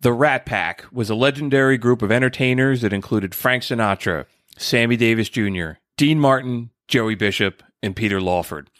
The Rat Pack was a legendary group of entertainers that included Frank Sinatra, Sammy Davis Jr., Dean Martin, Joey Bishop, and Peter Lawford.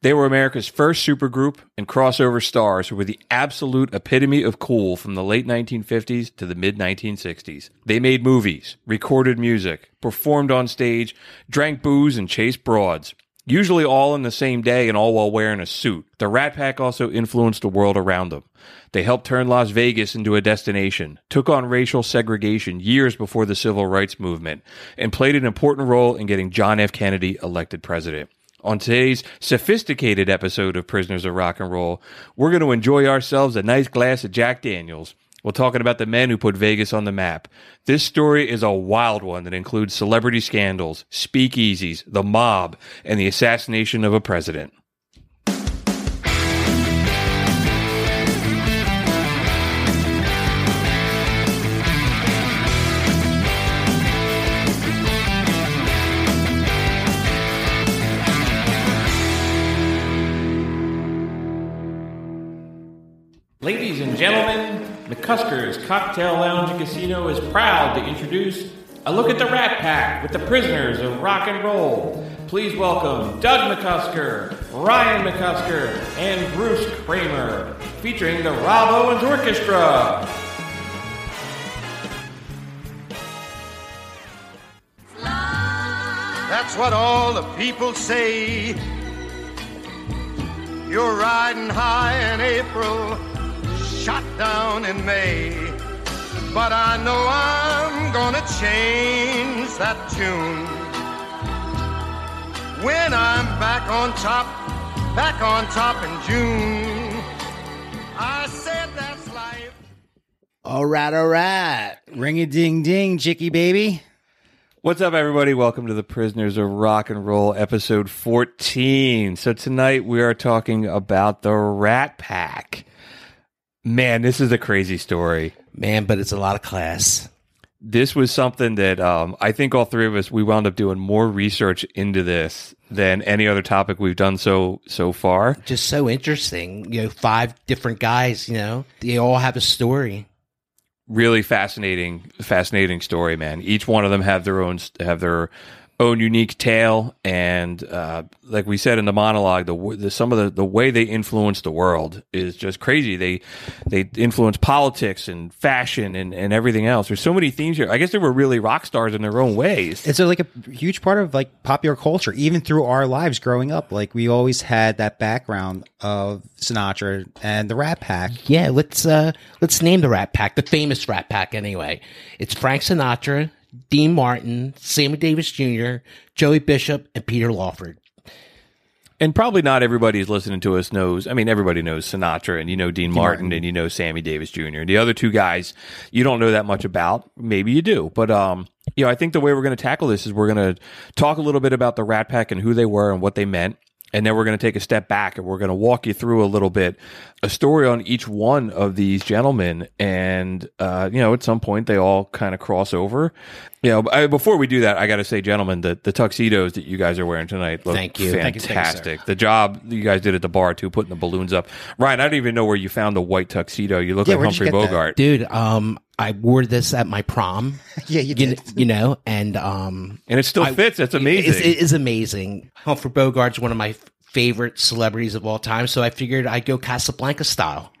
They were America's first supergroup and crossover stars who were the absolute epitome of cool from the late 1950s to the mid 1960s. They made movies, recorded music, performed on stage, drank booze, and chased broads. Usually all in the same day and all while wearing a suit. The Rat Pack also influenced the world around them. They helped turn Las Vegas into a destination, took on racial segregation years before the civil rights movement, and played an important role in getting John F. Kennedy elected president. On today's sophisticated episode of Prisoners of Rock and Roll, we're going to enjoy ourselves a nice glass of Jack Daniels. We're talking about the men who put Vegas on the map. This story is a wild one that includes celebrity scandals, speakeasies, the mob, and the assassination of a president. McCusker's Cocktail Lounge and Casino is proud to introduce a look at the Rat Pack with the prisoners of rock and roll. Please welcome Doug McCusker, Ryan McCusker, and Bruce Kramer, featuring the Rob Owens Orchestra. That's what all the people say. You're riding high in April, shot down in May. But I know I'm gonna change that tune. When I'm back on top, back on top in June. I said that's life. All right, all right. Ring a ding ding, Chicky baby. What's up, everybody? Welcome to the Prisoners of Rock and Roll, episode 14. So, tonight we are talking about the Rat Pack. Man, this is a crazy story. Man, but it's a lot of class. This was something that um, I think all three of us we wound up doing more research into this than any other topic we've done so so far. Just so interesting. You know, five different guys, you know, they all have a story. really fascinating fascinating story man each one of them have their own have their own unique tale and uh, like we said in the monologue the, the some of the, the way they influence the world is just crazy they they influence politics and fashion and, and everything else there's so many themes here i guess they were really rock stars in their own ways It's a, like a huge part of like popular culture, even through our lives growing up. Like we always had that background of Sinatra and the Rat Pack. Yeah, let's uh let's name the Rat Pack, the famous Rat Pack anyway. It's Frank Sinatra, Dean Martin, Sammy Davis Jr., Joey Bishop, and Peter Lawford. and probably not everybody who's listening to us knows. I mean, everybody knows Sinatra, and you know Dean, Martin, and you know Sammy Davis Jr. The other two guys, you don't know that much about. Maybe you do, but um, you know, I think the way we're going to tackle this is we're going to talk a little bit about the Rat Pack and who they were and what they meant. And then we're going to take a step back and we're going to walk you through a little bit a story on each one of these gentlemen. And, uh, you know, at some point they all kind of cross over. You know, I, before we do that, I got to say, gentlemen, the, the tuxedos that you guys are wearing tonight look Thank you. Thank you, thank you, fantastic. the job you guys did at the bar too, putting the balloons up. Ryan, I don't even know where you found the white tuxedo. You look Yeah, like Humphrey get that? Bogart. Dude, um I wore this at my prom. Yeah, you You, did. you know, and um And it still I- fits. That's amazing. It's, it is amazing. Humphrey Bogart's one of my favorite celebrities of all time, so I figured I'd go Casablanca style.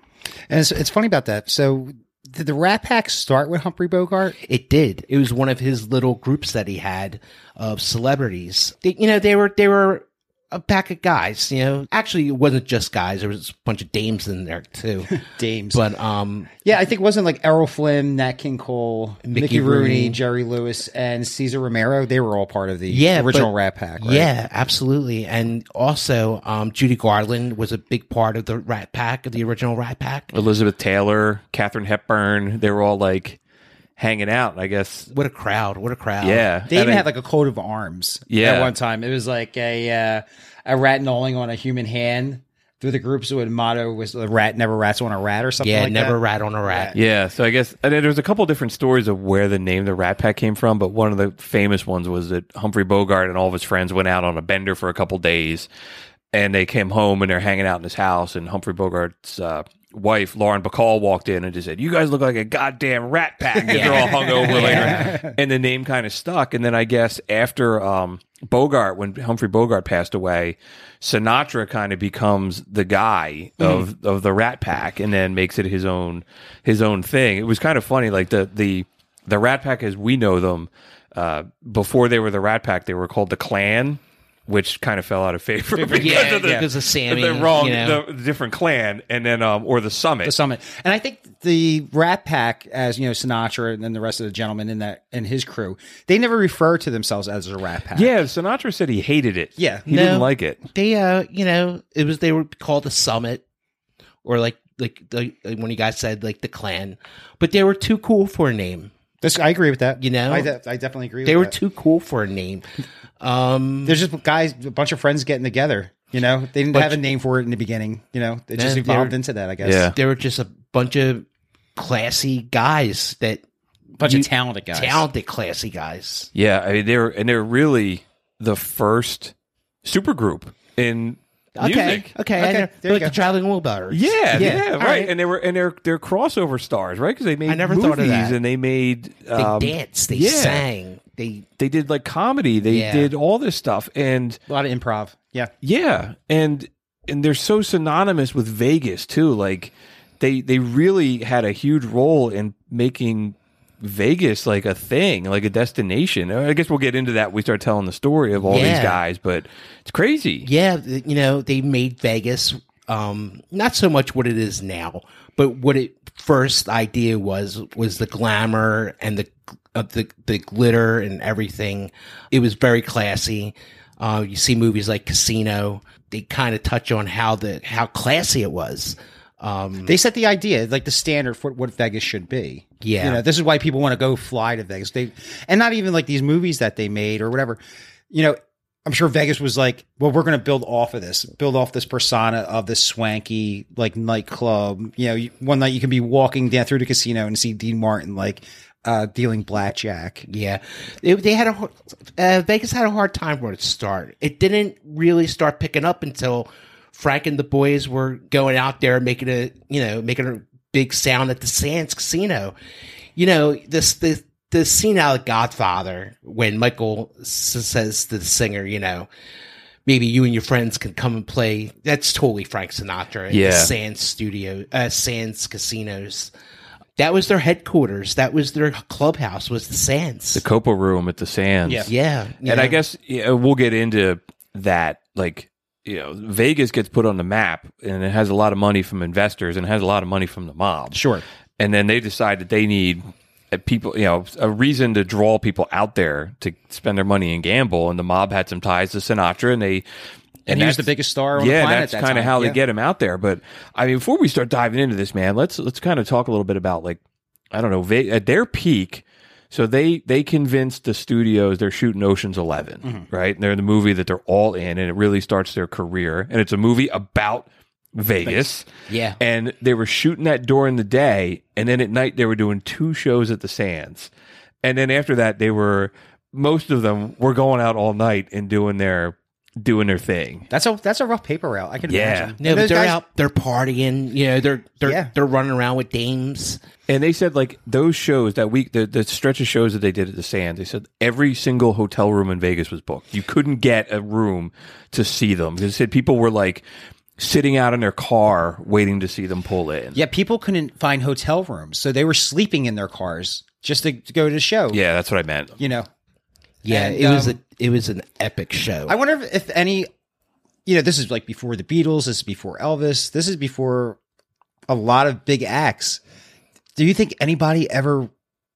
And it's, it's funny about that. So did the Rat Pack start with Humphrey Bogart? It did. It was one of his little groups that he had of celebrities. They, you know, they were they were a pack of guys. You know, actually, it wasn't just guys. There was a bunch of dames in there too. Dames. but um, yeah, I think it wasn't like Errol Flynn, Nat King Cole, Mickey, Mickey Rooney, Rooney. Jerry Lewis, and Cesar Romero. They were all part of the yeah, original but- Rat Pack. Right? Yeah, absolutely. And also, um, Judy Garland was a big part of the Rat Pack, of the original Rat Pack. Elizabeth Taylor, Katharine Hepburn, they were all like hanging out. I guess What a crowd! What a crowd! yeah, They And even I- had like a coat of arms. Yeah. At one time, it was like a uh, a rat gnawing on a human hand through the group. So the motto was "the rat never rats on a rat" or something. yeah. like never that. rat on a rat. Yeah, so I guess and then there's a couple different stories of where the name the Rat Pack came from, but one of the famous ones was that Humphrey Bogart and all of his friends went out on a bender for a couple days, and they came home and they're hanging out in his house, and Humphrey Bogart's uh, wife Lauren Bacall walked in and just said, "You guys look like a goddamn Rat pack." Pack." 'cause They're all hungover later, and the name kind of stuck. And then I guess after um, Bogart, when Humphrey Bogart passed away, Sinatra kind of becomes the guy of of the Rat Pack, and then makes it his own his own thing. It was kind of funny, like the the the Rat Pack as we know them. Uh, before they were the Rat Pack, they were called the Clan, which kind of fell out of favor because Yeah, of the, because of Sammy, the wrong, you know. the different clan, and then um, or the Summit. the summit. And I think the Rat Pack, as you know, Sinatra and then the rest of the gentlemen in that and his crew, they never refer to themselves as a Rat Pack. yeah, Sinatra said he hated it. Yeah. he No. didn't like it. They, uh, you know, it was they were called the Summit, or like like the like when you guys said like the Clan, but they were too cool for a name. This, I agree with that. You know? I, de- I definitely agree. They with were that. too cool for a name. Um, There's just guys, a bunch of friends getting together. You know, they didn't But- have a name for it in the beginning. You know, it just evolved they're- into that. I guess. Yeah. they were just a bunch of classy guys that bunch You- of talented guys. talented, classy guys. Yeah, I mean they're and they're really the first supergroup in Okay, music. okay, Okay, I know. there you like go. the traveling wheelbarrows. Yeah, yeah, all right. right. And they were and they're they're crossover stars, right? Because they made I never movies thought of that. and they made they um, danced, they yeah. sang, they They did like comedy. They Yeah. did all this stuff, and A lot of improv. Yeah. yeah, and and they're so synonymous with Vegas too. Like they they really had a huge role in making Vegas like a thing, like a destination. I guess we'll get into that. when We start telling the story of all these guys, but it's crazy. yeah, you know, they made Vegas um not so much what it is now, but what it first idea was was the glamour and the uh, the the glitter and everything. It was very classy. Uh, you see movies like Casino, they kind of touch on how the how classy it was. Um, They set the idea, like the standard for what Vegas should be. Yeah. You know, this is why people want to go fly to Vegas. They and not even like these movies that they made or whatever. You know, I'm sure Vegas was like, well, we're going to build off of this, build off this persona of this swanky like nightclub. You know, you, one night you can be walking down through the casino and see Dean Martin like uh, dealing blackjack. Yeah, they, they had a uh, Vegas had a hard time when it started. It didn't really start picking up until Frank and the boys were going out there making a you know making a big sound at the Sands Casino. You know this the the scene out of Godfather when Michael s- says to the singer, you know. Maybe you and your friends can come and play. That's totally Frank Sinatra. at Yeah. the Sands Studio, uh, Sands Casinos. That was their headquarters. That was their clubhouse. Was the Sands? The Copa Room at the Sands. Yeah. Yeah, and I guess yeah, we'll get into that. Like, you know, Vegas gets put on the map, and it has a lot of money from investors, and it has a lot of money from the mob. Sure. And then they decide that they need uh, people, you know, a reason to draw people out there to spend their money and gamble. And the mob had some ties to Sinatra, and they. And, he was the biggest star on the yeah, planet that's that kind of how they get him out there. But I mean, before we start diving into this, man, let's let's kind of talk a little bit about like I don't know, at their peak. So they they convinced the studios they're shooting Ocean's 11 Mm-hmm. right? And they're the movie that they're all in, and it really starts their career. And it's a movie about Vegas. Yeah. And they were shooting that during the day, and then at night they were doing two shows at the Sands. And then after that, they were most of them were going out all night and doing their doing their thing. That's a that's a rough paper route. I can Yeah. imagine. No, but they're guys- out, they're partying. You know, they're they're Yeah. they're running around with dames. And they said like those shows that week, the, the stretch of shows that they did at the Sands, they said every single hotel room in Vegas was booked. You couldn't get a room to see them they said people were like sitting out in their car waiting to see them pull in. Yeah, people couldn't find hotel rooms, so they were sleeping in their cars just to, to go to the show. Yeah, that's what I meant. you know. Yeah, And, it was um, a it was an epic show. I wonder if, if any, you know, this is like before the Beatles. This is before Elvis. This is before a lot of big acts. Do you think anybody ever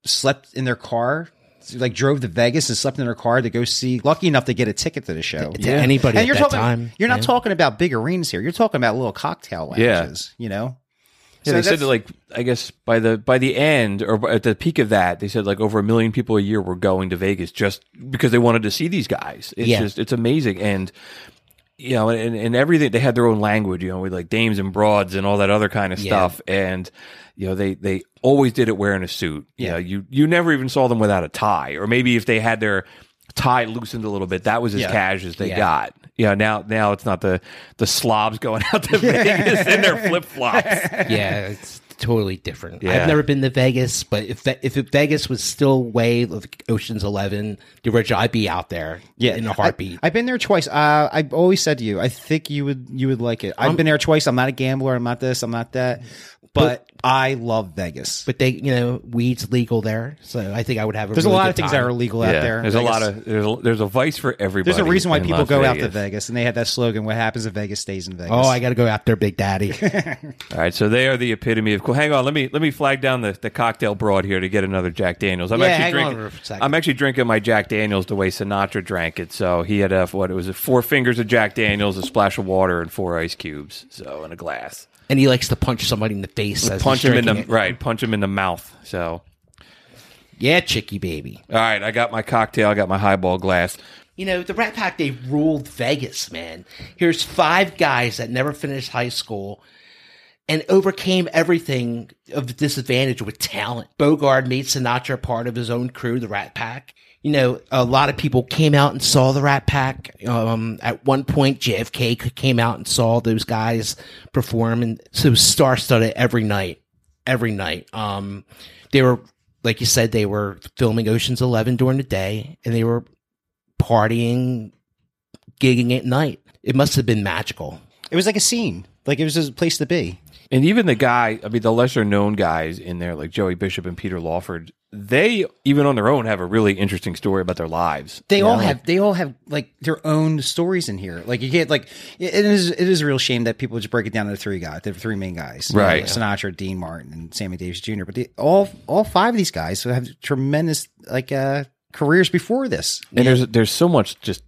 slept in their car? Like drove to Vegas and slept in their car to go see. Lucky enough to get a ticket to the show. to anybody and at you're that talking. time. you're not yeah. talking about big arenas here. You're talking about little cocktail Yeah. lounges. You know. Yeah, So they said that like I guess by the by the end or at the peak of that, they said like over a million people a year were going to Vegas just because they wanted to see these guys. It's Yeah. just it's amazing and you know and, and everything they had their own language, you know, with like dames and broads and all that other kind of Yeah. stuff and you know they they always did it wearing a suit. You know, you you never even saw them without a tie or maybe if they had their tie loosened a little bit, that was as Yeah. cash as they Yeah. got. You know, now now it's not the the slobs going out to Vegas in their flip flops. yeah, it's totally different. Yeah. I've never been to Vegas, but if Ve- if Vegas was still way of Ocean's Eleven, the original, I'd be out there. Yeah, in a heartbeat. I, have been there twice. Uh, I've always said to you, I think you would you would like it. I've been there twice. I'm not a gambler. I'm not this. I'm not that. But, I love Vegas. but they, you know, weed's legal there, so I think I would have. A There's a lot good of things time. that are illegal out there. There's a lot of there's a, there's a vice for everybody. There's a reason why people Las go out to Vegas. Vegas, and they have that slogan: "What happens in Vegas stays in Vegas." Oh, I got to go out there, Big Daddy. All right, so they are the epitome of cool. Hang on, let me let me flag down the, the cocktail broad here to get another Jack Daniels. I'm Yeah, actually hang drinking. for a second. I'm actually drinking my Jack Daniels the way Sinatra drank it. So he had a what it was four fingers of Jack Daniels, a splash of water, and four ice cubes. So in a glass. And he likes to punch somebody in the face. As punch him in the it. right, punch him in the mouth. So Yeah, chicky baby. all right, I got my cocktail. I got my highball glass. You know, the Rat Pack, they ruled Vegas, man. Here's five guys that never finished high school and overcame everything of disadvantage with talent. Bogart made Sinatra part of his own crew, the Rat Pack. You know, a lot of people came out and saw the Rat Pack. Um, at one point, JFK came out and saw those guys perform, and so star studded every night, every night. Um, they were, like you said, they were filming Ocean's Eleven during the day, and they were partying, gigging at night. It must have been magical. it was like a scene. Like it was a place to be. And even the guy, I mean, the lesser known guys in there, like Joey Bishop and Peter Lawford, they even on their own have a really interesting story about their lives. They You all know? have they all have like their own stories in here. Like you can't like it is it is a real shame that people just break it down to the three guys, the three main guys, You know, Right. Sinatra, Dean Martin, and Sammy Davis Jr. But they, all all five of these guys have tremendous like uh careers before this. And there's there's so much just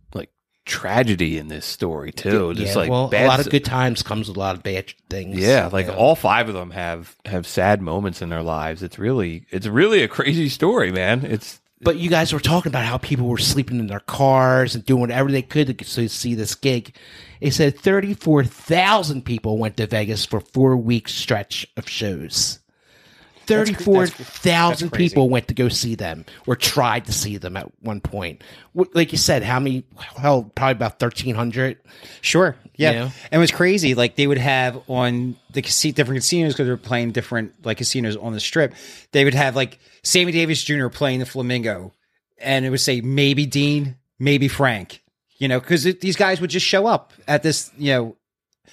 tragedy in this story too. Just like well, a lot of good times comes with a lot of bad things. Yeah, like know? all five of them have have sad moments in their lives. It's really it's really a crazy story, man. It's But you guys were talking about how people were sleeping in their cars and doing whatever they could to see this gig. It said 34,000 people went to Vegas for four weeks stretch of shows. 34,000 people went to go see them or tried to see them at one point. Like you said, how many? Hell, probably about 1,300. Sure. Yeah. You know? And it was crazy. Like they would have on the casi- different casinos because they were playing different like casinos on the strip. They would have like Sammy Davis Jr. playing the Flamingo, and it would say maybe Dean, maybe Frank. You know, because these guys would just show up at this, you know,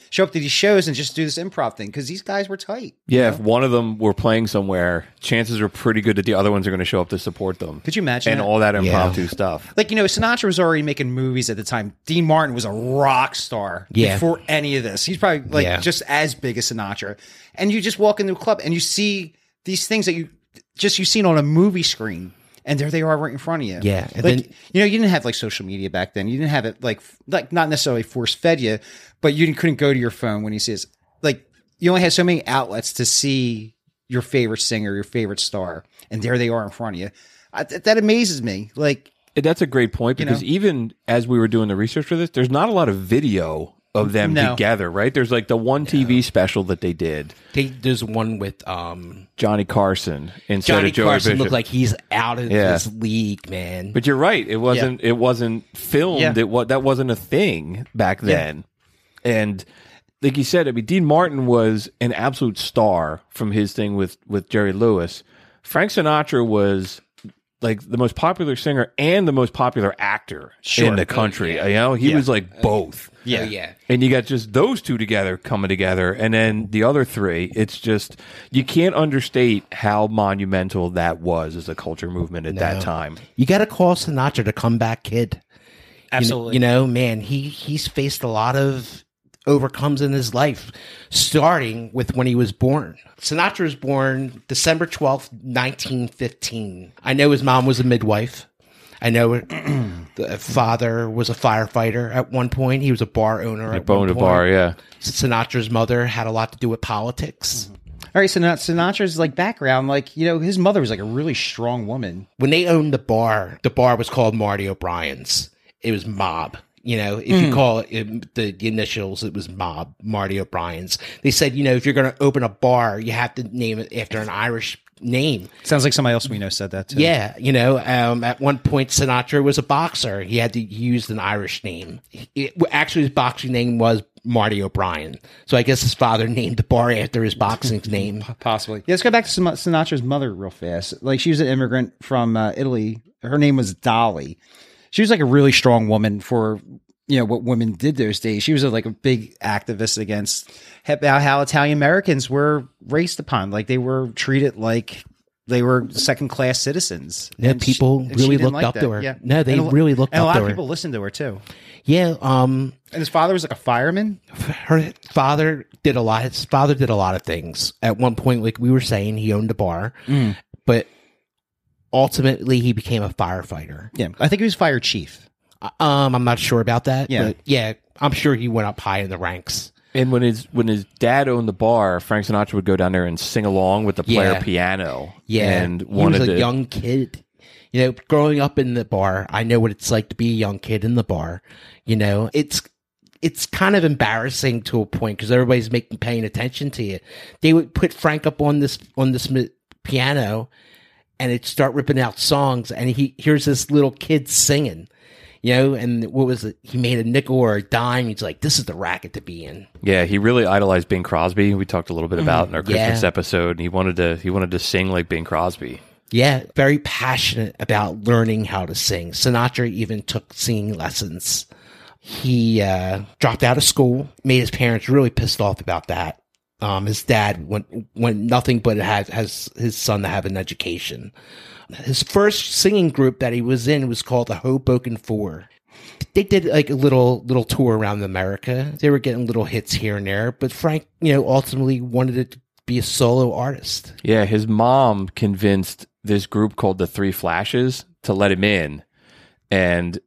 show up to these shows and just do this improv thing because these guys were tight. yeah, if one of them were playing somewhere, chances are pretty good that the other ones are going to show up to support them. Could you imagine And that? all that impromptu stuff. like you know sinatra was already making movies at the time dean martin was a rock star Yeah. before any of this he's probably like Yeah. just as big as sinatra and you just walk into a club and you see these things that you just you've seen on a movie screen and there they are right in front of you. Yeah, and like then- you know you didn't have like social media back then. You didn't have it like like not necessarily force fed you but you couldn't go to your phone when he says like you only had so many outlets to see your favorite singer your favorite star and there they are in front of you. I, th- that amazes me like That's a great point You because know? even as we were doing the research for this, there's not a lot of video of them No. together, right? There's like the one TV special that they did, They, there's one with um, Johnny Carson instead Johnny of Joey Carson Bishop. looked like he's out of Yeah. his league, man. But you're right. It wasn't. It wasn't filmed. Yeah. It was that wasn't a thing back then. And like you said, I mean, Dean Martin was an absolute star from his thing with with Jerry Lewis. Frank Sinatra was like the most popular singer and the most popular actor in the country. You know, he was like both. yeah yeah. And you got just those two together coming together, and then the other three. It's just you can't understate how monumental that was as a culture movement at that time. You got to call Sinatra to come back, kid. You Absolutely. You, know, man, he he's faced a lot of overcomes in his life, starting with when he was born. Sinatra was born December twelfth, nineteen fifteen. I know his mom was a midwife. I know the father was a firefighter at one point. He was a bar owner. at owned a bar, yeah. Sinatra's mother had a lot to do with politics. I All right, so now Sinatra's like background, like you know, his mother was like a really strong woman. when they owned the bar, the bar was called Marty O'Brien's. It was Mob. You know, if you call it, the, the initials, it was Mob, Marty O'Brien's. They said, you know, if you're going to open a bar, you have to name it after an Irish name. Sounds like somebody else we know said that too. Yeah, you know, um, at one point Sinatra was a boxer. He had to use an Irish name. It, actually, his boxing name was Marty O'Brien. So I guess his father named the bar after his boxing name. possibly. Yeah, let's go back to Sinatra's mother real fast. Like she was an immigrant from uh, Italy. Her name was Dolly. She was like a really strong woman for you know what women did those days. She was a, like a big activist against how how Italian Americans were raced upon. Like they were treated like they were second class citizens. Yeah, And people she really looked up that. to her. Yeah. No, they And really looked and up a lot of her. people listened to her too. Yeah, um, And his father was like a fireman. her father did a lot. His father did a lot of things. At one point, like we were saying, he owned a bar, but ultimately he became a firefighter. Yeah, I think he was fire chief. Um, I'm not sure about that. Yeah. but yeah, I'm sure he went up high in the ranks. And when his when his dad owned the bar, Frank Sinatra would go down there and sing along with the player Yeah. piano. Yeah, and he wanted was a to. young kid. You know, growing up in the bar, I know what it's like to be a young kid in the bar. You know, it's it's kind of embarrassing to a point because everybody's making paying attention to you. They would put Frank up on this on this piano, and it'd start ripping out songs, and he hears this little kid singing. You know, and what was it? He made a nickel or a dime. He's like, "This is the racket to be in." yeah, he really idolized Bing Crosby. We talked a little bit about in our Mm-hmm. yeah. Christmas episode. And he wanted to he wanted to sing like Bing Crosby. Yeah, very passionate about learning how to sing. Sinatra even took singing lessons. He uh, dropped out of school, made his parents really pissed off about that. Um, his dad went went nothing but had has his son to have an education. His first singing group that he was in was called the Hoboken Four. They did like a little little tour around America. They were getting little hits here and there, but Frank, you know, ultimately wanted to be a solo artist. Yeah, his mom convinced this group called the Three Flashes to let him in, and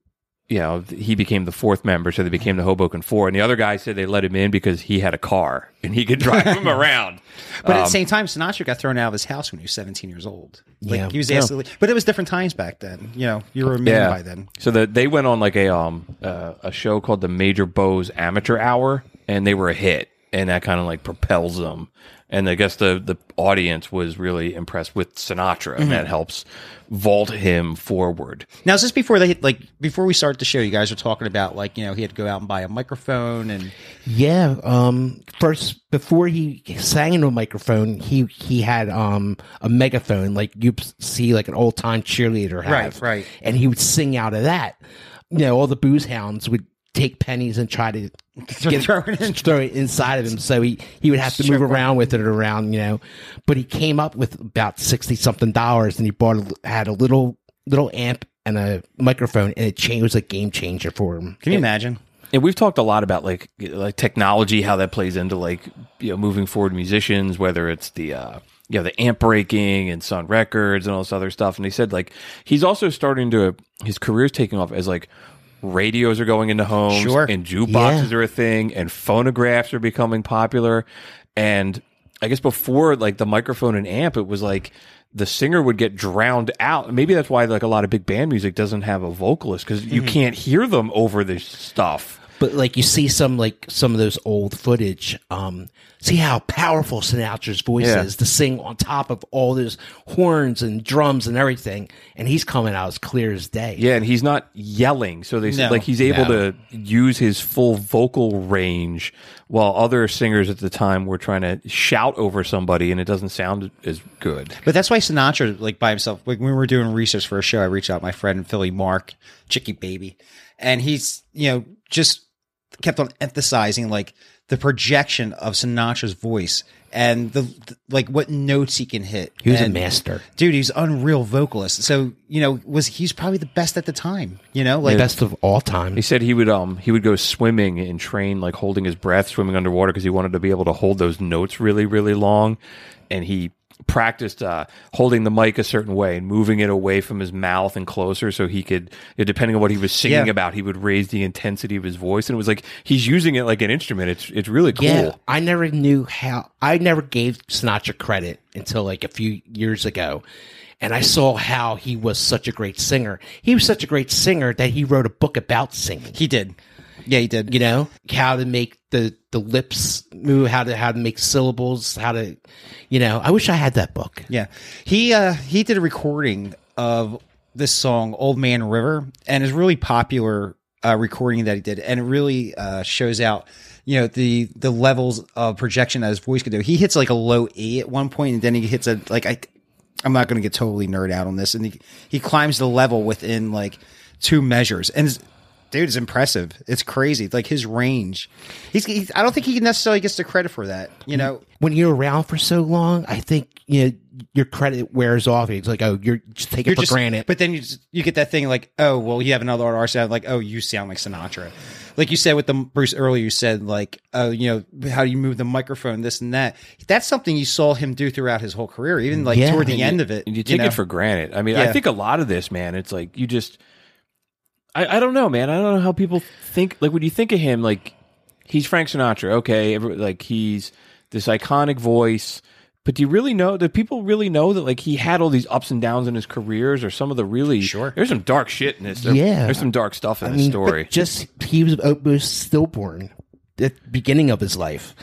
you know he became the fourth member, so they became the Hoboken Four. And the other guy said they let him in because he had a car and he could drive him around. But Um, at the same time, Sinatra got thrown out of his house when he was 17 years old. Like Yeah. he was asked to leave. But it was different times back then. You know, you were a man Yeah. by then. So that they went on like a um uh, a show called the Major Bowes Amateur Hour, and they were a hit, and that kind of like propels them. And I guess the the audience was really impressed with Sinatra, and that helps vault him forward. Now, is this before they like before we start the show? You guys were talking about like you know he had to go out and buy a microphone and Yeah. Um. First, before he sang into a microphone, he he had um a megaphone, like you see like an old time cheerleader have. Right, right. And he would sing out of that. You know, all the booze hounds would take pennies and try to get, Throw it in. throw it inside of him. So he he would have to move around with it around. You know, but he came up with about sixty something dollars, and he bought a, had a little little amp and a microphone, and it changed, was a game changer for him. can you imagine? And we've talked a lot about like like technology, how that plays into like you know moving forward musicians, whether it's the uh, you know the amp breaking and Sun Records and all this other stuff. And he said like he's also starting to his career's taking off as like radios are going into homes Sure. and jukeboxes Yeah. are a thing and phonographs are becoming popular. And I guess before like the microphone and amp, it was like the singer would get drowned out. Maybe that's why like a lot of big band music doesn't have a vocalist because you mm-hmm. can't hear them over this stuff. But like you see some like some of those old footage um see how powerful sinatra's voice Yeah. is to sing on top of all those horns and drums and everything and he's coming out as clear as day Yeah, and he's not yelling, so they said No. like he's able to use his full vocal range, while other singers at the time were trying to shout over somebody, and it doesn't sound as good. But that's why Sinatra, like by himself, like when we were doing research for a show, I reached out my friend in Philly Mark, Chicky Baby, and he's you know just kept on emphasizing like the projection of Sinatra's voice and the, the- like what notes he can hit. he was a master dude. He's unreal vocalist. So you know, was he's probably the best at the time. You know, like best of all time He said he would um he would go swimming and train like holding his breath, swimming underwater because he wanted to be able to hold those notes really really long, and he practiced uh, holding the mic a certain way and moving it away from his mouth and closer so he could, depending on what he was singing Yeah. about, he would raise the intensity of his voice. And it was like he's using it like an instrument. It's it's really cool. Yeah, I never knew how. I never gave Sinatra credit until like a few years ago, and I saw how he was such a great singer. He was such a great singer that he wrote a book about singing. He did. Yeah, he did. You know how to make the the lips move, how to how to make syllables, how to, you know. I wish I had that book. Yeah, he uh, he did a recording of this song "Old Man River" and is really popular uh, recording that he did, and it really uh, shows out you know the the levels of projection that his voice could do. He hits like a low E at one point, and then he hits a like I. I'm not going to get totally nerd out on this, and he he climbs the level within like two measures, and. It's- Dude, it's impressive. It's crazy. Like his range. He's, he's. I don't think he necessarily gets the credit for that. You know. When you're around for so long, I think you know your credit wears off. It's like, oh, you're just take it You're for just- granted. But then you just, you get that thing like, oh, well, you have another artist out like, oh, you sound like Sinatra. Like you said with the Bruce earlier, you said like, oh, you know, how you move the microphone, this and that. That's something you saw him do throughout his whole career, even like Yeah. toward the end you, of it. and you take know? it for granted. I mean, I think a lot of this, man, it's like you just, I, I don't know, man. I don't know how people think. Like when you think of him, like he's Frank Sinatra, okay, every, like he's this iconic voice. But do you really know? Do people really know that like he had all these ups and downs in his careers, or some of the really? Sure. There's some dark shit in this. There- Yeah. there's some dark stuff in I this mean, story. just he was uh, almost stillborn at the beginning of his life.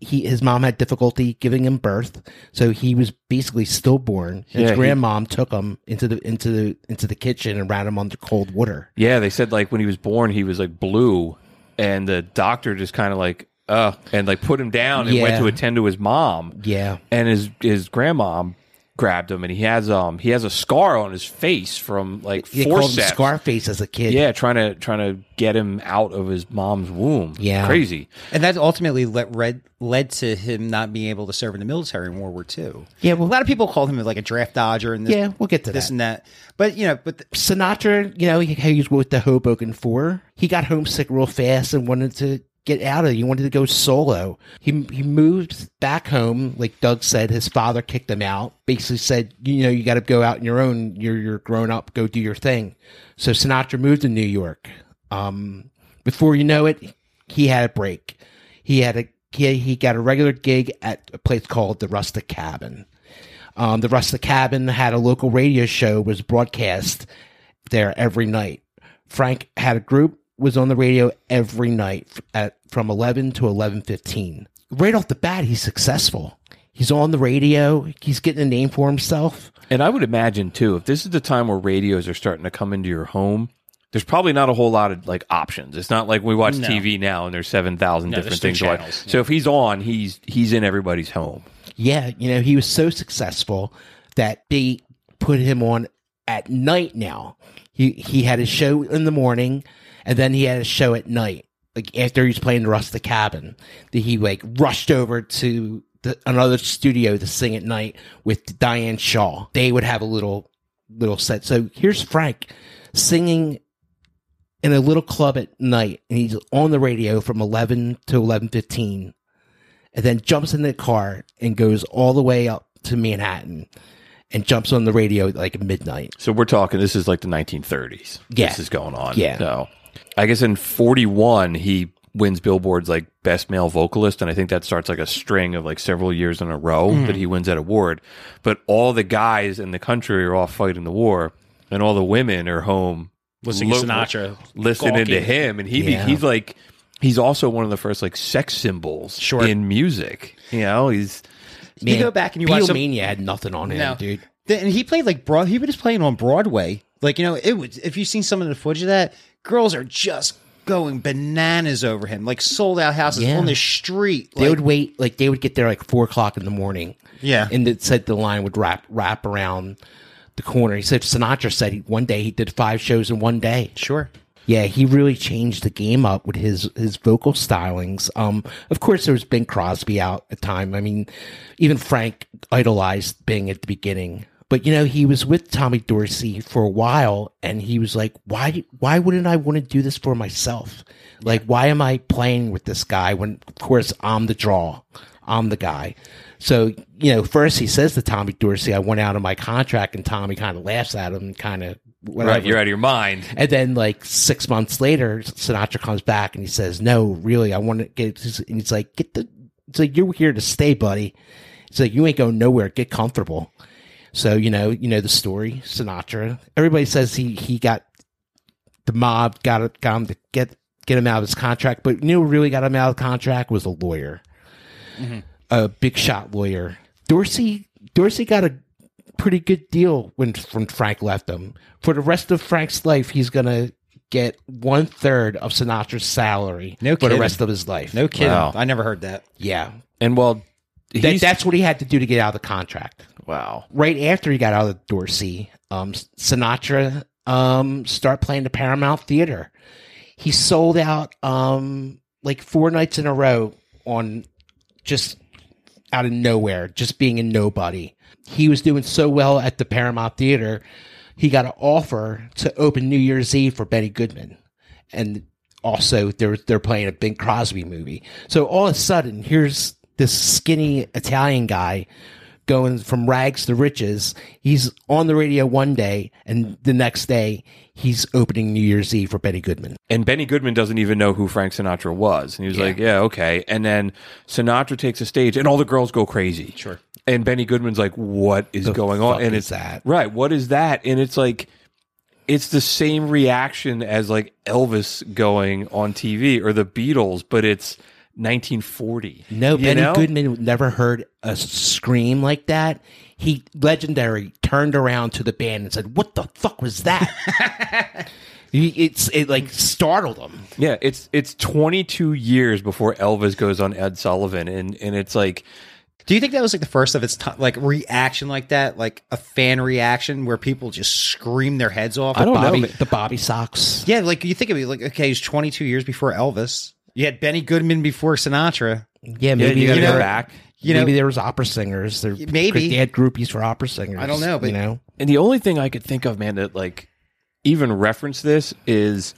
He his mom had difficulty giving him birth, so he was basically stillborn. His Yeah, he- grandmom took him into the into the into the kitchen and ran him under cold water. Yeah, they said like when he was born, he was like blue, and the doctor just kind of like, uh, and like put him down and went to attend to his mom. Yeah, and his his grandmom grabbed him, and he has um he has a scar on his face from like they called him forceps. Scarface as a kid. Yeah, trying to trying to get him out of his mom's womb. Yeah. crazy. and that ultimately led, led, led to him not being able to serve in the military in World War II. Yeah, well- a lot of people called him like a draft dodger and this, Yeah, we'll get to this that. and that. But you know, but the, Sinatra, you know, he, he was with the Hoboken Four. He got homesick real fast and wanted to get out of it. He wanted to go solo. He he moved back home. Like Doug said, his father kicked him out. Basically said, you know, you got to go out on your own. You're you're grown up. Go do your thing. So Sinatra moved to New York. Um, before you know it, he had a break. He had a he, he got a regular gig at a place called the Rustic Cabin. Um, the Rustic Cabin had a local radio show was broadcast there every night. Frank had a group was on the radio every night at from 11 to 11:15. Right off the bat he's successful. He's on the radio, he's getting a name for himself. And I would imagine too, if this is the time where radios are starting to come into your home, there's probably not a whole lot of like options. It's not like we watch No. TV now and there's seven thousand No, different there's things. two to watch. channels, So if he's on, he's he's in everybody's home. Yeah, you know, he was so successful that they put him on at night now. He he had a show in the morning and then he had a show at night. Like after he was playing the Rustic Cabin, that he like rushed over to the, another studio to sing at night with Diane Shaw. They would have a little little set. So here's Frank singing in a little club at night and he's on the radio from 11 to 11:15 and then jumps in the car and goes all the way up to Manhattan and jumps on the radio at like midnight. So we're talking. This is like the 1930s. Yeah. this is going on. Yeah. So I guess in 41 he wins Billboard's like best male vocalist, and I think that starts like a string of like several years in a row Mm-hmm. that he wins that award. But all the guys in the country are all fighting the war, and all the women are home Listening to Sinatra, listening to him, and he Yeah. he's like. He's also one of the first like sex symbols Sure. in music. You know, he's You go back and you watch some- had nothing on him, No. dude. And he played like broad. He was playing on Broadway. Like you know, it was. If you've seen some of the footage of that, girls are just going bananas over him. Like sold out houses Yeah. on the street. They would wait, like they would get there like four o'clock in the morning. Yeah. and it said the line would wrap wrap around the corner. He said Sinatra said he, one day he did five shows in one day. sure. Yeah, he really changed the game up with his his vocal stylings. Um, of course, there was Bing Crosby out at the time. I mean, even Frank idolized Bing at the beginning. But you know, he was with Tommy Dorsey for a while, and he was like, "Why? Why wouldn't I want to do this for myself? Like, why am I playing with this guy when, of course, I'm the draw? I'm the guy. So, you know, first he says to Tommy Dorsey, I went out of my contract, and Tommy kind of laughs at him, kind of whatever. Right, you're out of your mind. And then, like six months later, Sinatra comes back and he says, "No, really, I want to get." And he's like, "Get the." It's like you're here to stay, buddy. It's like you ain't going nowhere. Get comfortable. So you know, you know the story. Sinatra. Everybody says he he got the mob got got him to get get him out of his contract, but you know, who really got him out of the contract was a lawyer, mm-hmm. a big shot lawyer. Dorsey Dorsey got a pretty good deal when when Frank left him. For the rest of Frank's life, he's gonna get one third of Sinatra's salary No for the rest of his life. No kidding. Wow. I never heard that. Yeah, And well, that, that's what he had to do to get out of the contract. Wow. Right after he got out of Dorsey, um, Sinatra um, start playing the Paramount Theater. He sold out um, like four nights in a row on just out of nowhere, just being a nobody. He was doing so well at the Paramount Theater, he got an offer to open New Year's Eve for Benny Goodman, and also they're they're playing a Bing Crosby movie. So all of a sudden, here's this skinny Italian guy going from rags to riches. He's on the radio one day, and the next day he's opening New Year's Eve for Benny Goodman. And Benny Goodman doesn't even know who Frank Sinatra was. And he was Yeah. like, yeah, okay. And then Sinatra takes a stage and all the girls go crazy. Sure. And Benny Goodman's like, what is The going on? And it's that? Right. What is that? And it's like, it's the same reaction as like Elvis going on TV or the Beatles, but it's 1940. No, Benny know? Goodman never heard a scream like that. He legendary turned around to the band and said, "What the fuck was that?" It's it like startled him. Yeah, it's it's 22 years before Elvis goes on Ed Sullivan, and and it's like Do you think that was like the first of its ti like reaction like that, like a fan reaction where people just scream their heads off? I don't know, Bobby, man. the Bobby socks. Yeah, like you think of it, like okay, he's 22 years before Elvis. You had Benny Goodman before Sinatra. Yeah, maybe you gotta you go know, back. You know, maybe there was opera singers. There, Maybe. they had groupies for opera singers. I don't know, but- you know, And the only thing I could think of, man, that like even reference this is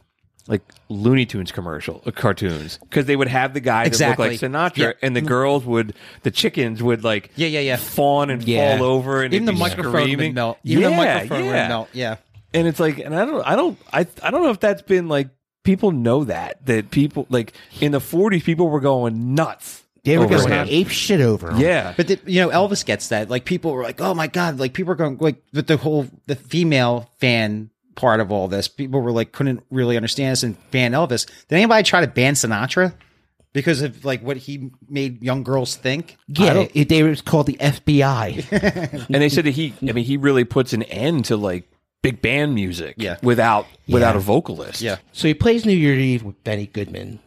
like Looney Tunes commercial uh, cartoons because they would have the guy Exactly. that looked like Sinatra, Yeah. and the girls would, the chickens would like Yeah, yeah, yeah. fawn and Yeah. fall over, and even the it'd microphone would melt. Even yeah, the microphone yeah. would melt. Yeah. and it's like, and I don't, I don't, I, I don't know if that's been like people know that that people like in the 40s, people were going nuts. they were going him. ape shit over him. Yeah, But the, you know, Elvis gets that. Like people were like, "Oh my god!" Like people are going like with the whole the female fan part of all this. People were like couldn't really understand this and ban Elvis. Did anybody try to ban Sinatra because of like what he made young girls think? yeah. It, they were called the FBI. and they said that he, I mean, he really puts an end to like big band music. Yeah. without without a vocalist. Yeah. So he plays New Year's Eve with Benny Goodman,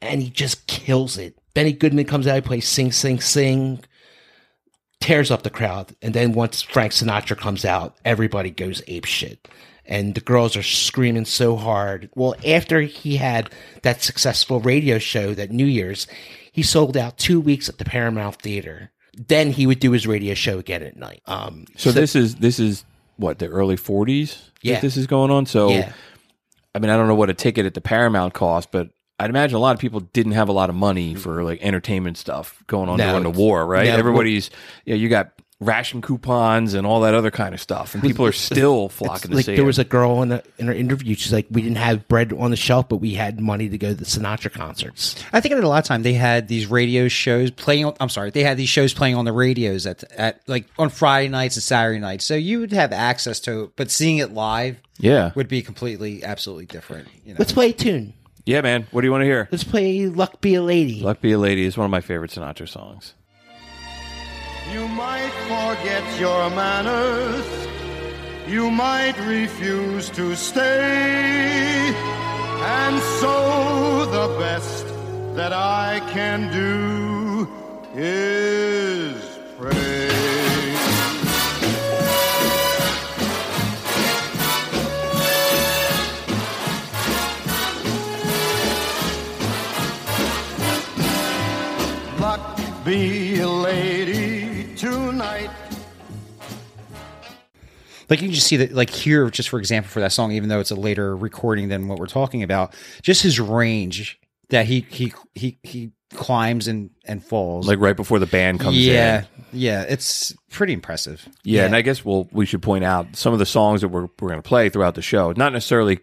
and he just kills it. Benny Goodman comes out, he plays Sing Sing Sing, tears up the crowd, and then once Frank Sinatra comes out, everybody goes ape shit. And the girls are screaming so hard. Well, after he had that successful radio show that New Year's, he sold out two weeks at the Paramount Theater. Then he would do his radio show again at night. Um, So, this is this is what the early 40s. that Yeah. this is going on. So yeah, I mean, I don't know what a ticket at the Paramount cost, but I'd imagine a lot of people didn't have a lot of money for like entertainment stuff going on No. during the war, right? No. Everybody's, yeah, you got ration coupons and all that other kind of stuff, and people are still flocking to like see there it. was a girl in, a, in her interview. She's like, we didn't have bread on the shelf, but we had money to go to the Sinatra concerts. I think at a lot of time they had these radio shows playing. On, I'm sorry, they had these shows playing on the radios at at like on Friday nights and Saturday nights. So you would have access to it, but seeing it live yeah, would be completely, absolutely different. You know, Let's play a tune. yeah, man. What do you want to hear? Let's play "Luck Be a Lady." "Luck Be a Lady" is one of my favorite Sinatra songs. You might forget your manners. You might refuse to stay. And so the best that I can do is pray. Luck be like you can just see that, like here, just for example, for that song, even though it's a later recording than what we're talking about, just his range that he he he he climbs and and falls. like right before the band comes yeah, in. yeah, yeah, it's pretty impressive. Yeah, and I guess we'll we should point out some of the songs that we're we're going to play throughout the show, not necessarily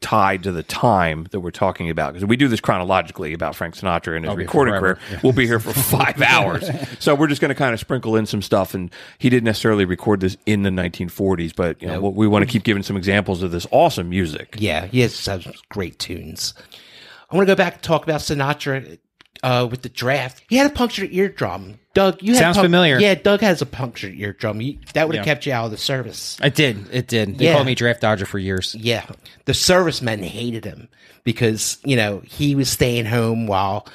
tied to the time that we're talking about because we do this chronologically about Frank Sinatra and his recording forever. career. We'll be here for five hours, so we're just going to kind of sprinkle in some stuff. And he didn't necessarily record this in the 1940s, but you know we want to keep giving some examples of this awesome music. Yeah, he has some great tunes. I want to go back and talk about Sinatra uh, with the draft. He had a punctured eardrum. Doug, you had Sounds punc- familiar. Yeah, Doug has a punctured eardrum. You, that would have Yeah. kept you out of the service. It did. It did. They Yeah. called me draft dodger for years. Yeah, the servicemen hated him because you know he was staying home while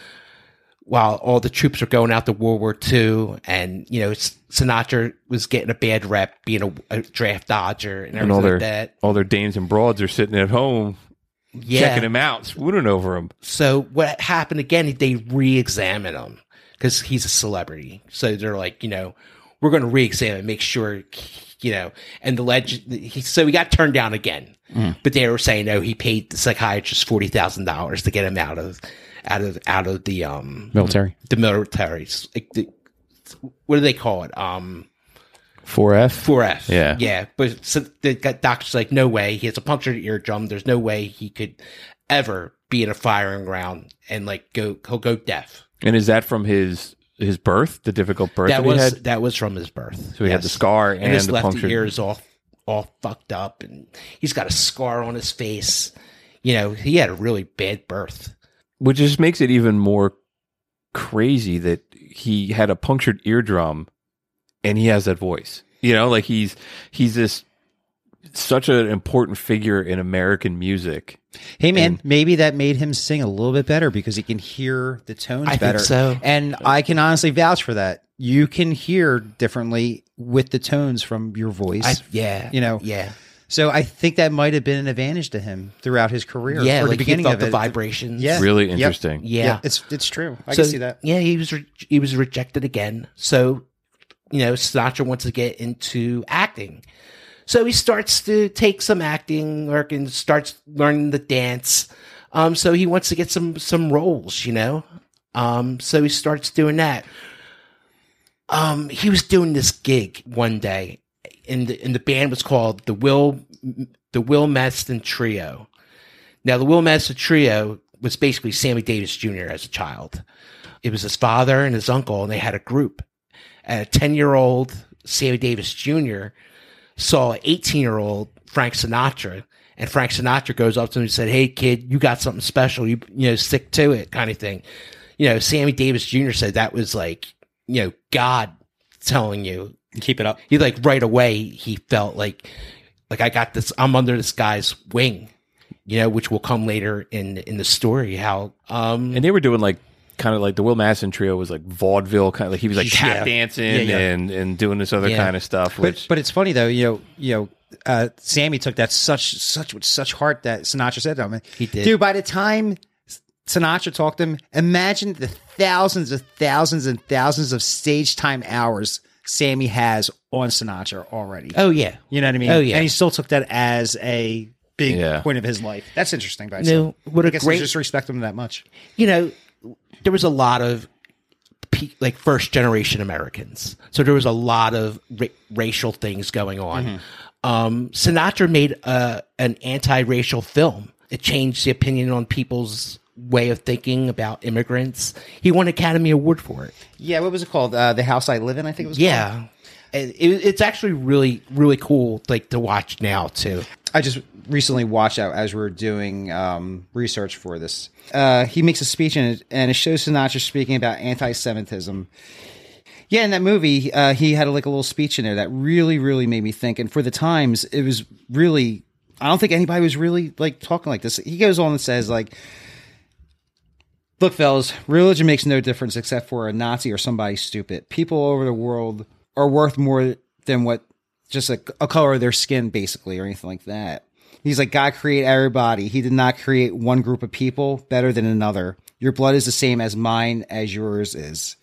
while all the troops were going out to World War II, and you know Sinatra was getting a bad rep being a, a draft dodger and And all their like that. all their dames and broads are sitting at home Yeah, checking him out, swooning over him. So what happened again? They re-examine him because he's a celebrity. So they're like, you know, we're going to re-examine, make sure, you know. And the legend, he, so he got turned down again. But they were saying, no, he paid the psychiatrist forty thousand dollars to get him out of, out of, out of the um Military. the military. Like the, what do they call it? Um, 4F. 4F. Yeah. Yeah. But so the doctor's like, no way. He has a punctured eardrum. There's no way he could ever be in a firing ground and like go, he'll go deaf. And is that from his his birth, the difficult birth that, That he was, had? that was from his birth. So he had the scar and his the left punctured- ear is all, all fucked up and he's got a scar on his face. You know, he had a really bad birth. Which just makes it even more crazy that he had a punctured eardrum and he has that voice. You know, like he's he's this such an important figure in American music. Hey man, And- maybe that made him sing a little bit better because he can hear the tones I think better. so. And I can honestly vouch for that. You can hear differently with the tones from your voice. I, yeah. You know, yeah. So I think that might have been an advantage to him throughout his career. Yeah. or Like the beginning he felt of the it. vibrations. Yeah. Really Yep. interesting. Yeah. it's it's true. I So, can see that. Yeah, he was re- he was rejected again. So, you know, Sinatra wants to get into acting. So he starts to take some acting work and starts learning the dance. Um, so he wants to get some some roles, you know. Um, so he starts doing that. Um, he was doing this gig one day, and the, and the band was called the Will the Will Mastin Trio. Now, the Will Mastin Trio was basically Sammy Davis Jr. as a child. It was his father and his uncle, and they had a group. And a 10 year old Sammy Davis Jr. saw an 18 year old Frank Sinatra, and Frank Sinatra goes up to him and said, Hey, kid, you got something special. You, you know, stick to it, kind of thing. You know, Sammy Davis Jr. said that was like, you know, God telling you. Keep it up. He like right away, he felt like, like I got this, I'm under this guy's wing, you know, which will come later in, in the story. How, um, And they were doing like kind of like the Will Mastin trio was like vaudeville kind of like he was like tap Yeah. dancing Yeah, yeah. and and doing this other kind of stuff But which but it's funny though, you know, you know, uh, Sammy took that such such with such heart that Sinatra said to him. He did. Dude, by the time Sinatra talked to him, imagine the thousands of thousands and thousands of stage time hours Sammy has on Sinatra already. oh yeah. You know what I mean? Oh, yeah. And he still took that as a big Yeah. point of his life. That's interesting, by No, what a I guess great- I just respect him that much. you know, there was a lot of like first generation Americans. So there was a lot of ra- racial things going on. Um, Sinatra made a, an anti-racial film. It changed the opinion on people's way of thinking about immigrants. He won Academy Award for it. Yeah, what was it called? Uh, the House I Live in, I think it was called. Yeah. It, it's actually really, really cool, like to watch now too. I just recently watched out as we were doing um, research for this. Uh, he makes a speech in it, and it shows Sinatra speaking about anti-Semitism. Yeah, in that movie, uh, he had like a little speech in there that really, really made me think. And for the times, it was really. I don't think anybody was really like talking like this. He goes on and says like. Look, fellas, religion makes no difference except for a Nazi or somebody stupid. People all over the world are worth more than what just a, a color of their skin, basically, or anything like that. He's like, God created everybody. He did not create one group of people better than another. Your blood is the same as mine, as yours is.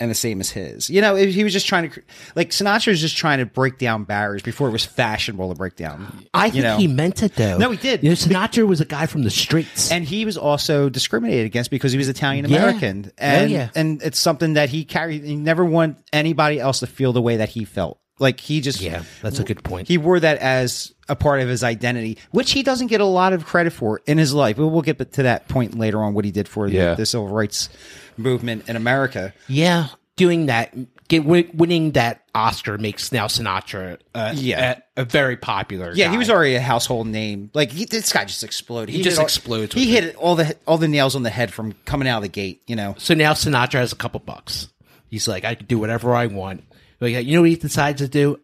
and the same as his. You know, he was just trying to, like, Sinatra was just trying to break down barriers before it was fashionable to break down. I think know? he meant it though. No, he did. You know, Sinatra was a guy from the streets. and he was also discriminated against because he was Italian Yeah. American, Oh, and yeah. and it's something that he carried. He never want anybody else to feel the way that he felt. Like he just yeah, that's a good point. he wore that as a part of his identity, which he doesn't get a lot of credit for in his life. But we'll get to that point later on what he did for the- Yeah. the, civil rights movement in America. yeah, doing that, get, win- winning that Oscar makes now Sinatra uh, Yeah. a, a very popular. Yeah, he was already a household name. Like he, this guy just exploded. He just all- explodes He with hit all the all the nails on the head from coming out of the gate. You know. So now Sinatra has a couple bucks. He's like, I can do whatever I want. Like, you know what he decides to do?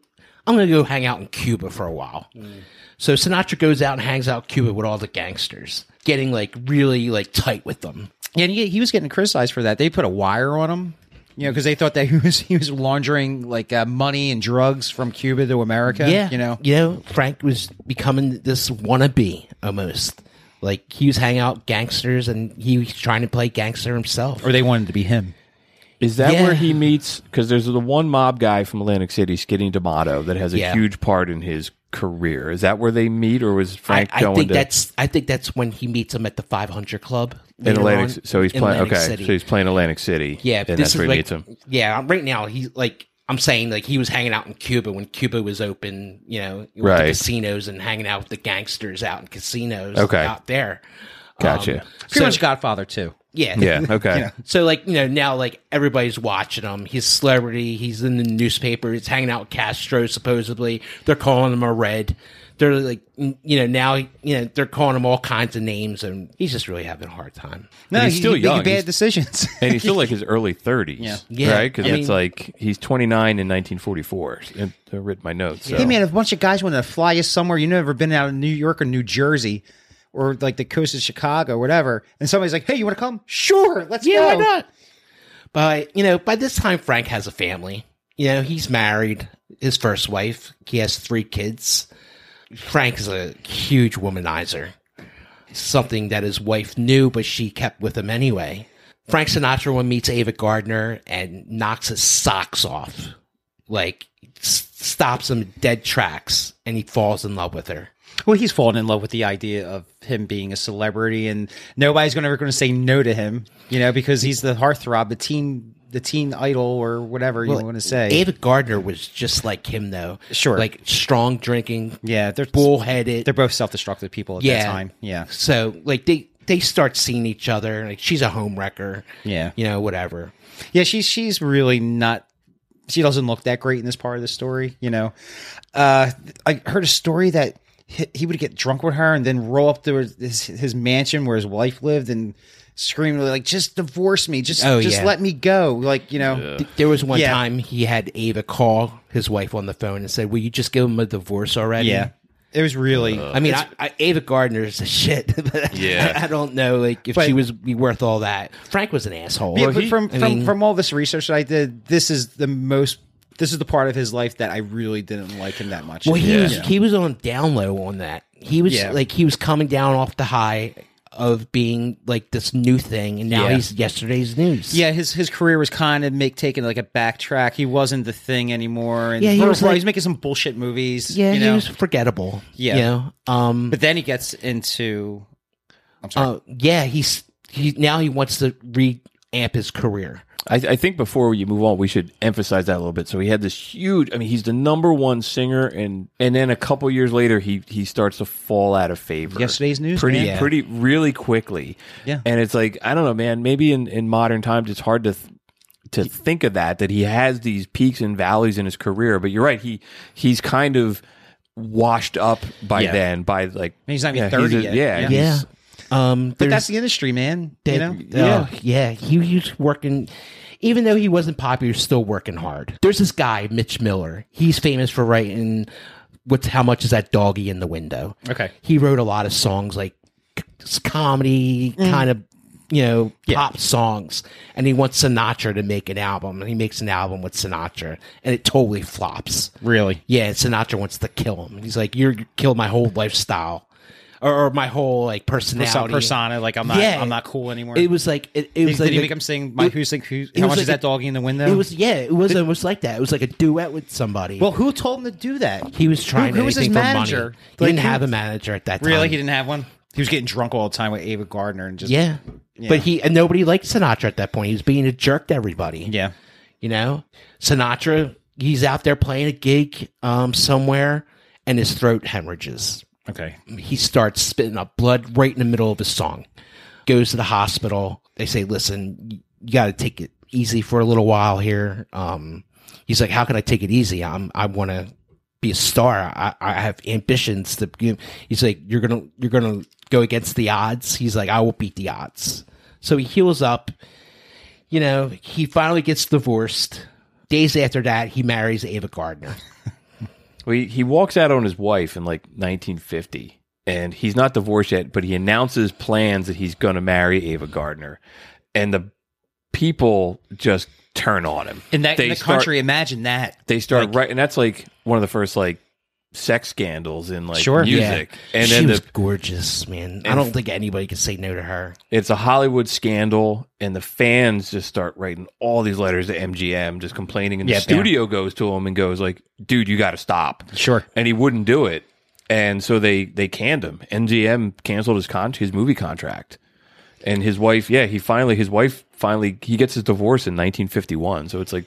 I'm going to go hang out in Cuba for a while. So Sinatra goes out and hangs out in Cuba with all the gangsters, getting like really like tight with them. Yeah, and he, he was getting criticized for that. They put a wire on him, you know, because they thought that he was he was laundering like uh, money and drugs from Cuba to America. Yeah, you know. you know, Frank was becoming this wannabe almost. Like he was hanging out gangsters, and he was trying to play gangster himself. Or they wanted to be him. Is that Yeah. where he meets? Because there's the one mob guy from Atlantic City, Skinny D'Amato, that has a Yeah. huge part in his career. Is that where they meet, or was I, Frank I going think to that's I think that's when he meets him at the 500 Club in Atlantic? on so he's playing. Okay, City. so he's playing Atlantic City. Yeah, and that's where he meets him. Yeah, right now he's like I'm saying like he was hanging out in Cuba when Cuba was open. You know, with Right. the casinos and hanging out with the gangsters out in casinos. Okay. out there. Gotcha. Um, Pretty so- much Godfather too. Yeah, Yeah. Okay. So like you know now like everybody's watching him. He's celebrity. He's in the newspaper. He's hanging out with Castro. Supposedly they're calling him a red. They're like you know now you know they're calling him all kinds of names and he's just really having a hard time. No, he's still he's making young. bad He's- decisions. and he's still like his early 30s. Yeah. Yeah. Right? Because I it's mean- like he's 29 in 1944. I I read my notes. So. Hey man, if a bunch of guys want to fly you somewhere, you've never been out of New York or New Jersey or like the coast of Chicago or whatever, and somebody's like, "Hey, you want to come? Sure, let's Yeah, go." why not? But you know, by this time, Frank has a family. You know, he's married. His first wife. He has three kids. Frank is a huge womanizer. Something that his wife knew, but she kept with him anyway. Frank Sinatra one meets Ava Gardner and knocks his socks off, like s- stops him dead tracks, and he falls in love with her. Well, he's fallen in love with the idea of him being a celebrity, and nobody's going to ever going to say no to him, you know, because he's the heartthrob, the teen, the teen idol, or whatever you want to say. Ava Gardner was just like him, though. Sure. like strong drinking, yeah, they're bullheaded. They're both self-destructive people at that time. Yeah, So like they they start seeing each other. Like she's a home wrecker. Yeah. You know, whatever. yeah. She's she's really not. She doesn't look that great in this part of the story. You know, uh, I heard a story that he, he would get drunk with her and then roll up to his, his mansion where his wife lived and scream like, "Just divorce me, just Oh, just yeah. let me go." Like you know, Th- There was one Yeah. time he had Ava call his wife on the phone and said, "Will you just give him a divorce already?" yeah. It was really. Uh, I mean, I, I, Ava Gardner is a shit. but Yeah. I, I don't know, like if But- she was be worth all that. Frank was an asshole. Yeah, but from from, mean- from all this research that I did, this is the most. This is the part of his life that I really didn't like him that much. Well, he Yeah. was he was on down low on that. He was Yeah. like he was coming down off the high of being like this new thing, and now Yeah. he's yesterday's news. Yeah, his his career was kind of make taking like a backtrack. He wasn't the thing anymore. And Yeah, he was for- like- he's making some bullshit movies. yeah, you he know? was forgettable. Yeah. you know? um, But then he gets into. I'm sorry. uh, yeah, he's he now he wants to reamp his career. I, I think before you move on, we should emphasize that a little bit. So he had this huge. I mean, he's the number one singer, and and then a couple years later, he he starts to fall out of favor. Yesterday's news, pretty man. Pretty really quickly. Yeah. and it's like I don't know, man. Maybe in in modern times, it's hard to. Th- to think of that, that he has these peaks and valleys in his career, but you're right. He he's kind of washed up by Yeah. then. By like He's not even yeah, 30 a- yet. Yeah, Yeah. Yeah, um, but that's the industry, man. You know. yeah, yeah. He, he was working, even though he wasn't popular, he was still working hard. There's this guy, Mitch Miller. He's famous for writing "What's How Much Is That Doggy in the Window?" Okay. he wrote a lot of songs like comedy, kind of you know pop songs, and he wants Sinatra to make an album, and he makes an album with Sinatra, and it totally flops. Really. Yeah, and Sinatra wants to kill him. He's like, "You're you killed my whole lifestyle or, or my whole like Persona, personality. persona, like I'm not, Yeah. I'm not cool anymore. It was like it, it was did like he a- make him sing? My, it- who's like who's, it how was much like is that a- doggy in the window? It was yeah, it was almost like that. It was like a duet with somebody. well, who told him to do that? he was trying. Who, who was his anything for manager? Money. He Like, didn't who- have a manager at that time. Really, he didn't have one. He was getting drunk all the time with Ava Gardner and just Yeah. but he and nobody liked Sinatra at that point. He was being a jerk to everybody. yeah. You know, Sinatra. He's out there playing a gig um, somewhere, and his throat hemorrhages. Okay. he starts spitting up blood right in the middle of his song. Goes to the hospital. They say, "Listen, you got to take it easy for a little while here." Um, he's like, "How can I take it easy? I'm I want to be a star. I, I have ambitions to." You He's like, "You're gonna you're gonna go against the odds." He's like, "I will beat the odds." So he heals up. You know, he finally gets divorced. Days after that, he marries Ava Gardner. Well, he, he walks out on his wife in like 1950, and he's not divorced yet, but he announces plans that he's going to marry Ava Gardner, and the people just turn on him. In that in the start- country, imagine that. they start Like- right, and that's like one of the first like sex scandals in like Sure. music, and she then was the, gorgeous, man. I don't think anybody could say no to her. it's a Hollywood scandal, and the fans just start writing all these letters to MGM, just complaining, and Yeah, the studio goes to him and goes like, "Dude, you got to stop." Sure. and he wouldn't do it, and so they they canned him. MGM canceled his con his movie contract, and his wife, yeah, he finally his wife finally he gets his divorce in 1951, so it's like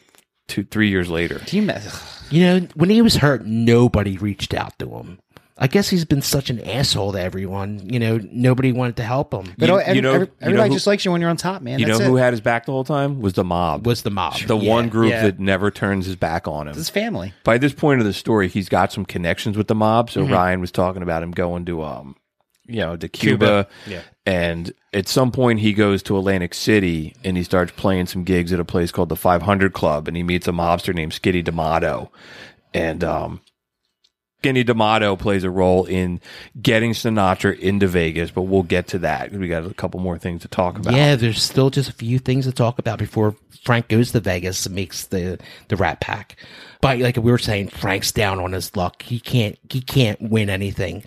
two three years later. Do you ma- You know, when he was hurt, nobody reached out to him. I guess he's been such an asshole to everyone. You know, nobody wanted to help him. But You- every- you know- every- you know everybody who- just likes you when you're on top, man. You know That's who it. had his back the whole time was the mob. was the mob the Yeah. one group Yeah. that never turns his back on him. His family. By this point of the story, he's got some connections with the mob. So Mm-hmm. Ryan was talking about him going to um, you know, to Cuba. Yeah. And at some point, he goes to Atlantic City and he starts playing some gigs at a place called the 500 Club, and he meets a mobster named Skinny D'Amato, and um. Skinny D'Amato plays a role in getting Sinatra into Vegas, but we'll get to that. We got a couple more things to talk about. Yeah, there's still just a few things to talk about before Frank goes to Vegas and makes the the Rat Pack. But like we were saying, Frank's down on his luck. He can't he can't win anything.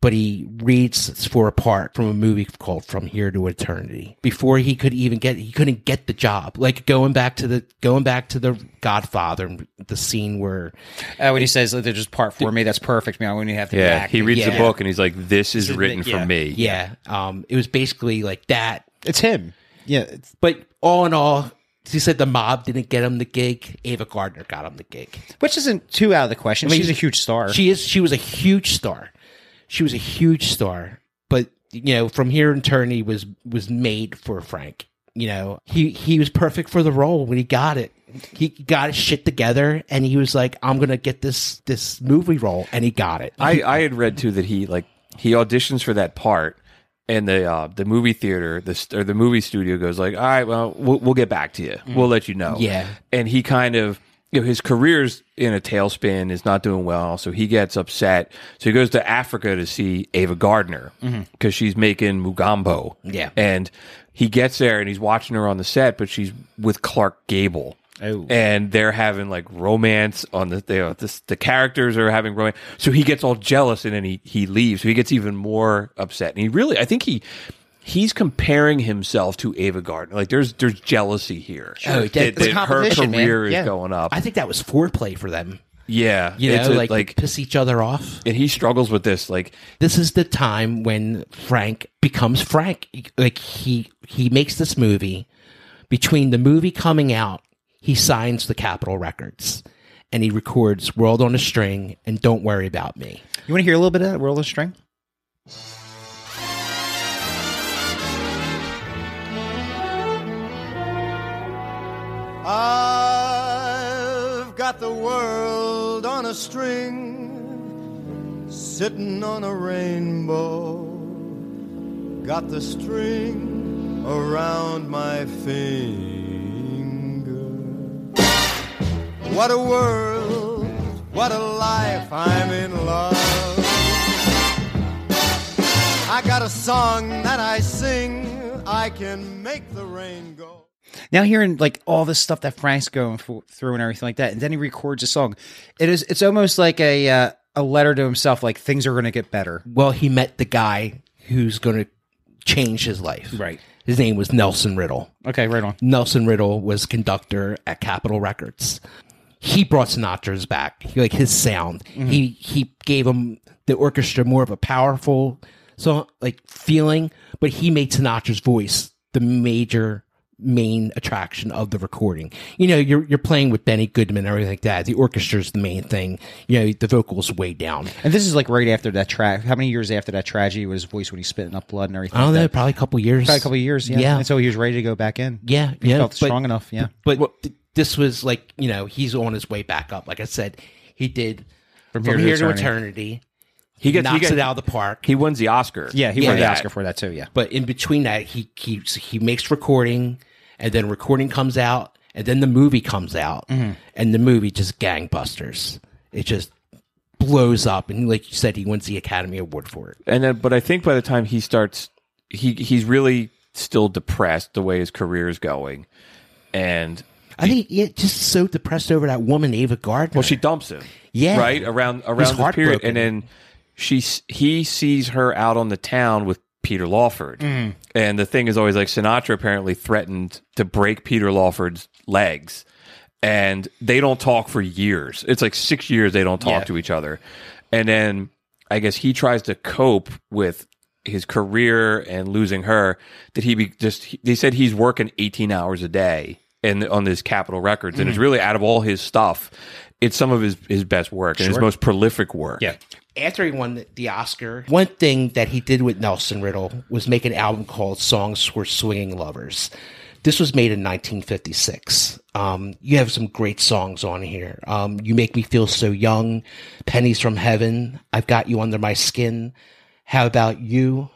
But he reads for a part from a movie called From Here to Eternity. Before he could even get he couldn't get the job. Like going back to the going back to the Godfather, the scene where Uh, when he says like, "There's just part for me," that's perfect. Man, when you have to Yeah, act, he reads the book and he's like, "This is is written the- for me." yeah, um, it was basically like that. It's him. Yeah, it's, But all in all, he said the mob didn't get him the gig. Ava Gardner got him the gig. which isn't too out of the question. I mean, She's a huge star. She is. She was a huge star. She was a huge star. But you know, from here in eternity was was made for Frank. You know, he he was perfect for the role when he got it. He got his shit together, and he was like, "I'm gonna get this this movie role," and he got it. I, I had read too that he like he auditions for that part, and the uh, the movie theater the st- or the movie studio goes like, all right, well, we'll, we'll get back to you. We'll let you know. Yeah. and he kind of. You know, his career's in a tailspin, is not doing well, so he gets upset. So he goes to Africa to see Ava Gardner mm-hmm. because she's making Mogambo. Yeah. And he gets there and he's watching her on the set, but she's with Clark Gable. Oh. And they're having like romance on the they, uh, this, the characters are having romance. So he gets all jealous and then he he leaves. So he gets even more upset. And he really I think he he's comparing himself to Ava Gardner. Like there's there's jealousy here. Oh, that, that- that it's her competition, man. career is Yeah. going up. I think that was foreplay for them. yeah. You know, a- like, like piss each other off. and he struggles with this like this is the time when Frank becomes Frank. Like he he makes this movie. Between the movie coming out, he signs the Capitol Records, and he records "World on a String" and "Don't Worry About Me." you want to hear a little bit of that World on a String? I've got the world on a string, sitting on a rainbow. Got the string around my finger. What a world, what a life, I'm in love. I got a song that I sing, I can make the rain go. Now hearing like all this stuff that Frank's going through and everything like that, and then he records a song. It is it's almost like a uh, a letter to himself, like things are going to get better. Well, he met the guy who's going to change his life. Right. His name was Nelson Riddle. Okay, right on. Nelson Riddle was conductor at Capitol Records. He brought Sinatra's back, He- like his sound. He he gave him the orchestra more of a powerful so like feeling, but he made Sinatra's voice the major main attraction of the recording. You know, you're you're playing with Benny Goodman and everything like that. The orchestra's the main thing. You know, the vocals way down. And this is like right after that track. How many years after that tragedy was his voice when he's spitting up blood and everything? I don't like know, that? probably a couple years. Probably a couple years. Yeah. Yeah. And so he was ready to go back in. Yeah, He yeah. felt but- strong enough. Yeah. But th- this was like, you know, he's on his way back up. Like I said, he did from, Here here, to to, Eternity. eternity. He gets knocks he gets, it out of the park. He wins the Oscar. Yeah. He Yeah, won the yeah. Oscar for that too. Yeah. but in between that, he keeps he makes recording, and then recording comes out, and then the movie comes out, Mm-hmm. and the movie just gangbusters. It just blows up, and like you said, he wins the Academy Award for it. and then but I think by the time he starts, he he's really still depressed the way his career is going, and I think yeah, just so depressed over that woman Ava Gardner. well, she dumps him. Yeah. right around around this period, and then she he sees her out on the town with Peter Lawford, Mm. and the thing is always like Sinatra apparently threatened to break Peter Lawford's legs, and they don't talk for years. It's like six years they don't talk Yeah. to each other, and then I guess he tries to cope with his career and losing her. That he be just he, they said he's working eighteen hours a day and on this Capitol Records, and it's really out of all his stuff. It's some of his, his best work and his most prolific work. Yeah. After he won the- Oscar, one thing that he did with Nelson Riddle was make an album called Songs for Swinging Lovers. This was made in 1956. Um, you have some great songs on here. Um, you Make Me Feel So Young, Pennies from Heaven, I've Got You Under My Skin, How About You?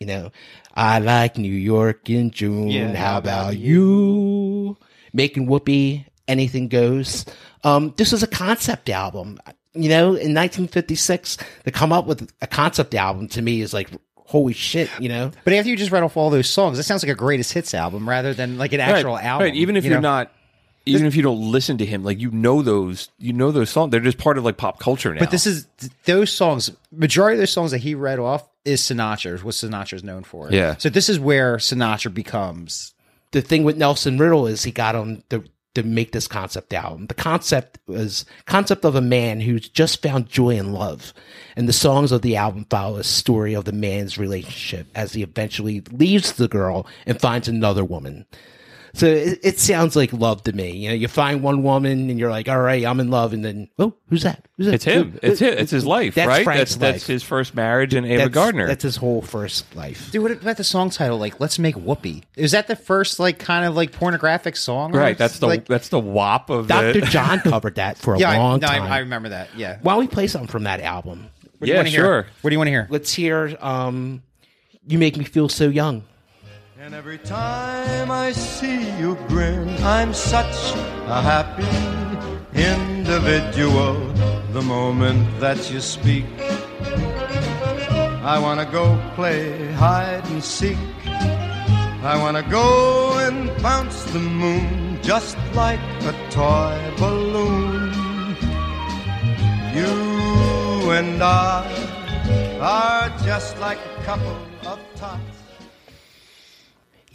You know, I like New York in June. Yeah, How about you? Making Whoopee, Anything Goes. Um, this was a concept album. You know, in 1956, to come up with a concept album to me is like, holy shit, you know? But after you just read off all those songs, it sounds like a greatest hits album rather than like an actual right, album. Right. Even if you you are know? not, even if you don't listen to him, like you know those, you know those songs. They're just part of like pop culture now. But this is those songs. Majority of those songs that he read off is Sinatra's. What Sinatra's known for. Yeah. So this is where Sinatra becomes. the thing with Nelson Riddle is he got on to to make this concept album. The concept was concept of a man who's just found joy in love, and the songs of the album follow a story of the man's relationship as he eventually leaves the girl and finds another woman. So it, it sounds like love to me. You know, you find one woman and you're like, "All right, I'm in love," and then, oh, who's that? Who's that? it's him. It's his, it's his life, That's right? Frank's that's that's life. his first marriage and Ava That's- Gardner. That's his whole first life. Dude, what about the song title? Like, let's make Whoopee. Is that the first like kind of like pornographic song? right. That's the like, that's the wop of Dr. the. John covered that for a yeah. I, long no, I, time. I remember that. Yeah. Why don't we play something from that album? What do you Yeah, wanna hear? sure. What do you want to hear? Let's hear um, You Make Me Feel So Young. And every time I see you grin, I'm such a happy individual. The moment that you speak, I wanna go play hide and seek. I wanna go and bounce the moon just like a toy balloon. You and I are just like a couple of tots.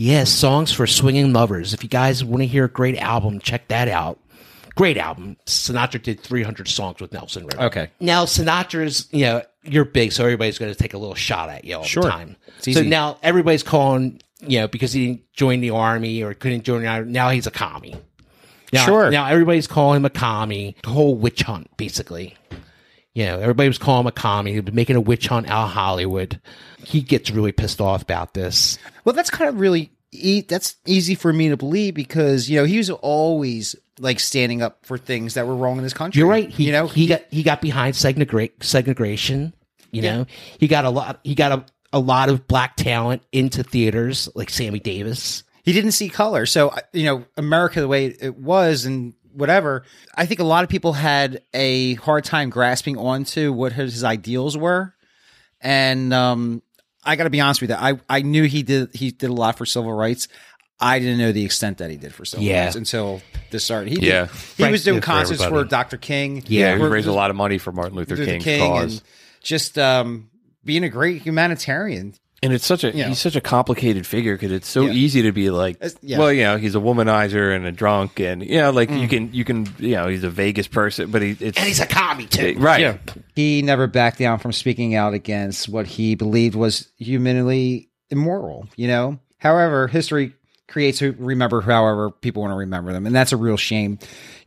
Yeah, songs for swinging lovers. If you guys want to hear a great album, check that out. Great album. Sinatra did 300 songs with Nelson Riddle. Okay. Now Sinatra's, you know, you're big, so everybody's going to take a little shot at you all Sure. the time. So now everybody's calling, you know, because he didn't join the army or couldn't join the army. Now he's a commie. Now, Sure. Now everybody's calling him a commie. The whole witch hunt, basically. You know, everybody was calling him a commie. he was making a witch hunt out of Hollywood. He gets really pissed off about this. Well, that's kind of really e- that's easy for me to believe because you know he was always like standing up for things that were wrong in this country. You're right. He, you know, he got he got behind segregra- segregation. You know, he got a lot. He got a, a lot of black talent into theaters, like Sammy Davis. he didn't see color. So you know, America the way it was and whatever. I think a lot of people had a hard time grasping onto what his ideals were, and um, I got to be honest with you. I I knew he did he did a lot for civil rights. I didn't know the extent that he did for civil Yeah. rights until this started. He did, Yeah. he Frank was doing did for concerts for everybody. Dr. King. Yeah, he raised a lot of money for Martin Luther, Luther King's King cause. and just um, being a great humanitarian. And it's such a Yeah. he's such a complicated figure because it's so Yeah. easy to be like, yeah. well, you know, he's a womanizer and a drunk, and you know, like Mm. you can you can you know he's a Vegas person, but he it's and he's a commie too. right. Yeah. He never backed down from speaking out against what he believed was humanly immoral, you know? However, history creates who remember however people want to remember them, and that's a real shame.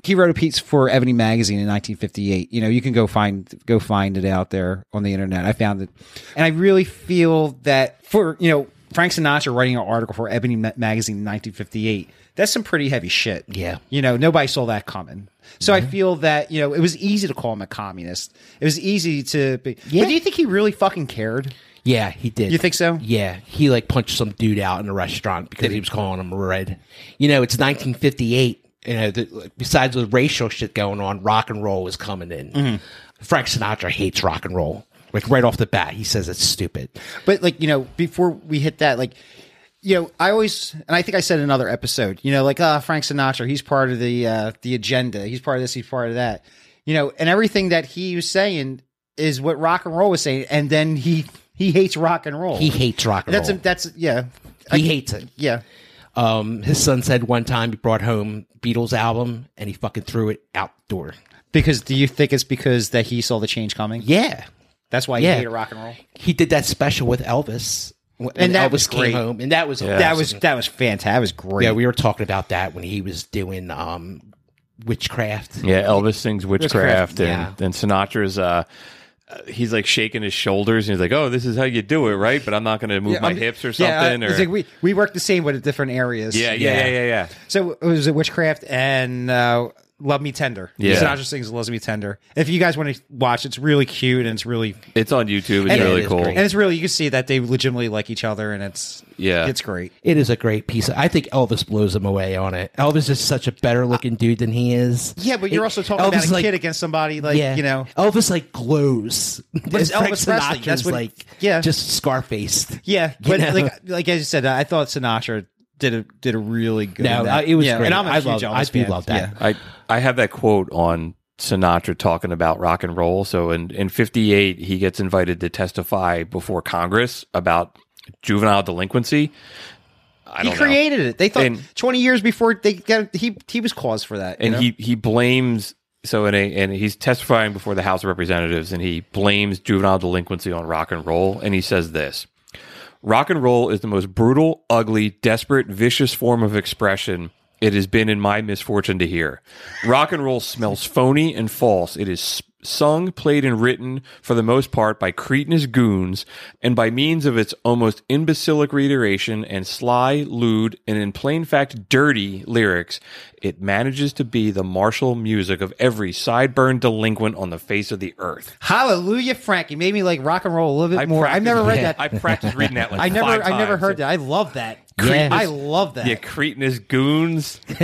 He wrote a piece for Ebony magazine in 1958. You know, you can go find go find it out there on the internet. I found it. And I really feel that for, you know, Frank Sinatra writing an article for Ebony magazine in 1958, that's some pretty heavy shit. Yeah. You know, nobody saw that coming. So I mm-hmm. feel that, you know, it was easy to call him a communist. It was easy to be. Yeah. But do you think he really fucking cared? Yeah, he did. You think so? Yeah, he like punched some dude out in a restaurant because he was calling him red. You know, it's 1958. You know, the, besides the racial shit going on, rock and roll was coming in. Mm-hmm. Frank Sinatra hates rock and roll. Like right off the bat, he says it's stupid. But like, you know, before we hit that, like, you know, I always, and I think I said in another episode, you know, like, ah, Frank Sinatra, he's part of the uh, the agenda. He's part of this. He's part of that. You know, and everything that he was saying is what rock and roll was saying, and then he he hates rock and roll. He hates rock and that's roll. A, that's yeah. he hates it. Yeah. Um, his son said one time he brought home Beatles album and he fucking threw it outdoor. Because do you think it's because that he saw the change coming? Yeah, That's why he Yeah. hated rock and roll. he did that special with Elvis, when And that Elvis was came great. home, and that was That was that was fantastic. That was great. yeah. We were talking about that when he was doing um witchcraft. Yeah, Elvis sings witchcraft, Witchcraft, and yeah. then Sinatra's uh, he's like shaking his shoulders, and he's like, "Oh, this is how you do it, right?" But I'm not going to move Yeah, my I'm- hips or yeah, something. uh, or like we we work the same but at different areas. yeah, yeah, yeah, yeah, yeah. So it was it witchcraft and uh, Love Me Tender. Yeah. Sinatra sings Love Me Tender. If you guys want to watch, it's really cute and it's really It's on YouTube. It's And it really is cool. great. and it's really you can see that they legitimately like each other and it's Yeah. it's great. It is a great piece. I think Elvis blows him away on it. Elvis is such a better looking dude than he is. Yeah, but you're It- also talking Elvis about a like- kid against somebody like yeah, you know. Elvis like glows. But it's Elvis Presley. That's what- like yeah. just scar faced. Yeah, You but know? like like you said, I thought Sinatra did a did a really good. No, in that. uh, it was yeah, great. and I'm a I huge love- Elvis I do fan. love that. Yeah. I I have that quote on Sinatra talking about rock and roll. So in in '58, he gets invited to testify before Congress about juvenile delinquency. I He don't know. created it. They thought And- 20 years before they got he he was cause for that. you and know? he he blames so in a and he's testifying before the House of Representatives and he blames juvenile delinquency on rock and roll and he says this rock and roll is the most brutal ugly desperate vicious form of expression it has been in my misfortune to hear rock and roll smells phony and false it is sung played and written for the most part by cretinous goons and by means of its almost imbecilic reiteration and sly lewd and in plain fact dirty lyrics it manages to be the martial music of every sideburn delinquent on the face of the earth. Hallelujah, Frank! You made me like rock and roll a little bit more. I've never read that. I practiced reading that like I never, I never heard that. I love that. Yeah. I love that. You cretinous goons.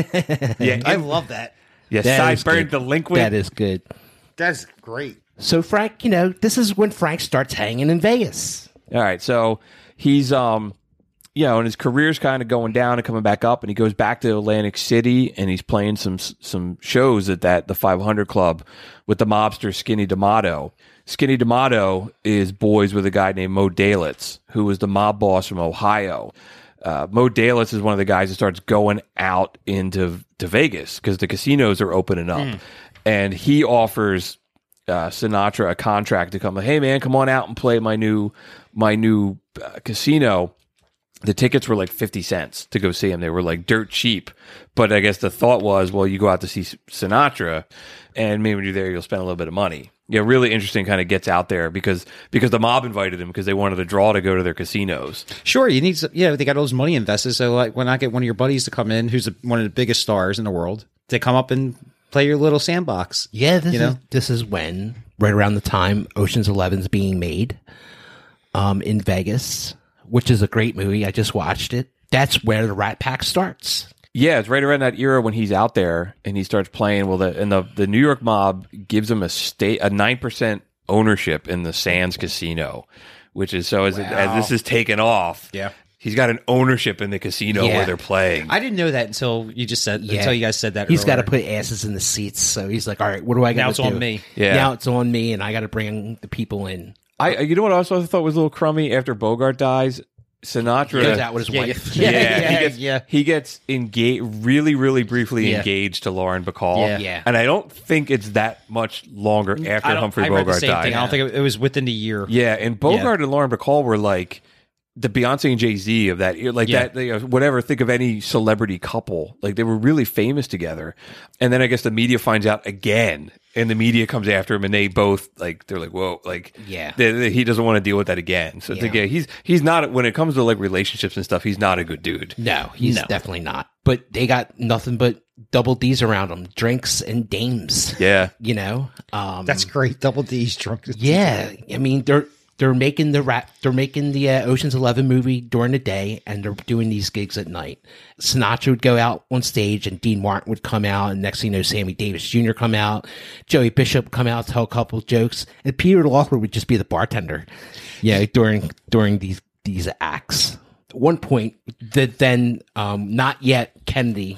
yeah, I love that. yeah, That is sideburn good. delinquent. That is good. That's great. So Frank, you know, this is when Frank starts hanging in Vegas. All right, so he's um, you know, and his career's kind of going down and coming back up, and he goes back to Atlantic City and he's playing some some shows at that the 500 Club with the mobster Skinny D'Amato. Skinny D'Amato is boys with a guy named Moe Dalitz, who was the mob boss from Ohio. Uh, Moe Dalitz is one of the guys that starts going out into to Vegas because the casinos are opening up, and he offers uh, Sinatra a contract to come. Hey man, come on out and play my new my new uh, casino. The tickets were like fifty cents to go see him. They were like dirt cheap. But I guess the thought was, well, you go out to see Sinatra, and maybe when you're there, you'll spend a little bit of money. Yeah, really interesting. Kind of gets out there because because the mob invited him because they wanted a draw to go to their casinos. Sure, you need. Some, yeah, they got all those money invested. So like, when I get one of your buddies to come in, who's a, one of the biggest stars in the world, to come up and play your little sandbox. Yeah, this You is know? this is when right around the time Ocean's Eleven's being made, um, in Vegas, which is a great movie. I just watched it. That's where the Rat Pack starts. Yeah, it's right around that era when he's out there and he starts playing. Well, the and the the New York mob gives him a state a nine percent ownership in the Sands Casino, which is so as, as this is taken off. Yeah. he's got an ownership in the casino Yeah. where they're playing. I didn't know that until you just said until you guys said that. He's got to put asses in the seats. So he's like, all right, what do I got? Now it's on me. Yeah. Now it's on me, and I got to bring the people in. I, you know what? I also thought was a little crummy after Bogart dies. Sinatra Goes out with his Yeah, wife. yeah. yeah, Yeah, he gets, yeah. he gets engaged, really, really briefly Yeah. engaged to Lauren Bacall. Yeah. Yeah. and I don't think it's that much longer mm, after Humphrey I Bogart died. thing. I don't think it, it was within the year. Yeah, and Bogart and Lauren Bacall were like the Beyonce and Jay Z of that year, like Yeah. that. They, uh, whatever. Think of any celebrity couple, like they were really famous together. And then I guess the media finds out again, and the media comes after him, and they both like they're like, whoa, like Yeah. they- they- he doesn't want to deal with that again. So it's like, Yeah. yeah, he's he's not when it comes to like relationships and stuff, he's not a good dude. No, he's No. definitely not. But they got nothing but double D's around them, drinks and dames. Yeah, You know, um, That's great. Double D's drunk. yeah. I mean, they're they're making the rap, they're making the uh, Ocean's Eleven movie during the day, and they're doing these gigs at night. Sinatra would go out on stage, and Dean Martin would come out, and next thing you know, Sammy Davis Jr. come out, Joey Bishop come out, tell a couple jokes, and Peter Lawford would just be the bartender. Yeah, during during these these acts. One point, the then um, not yet Kennedy,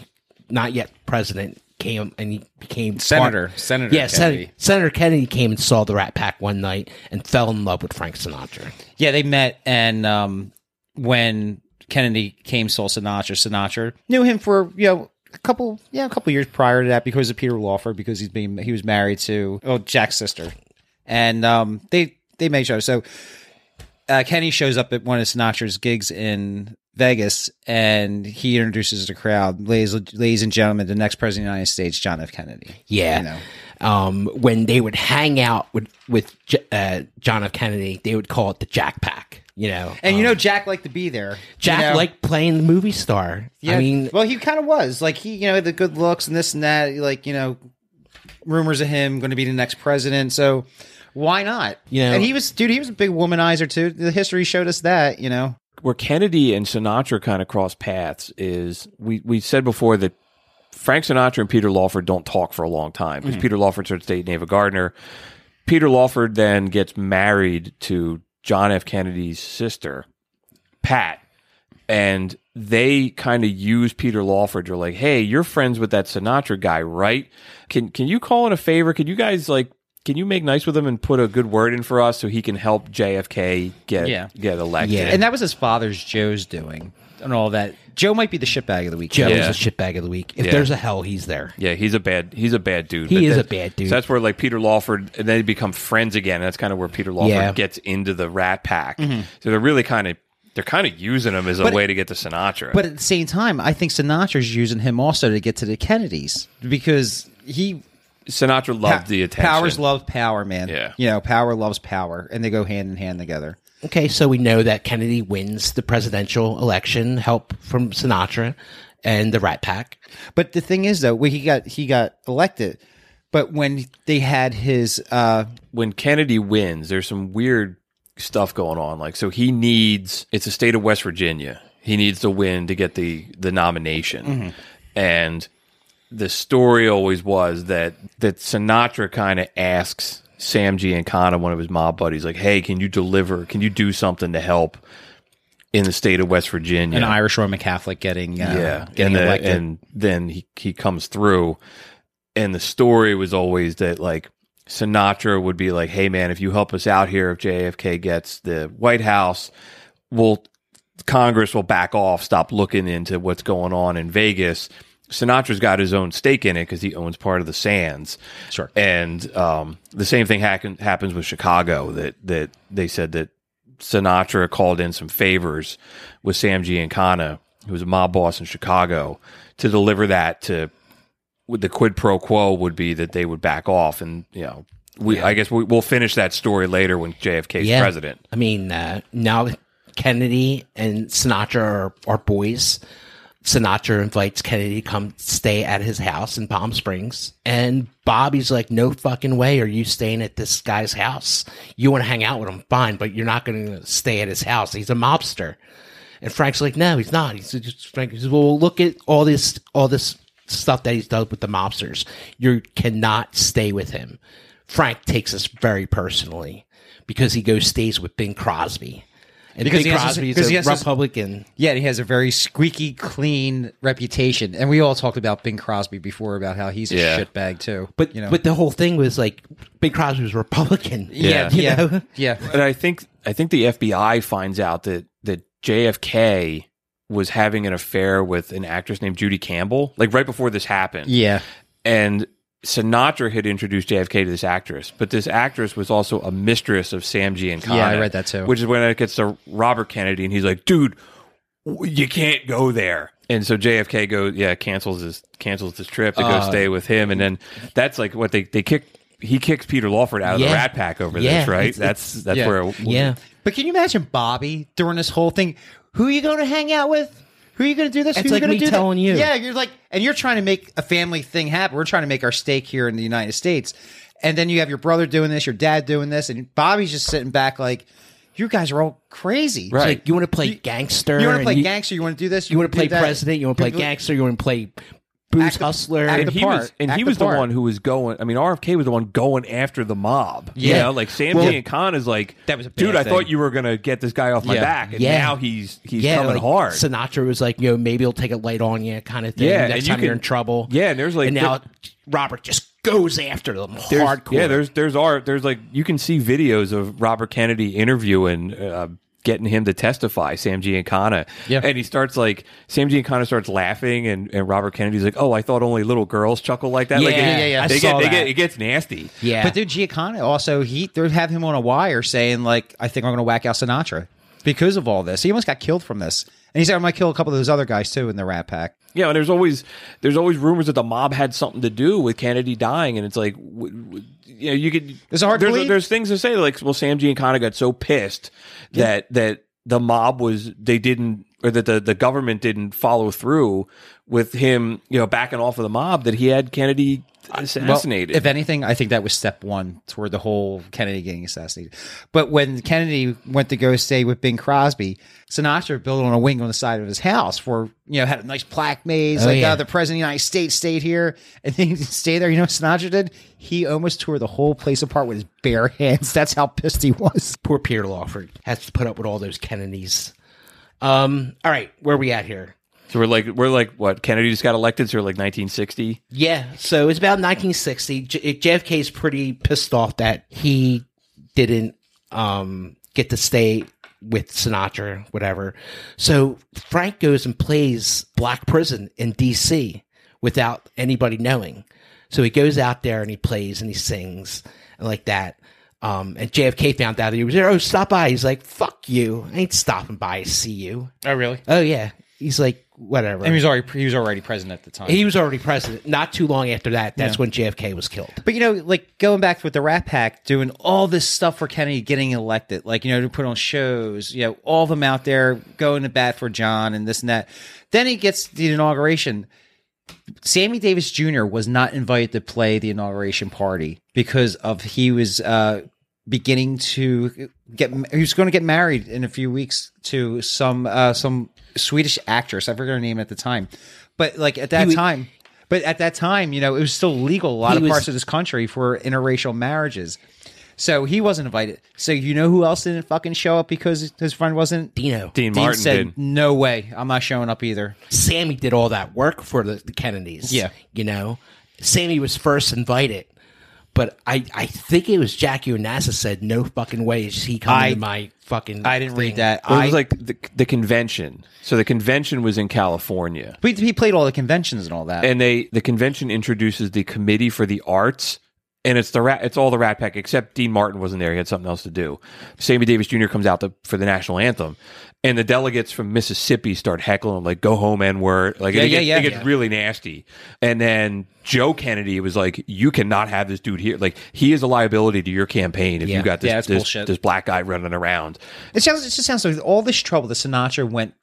not yet president, came and he became Senator. part- Senator yeah, Kennedy. Sen- Senator Kennedy came and saw the Rat Pack one night and fell in love with Frank Sinatra. Yeah, they met, and um, when Kennedy came, saw Sinatra. Sinatra knew him for you know a couple, yeah, a couple years prior to that because of Peter Lawford, because he's been he was married to oh Jack's sister, and um, they they made sure. So uh, Kenny shows up at one of Sinatra's gigs in Vegas, and he introduces the crowd, ladies, ladies and gentlemen, the next president of the United States, John F. Kennedy. Yeah. You know. Um, when they would hang out with with J- uh, John F. Kennedy, they would call it the Jack Pack. You know, And you Um, know, Jack liked to be there. Jack you know? liked playing the movie star. I mean, well, he kind of was like he, you know, the good looks and this and that. Like you know, rumors of him going to be the next president. So why not? You know- and he was, dude. He was a big womanizer too. The history showed us that. You know, where Kennedy and Sinatra kind of cross paths is we we said before that Frank Sinatra and Peter Lawford don't talk for a long time because mm. Peter Lawford starts dating Ava Gardner. Peter Lawford then gets married to John F. Kennedy's sister, Pat, and they kind of use Peter Lawford. They're like, "Hey, you're friends with that Sinatra guy, right? Can can you call in a favor? Could you guys like?" Can you make nice with him and put a good word in for us so he can help JFK get Yeah. get elected? Yeah. and that was his father's Joe's doing and all that. Joe might be the shitbag of the week. Joe Yeah. is a shitbag of the week. If Yeah. there's a hell, he's there. Yeah, he's a bad he's a bad dude. He But is that- a bad dude. So that's where like Peter Lawford and they become friends again. And that's kind of where Peter Lawford Yeah. gets into the Rat Pack. Mm-hmm. So they're really kind of they're kind of using him as a But- way to get to Sinatra. But at the same time, I think Sinatra's using him also to get to the Kennedys because he Sinatra loved the attention. Powers loves power, man. Yeah. you know, power loves power, and they go hand in hand together. Okay, so we know that Kennedy wins the presidential election, help from Sinatra and the Rat Pack. But the thing is, though, when he got he got elected, but when they had his uh, when Kennedy wins, there's some weird stuff going on. Like, so he needs it's a state of West Virginia. He needs to win to get the the nomination, and the story always was that that Sinatra kind of asks Sam Giancana, one of his mob buddies, like, "Hey, can you deliver? Can you do something to help in the state of West Virginia?" an Irish Roman Catholic getting uh, yeah, getting and, the- elected. and then he he comes through, and the story was always that like Sinatra would be like, "Hey man, if you help us out here, if JFK gets the White House, we'll Congress will back off, stop looking into what's going on in Vegas." Sinatra's got his own stake in it because he owns part of the Sands. Sure. And um, the same thing happen, happens with Chicago. That that they said that Sinatra called in some favors with Sam Giancana, who was a mob boss in Chicago, to deliver that to. The quid pro quo would be that they would back off, and you know, we I guess we, we'll finish that story later when JFK's Yeah. president. I mean, uh, now Kennedy and Sinatra are, are boys. Sinatra invites Kennedy to come stay at his house in Palm Springs. And Bobby's like, no fucking way are you staying at this guy's house. You want to hang out with him, fine, but you're not going to stay at his house. He's a mobster. And Frank's like, no, he's not. He's just Frank. He says, well, look at all this, all this stuff that he's done with the mobsters. You cannot stay with him. Frank takes this very personally because he goes stays with Bing Crosby. And Because Bing he has this- Crosby's because a has this- Republican. Yeah, and he has a very squeaky clean reputation. And we all talked about Bing Crosby before about how he's a Yeah. shitbag too. But you know, but the whole thing was like Bing Crosby was Republican. yeah, you yeah, know? yeah. And I think I think the FBI finds out that that JFK was having an affair with an actress named Judy Campbell, like right before this happened. Yeah. And Sinatra had introduced JFK to this actress, but this actress was also a mistress of Sam Giancana. Yeah, I read that too. Which is when it gets to Robert Kennedy, and he's like, "Dude, you can't go there." And so JFK goes, yeah, cancels his cancels his trip to go Uh, stay with him, and then that's like what they they kick. He kicks Peter Lawford out of the Rat Pack over Yeah, this, right? it's- that's that's yeah. where Yeah. But can you imagine Bobby during this whole thing? Who are you going to hang out with? Who are you going to do this? It's Who are like you going me to do telling that? you. Yeah, you're like, and you're trying to make a family thing happen. We're trying to make our stake here in the United States, and then you have your brother doing this, your dad doing this, and Bobby's just sitting back like, you guys are all crazy. Right. It's like you want to play gangster. You want to and play you, gangster? You want to do this? You want to play that. president. You want to play gangster. You want to play booze Act the- hustler. act and the he part. was and Act he the was the part. one who was going. I mean, RFK was the one going after the mob. You Yeah. know, like Sam Well- Giancana is like, That was a bad dude. I thought you were gonna get this guy off my Yeah. back, and Yeah. now he's he's yeah, coming like hard. Sinatra was like, you know, maybe he'll take it light on you, kind of thing. Yeah, next and you time you're in trouble. Yeah, and there's like and now Robert just goes after them there's, hardcore. Yeah, there's there's art. There's like you can see videos of Robert Kennedy interviewing. Uh, Getting him to testify, Sam Giancana, Yeah. and he starts like Sam Giancana starts laughing, and, and Robert Kennedy's like, "Oh, I thought only little girls chuckle like that." like, Yeah, it- yeah, yeah. I They saw get, they that. get it gets nasty. yeah, But dude, Giancana also he they have him on a wire saying like, I think I'm going to whack out Sinatra because of all this. He almost got killed from this, and he said I might kill a couple of those other guys too in the Rat Pack. Yeah, and there's always there's always rumors that the mob had something to do with Kennedy dying, and it's like, w- w- you know, you could. Is it hard to there's there's things to say like, well, Sam Giancana got so pissed that that the mob was they didn't or that the the government didn't follow through with him, you know, backing off of the mob that he had Kennedy assassinated. If anything, I think that was step one toward the whole Kennedy getting assassinated. But when Kennedy went to go stay with Bing Crosby, Sinatra built on a wing on the side of his house for you know had a nice plaque made Oh, like yeah. uh, the president of the United States stayed here and then he didn't stay there. You know what Sinatra did? He almost tore the whole place apart with his bare hands. That's how pissed he was. poor Peter Lawford has to put up with all those Kennedys. Um, all right, where are we at here? so we're like we're like what Kennedy just got elected, so we're like 1960. Yeah, so it's about 1960. J- JFK's pretty pissed off that he didn't um, get to stay with Sinatra, whatever. So Frank goes and plays Black Prison in D.C. without anybody knowing. So he goes out there and he plays and he sings and like that. Um, and JFK found out that he was there. Oh, stop by. He's like, "Fuck you! I ain't stopping by to see you." Oh really? Oh yeah. He's like, whatever. And he was already he was already president at the time. He was already president. Not too long after that, that's when JFK was killed. But you know, like going back with the Rat Pack, doing all this stuff for Kennedy getting elected, like you know, to put on shows, you know, all of them out there going to bat for John and this and that. Then he gets the inauguration. Sammy Davis Jr. was not invited to play the inauguration party because of he was uh, beginning to get he was going to get married in a few weeks to some uh, some Swedish actress. I forget her name at the time, but like at that He wa- time. But at that time, you know, it was still legal a lot He of was- parts of this country for interracial marriages. So he wasn't invited. So you know who else didn't fucking show up because his friend wasn't? Dino. Dean, Dean Martin said, did. "No way, I'm not showing up either." Sammy did all that work for the, the Kennedys. Yeah. You know, Sammy was first invited, but I, I think it was Jackie Onassis said, no fucking way is he coming I- to my fucking. I didn't read that. Well, it I was like the, the convention. So the convention was in California. But he played all the conventions and all that. and they the convention introduces the committee for the arts and it's the rat it's all the rat pack except dean martin wasn't there he had something else to do sammy davis jr comes out to, for the national anthem and the delegates from mississippi start heckling like go home n word like Yeah, it, yeah, gets, yeah. it gets Yeah. really nasty and then joe kennedy was like you cannot have this dude here like he is a liability to your campaign if Yeah. you got this, this, this black guy running around It sounds. It just sounds like all this trouble that Sinatra went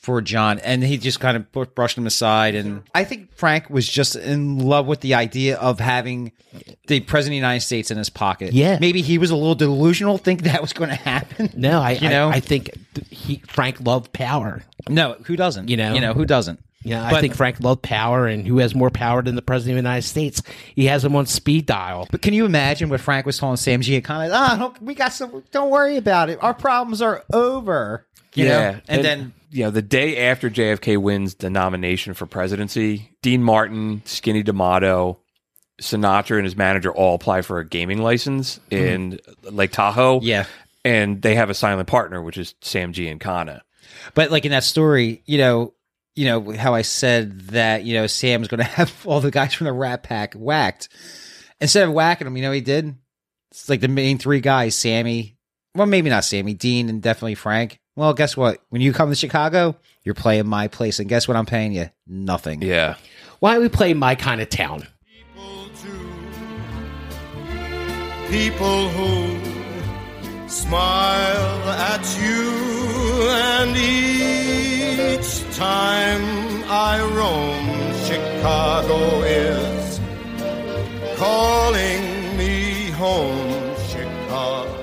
for John, and he just kind of brushed him aside. And I think Frank was just in love with the idea of having the president of the United States in his pocket. Yeah. maybe he was a little delusional, think that was going to happen. No, I, you I- know, I, think he Frank loved power. no, who doesn't? You know? you know who doesn't? Yeah, I think Frank loved power, and who has more power than the president of the United States? He has him on speed dial. But can you imagine what Frank was telling Sam G? Kind of, ah, don't, we got some. Don't worry about it. Our problems are over. You know? and, then you know the day after JFK wins the nomination for presidency, Dean Martin, Skinny D'Amato, Sinatra, and his manager all apply for a gaming license in Lake Tahoe. Mm-hmm. Yeah. and they have a silent partner, which is Sam Giancana. But like in that story, you know, you know how I said that you know Sam's going to have all the guys from the Rat Pack whacked. Instead of whacking them, you know, what he did. It's like the main three guys: Sammy, well, maybe not Sammy, Dean, and definitely Frank. Well, guess what? When you come to Chicago, you're playing my place, and guess what? I'm paying you nothing. Yeah, Why don't we play My Kind of Town? people who smile at you and each time I roam Chicago is calling me home Chicago is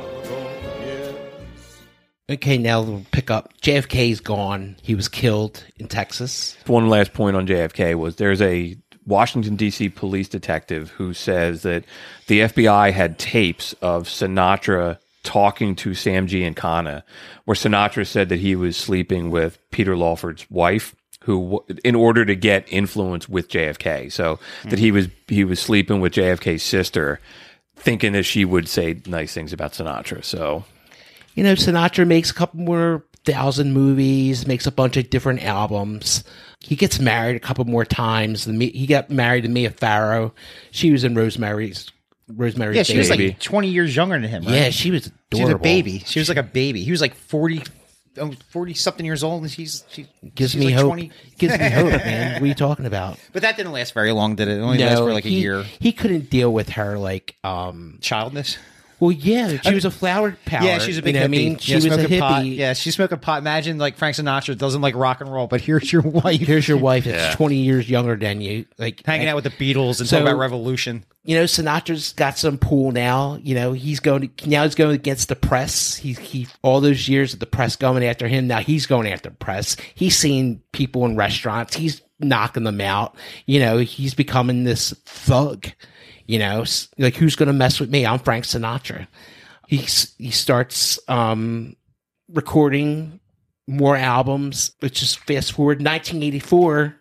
Okay, now we'll pick up. JFK's gone. He was killed in Texas. one last point on JFK was there's a Washington D.C. police detective who says that the FBI had tapes of Sinatra talking to Sam Giancana, where Sinatra said that he was sleeping with Peter Lawford's wife, who in order to get influence with JFK, so that mm-hmm. he was he was sleeping with JFK's sister, thinking that she would say nice things about Sinatra. So You know, Sinatra makes a couple more thousand movies, makes a bunch of different albums. He gets married a couple more times. He got married to Mia Farrow. She was in Rosemary's Rosemary's Yeah, she was Baby. like 20 years younger than him. Right? yeah, she was she was a baby. She was like a baby. He was like 40, 40 something years old, and she's she Gives me like hope. 20. Gives me hope, man. What are you talking about? But that didn't last very long, did it? It only lasted for like a year. He couldn't deal with her like um Childness. Well yeah, she was a uh, flower power. Yeah, she's a big you know hippie. I mean? She yeah, was a hippie. pot. Yeah, she's smoking pot. Imagine like Frank Sinatra doesn't like rock and roll, but here's your wife Here's your wife that's twenty years younger than you. Like hanging out with the Beatles and So- talking about revolution. you know, Sinatra's got some pull now. You know, he's going to, now he's going against the press. He he all those years of the press going after him. Now he's going after the press. He's seeing people in restaurants. He's knocking them out. You know, he's becoming this thug. You know, like who's going to mess with me? I'm Frank Sinatra. He he starts um recording more albums, which is fast forward 1984.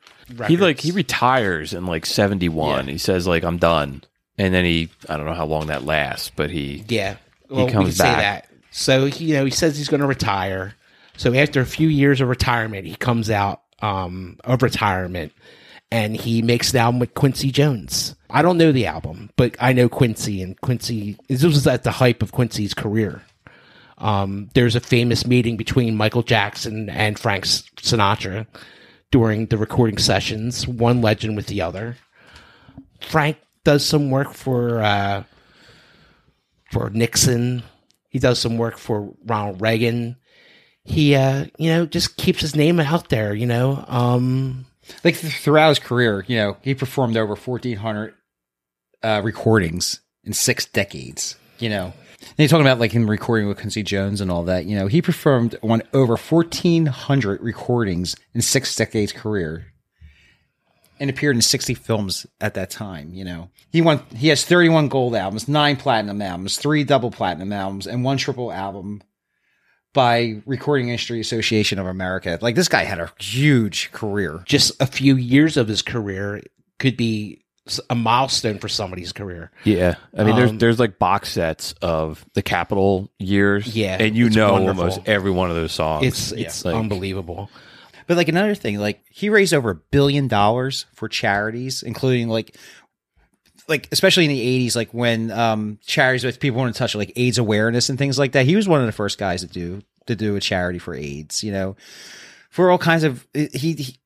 he like he retires in like 71 he says like i'm done and then he i don't know how long that lasts but he Yeah. Well, comes we can say back. So he, you know, he says he's going to retire. So after a few years of retirement, he comes out um, of retirement and he makes the album with Quincy Jones. I don't know the album, but I know Quincy and Quincy. This was at the hype of Quincy's career. Um, there's a famous meeting between Michael Jackson and Frank Sinatra during the recording sessions. One legend with the other. Frank does some work for uh, for Nixon. He does some work for Ronald Reagan. He, uh, you know, just keeps his name out there. You know, um, Like th- throughout his career, you know, he performed over 1,400 uh, recordings in six decades, you know. And you're talking about like him recording with Quincy Jones and all that, you know, he performed on over 1,400 recordings in six decades career and appeared in 60 films at that time, you know. He won he has 31 gold albums, 9 platinum albums, 3 double platinum albums and one triple album by Recording Industry Association of America. Like this guy had a huge career. just a few years of his career could be a milestone for somebody's career. Yeah, I mean, there's Um, there's like box sets of the Capitol years. Yeah, and you know wonderful. almost every one of those songs. It's it's Like- unbelievable. But like another thing, like he raised over a billion dollars for charities, including like like especially in the eighties, like when um charities with people want to touch like AIDS awareness and things like that. He was one of the first guys to do to do a charity for AIDS, you know. For all kinds of he, he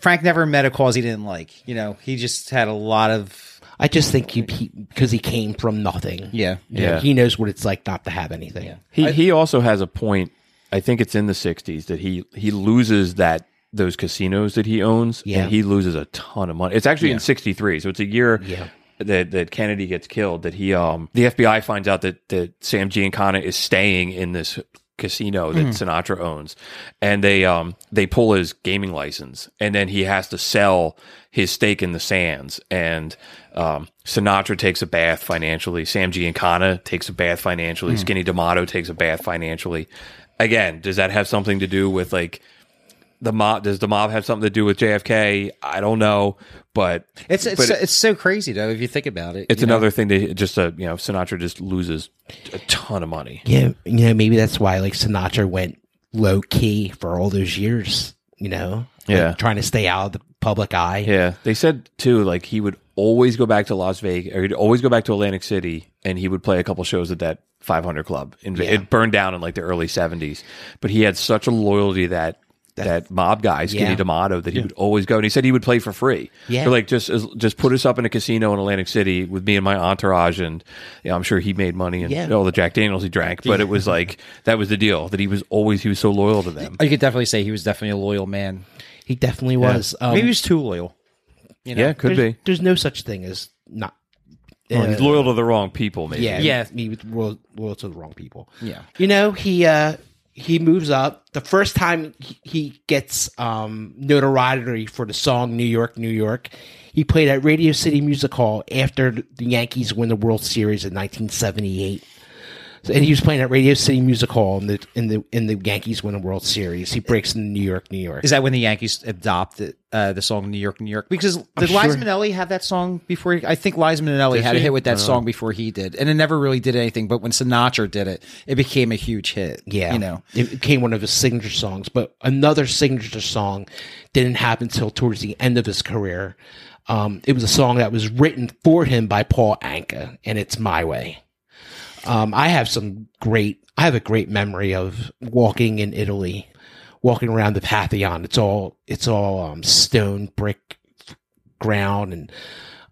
Frank never met a cause he didn't like. You know, he just had a lot of I just think he because he, came from nothing. yeah. You know, Yeah. he knows what it's like not to have anything. he he also has a point. I think it's in the '60s that he he loses that those casinos that he owns. Yeah. and he loses a ton of money. It's actually in '63, so it's a year. Yeah. That, that Kennedy gets killed, that he um the FBI finds out that that Sam Giancana is staying in this casino that Sinatra owns, and they um they pull his gaming license, and then he has to sell his stake in the Sands, and um, Sinatra takes a bath financially. Sam Giancana takes a bath financially. Skinny D'Amato takes a bath financially. Again, does that have something to do with like? The mob does the mob have something to do with JFK? I don't know, but It's it's but so, it's so crazy though if you think about it. it's you know? another thing that just uh, you know Sinatra just loses a ton of money. Yeah, you know, maybe that's why like Sinatra went low key for all those years. You know, like, Yeah. trying to stay out of the public eye. Yeah, they said too like he would always go back to Las Vegas or he'd always go back to Atlantic City and he would play a couple shows at that 500 club. In, Yeah. It burned down in like the early 70s, but he had such a loyalty that. That mob guy, Skinny Yeah. D'Amato, that he would always go, and he said he would play for free. Yeah. They're like just just put us up in a casino in Atlantic City with me and my entourage, and yeah, I'm sure he made money and Yeah. all the Jack Daniels he drank. But it was like that was the deal that he was always he was so loyal to them. You could definitely say he was definitely a loyal man. He definitely was. Um, Maybe he was too loyal. You know? yeah, could there's, be. There's no such thing as not. Well, he's uh, loyal to the wrong people, maybe. Yeah, Yeah. me with loyal, loyal to the wrong people. Yeah. you know he uh he moves up. The first time he, gets um notoriety for the song "New York, New York," he played at Radio City Music Hall after the Yankees win the World Series in 1978. And he was playing at Radio City Music Hall in the in the in the Yankees win the World Series. He breaks into New York, New York. Is that when the Yankees adopted uh, the song "New York, New York"? Because did sure. Liza Minnelli have that song before? He, I think Liza Minnelli had a hit with that song before he did, and it never really did anything. But when Sinatra did it, it became a huge hit. Yeah, you know. it became one of his signature songs. But another signature song didn't happen until towards the end of his career. Um, it was a song that was written for him by Paul Anka, and it's "My Way." Um, I have some great. I have a great memory of walking in Italy, walking around the Pantheon. It's all it's all um, stone brick ground, and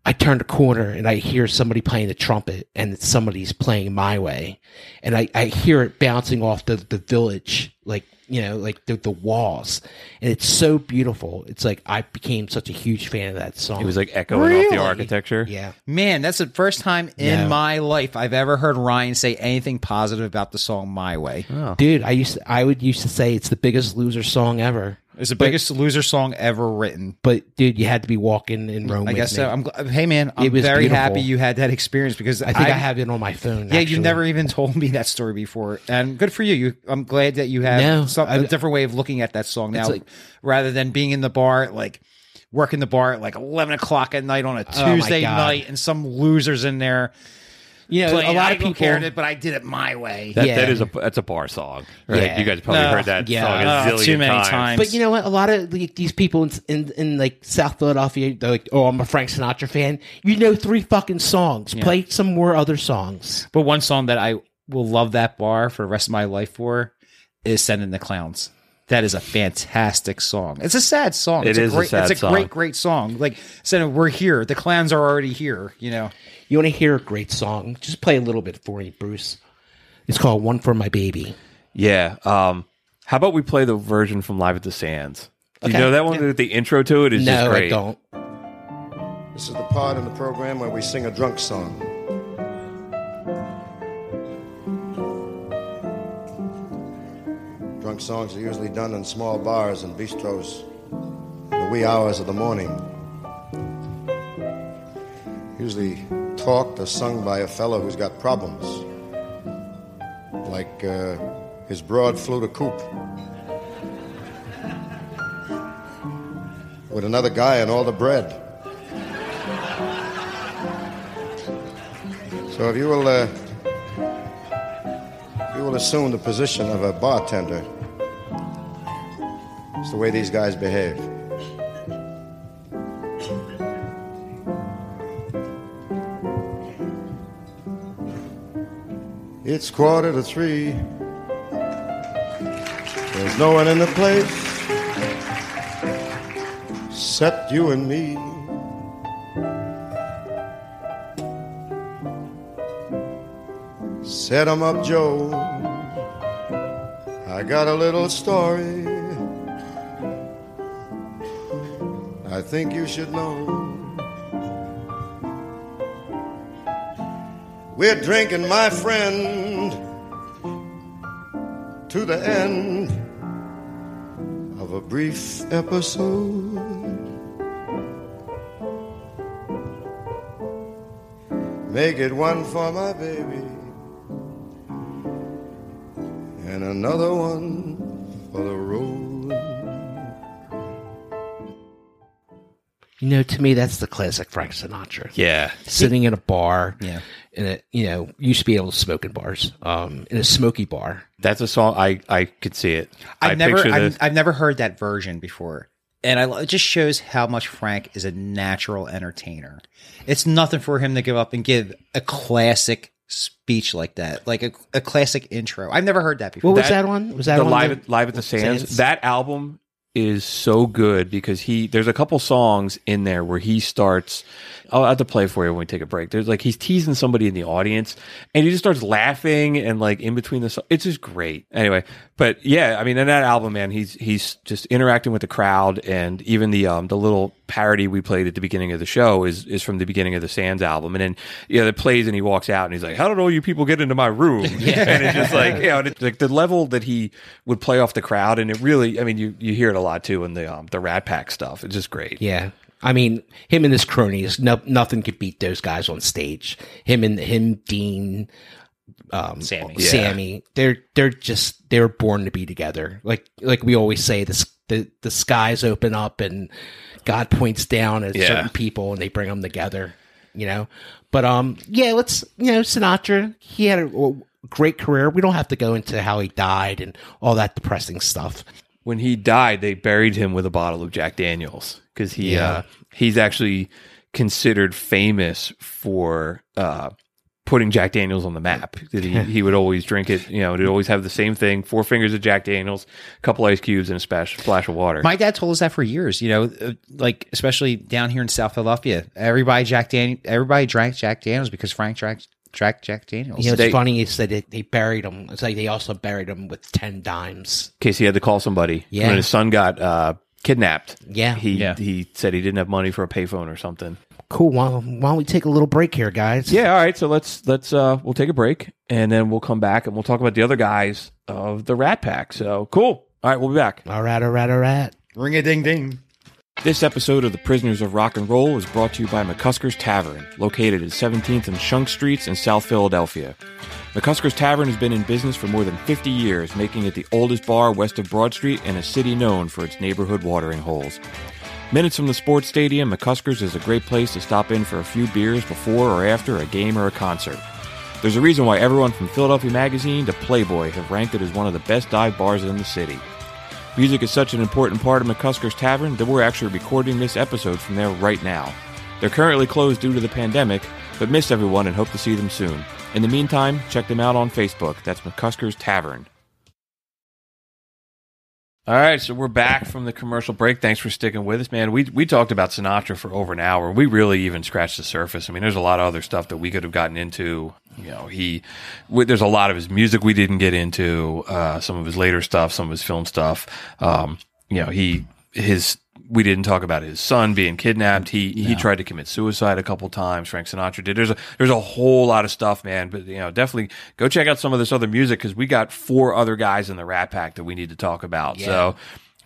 I turn the corner and I hear somebody playing the trumpet, and somebody's playing "My Way," and I, I hear it bouncing off the the village, like you know, like the, the walls, and it's so beautiful. It's like I became such a huge fan of that song. It was like echoing off the architecture. yeah. Man, that's the first time in No. my life I've ever heard Ryan say anything positive about the song "My Way." Oh. Dude, I used to, I would used to say it's the biggest loser song ever. It's the biggest loser song ever written. But dude, you had to be walking in Rome. I with guess me. so. I'm gl- hey man, I'm It was very beautiful. happy you had that experience because I think I, have it on my phone. Yeah, actually. you've never even told me that story before, and good for you. You, I'm glad that you have No, some, a I- different way of looking at that song now, like- rather than being in the bar, like working the bar at like 11 o'clock at night on a Oh, my Tuesday God. night, and some losers in there. You know, Playing, a lot I of don't people. care it, but I did it my way. That, Yeah. that is a that's a bar song, right? Yeah. You guys probably No. heard that Yeah. song a Oh, zillion too many times. times. But you know what? A lot of like, these people in, in in like South Philadelphia, they're like, "Oh, I'm a Frank Sinatra fan." You know, three fucking songs. Play some more other songs. But one song that I will love that bar for the rest of my life for is "Send in the Clowns." That is a fantastic song. It's a sad song. It it's is a great, sad It's a song. great, great song. Like saying, "We're here. The clowns are already here." You know. You want to hear a great song? Just play a little bit for me, Bruce. It's called "One for My Baby." Yeah. Um, how about we play the version from Live at the Sands? Do you know that one? With the intro to it is just no, great. I don't. This is the part in the program where we sing a drunk song. Drunk songs are usually done in small bars and bistros in the wee hours of the morning. Usually talked or sung by a fellow who's got problems, like uh, his broad flew to coop. With another guy and all the bread. So if you will, uh, if you will assume the position of a bartender, it's the way these guys behave. It's quarter to three. There's no one in the place except you and me. Set 'em up, Joe. I got a little story. I think you should know. We're drinking, my friend, to the end of a brief episode. Make it one for my baby and another one You know, to me, that's the classic Frank Sinatra. Yeah. Sitting in a bar, Yeah. in a you know, used to be able to smoke in bars, um, in a smoky bar. That's a song I I could see it. I I've never, I've. I've never heard that version before, and I, it just shows how much Frank is a natural entertainer. It's nothing for him to give up and give a classic speech like that, like a, a classic intro. I've never heard that before. What was That- that on? Was that the on live the- at, live at the sands. Sands? That album is so good because he there's a couple songs in there where he starts I'll have to play for you when we take a break. There's like he's teasing somebody in the audience and he just starts laughing and like in between the so- it's just great. Anyway, but yeah, I mean in that album man, he's he's just interacting with the crowd and even the um the little parody we played at the beginning of the show is is from the beginning of the Sands album and then yeah, it plays and he walks out and he's like, "How did all you people get into my room?" and it's just like, you know, and it's like the level that he would play off the crowd and it really I mean you you hear it a lot too in the um the Rat Pack stuff. It's just great. Yeah. I mean, him and his cronies, no, nothing could beat those guys on stage. Him and him, Dean, um, Sammy. Yeah. Sammy. They're they're just they're born to be together. Like like we always say, this the the skies open up and God points down at Yeah. certain people and they bring them together. You know, but um, yeah, let's you know Sinatra. He had a, a great career. We don't have to go into how he died and all that depressing stuff. When he died, they buried him with a bottle of Jack Daniels because he Yeah. uh, he's actually considered famous for uh, putting Jack Daniels on the map. That he he would always drink it. You know, he'd always have the same thing: four fingers of Jack Daniels, a couple ice cubes, and a splash splash of water. My dad told us that for years. You know, uh, like especially down here in South Philadelphia, everybody Jack Dan, everybody drank Jack Daniels because Frank drank drank Jack Daniels. You know, it's They- funny. He said it, they buried him. It's like they also buried him with ten dimes. in case he had to call somebody. Yeah. When his son got uh, kidnapped. Yeah. He Yeah. he said he didn't have money for a payphone or something. Cool. Why, why don't we take a little break here, guys? Yeah, all right. So let's let's uh we'll take a break and then we'll come back and we'll talk about the other guys of the Rat Pack. So cool. All right, we'll be back. All right. All right. All right. Ring a ding ding. This episode of the Prisoners of Rock and Roll is brought to you by McCusker's Tavern, located at 17th and Shunk Streets in South Philadelphia. McCusker's Tavern has been in business for more than 50 years, making it the oldest bar west of Broad Street and a city known for its neighborhood watering holes. Minutes from the sports stadium, McCuskers is a great place to stop in for a few beers before or after a game or a concert. There's a reason why everyone from Philadelphia Magazine to Playboy have ranked it as one of the best dive bars in the city. Music is such an important part of McCusker's Tavern that we're actually recording this episode from there right now. They're currently closed due to the pandemic, but miss everyone and hope to see them soon. In the meantime, check them out on Facebook. That's McCusker's Tavern. All right, so we're back from the commercial break. Thanks for sticking with us, man. We we talked about Sinatra for over an hour. We really even scratched the surface. I mean, there's a lot of other stuff that we could have gotten into. You know, he there's a lot of his music we didn't get into. Uh, some of his later stuff, some of his film stuff. Um, you know, he his we didn't talk about his son being kidnapped. He he tried to commit suicide a couple times. Frank Sinatra did. There's a there's a whole lot of stuff, man. But you know, definitely go check out some of this other music because we got four other guys in the Rat Pack that we need to talk about. So,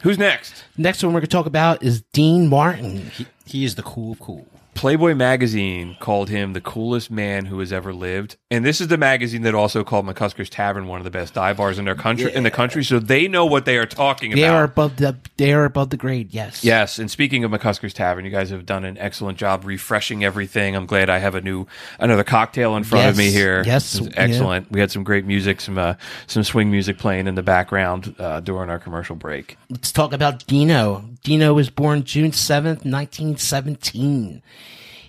who's next? Next one we're going to talk about is Dean Martin. He, he is the cool of cool. Playboy magazine called him the coolest man who has ever lived, and this is the magazine that also called McCusker's Tavern one of the best dive bars in their country in the country. So they know what they are talking They about. are above the they are above the grade. Yes. Yes, and speaking of McCusker's Tavern, you guys have done an excellent job refreshing everything. I'm glad I have a new another cocktail in front of Yes, me here. yes, It's yeah. excellent. We had some great music, some uh, some swing music playing in the background uh, during our commercial break. Let's talk about Dino. Dino was born June seventh, nineteen seventeen.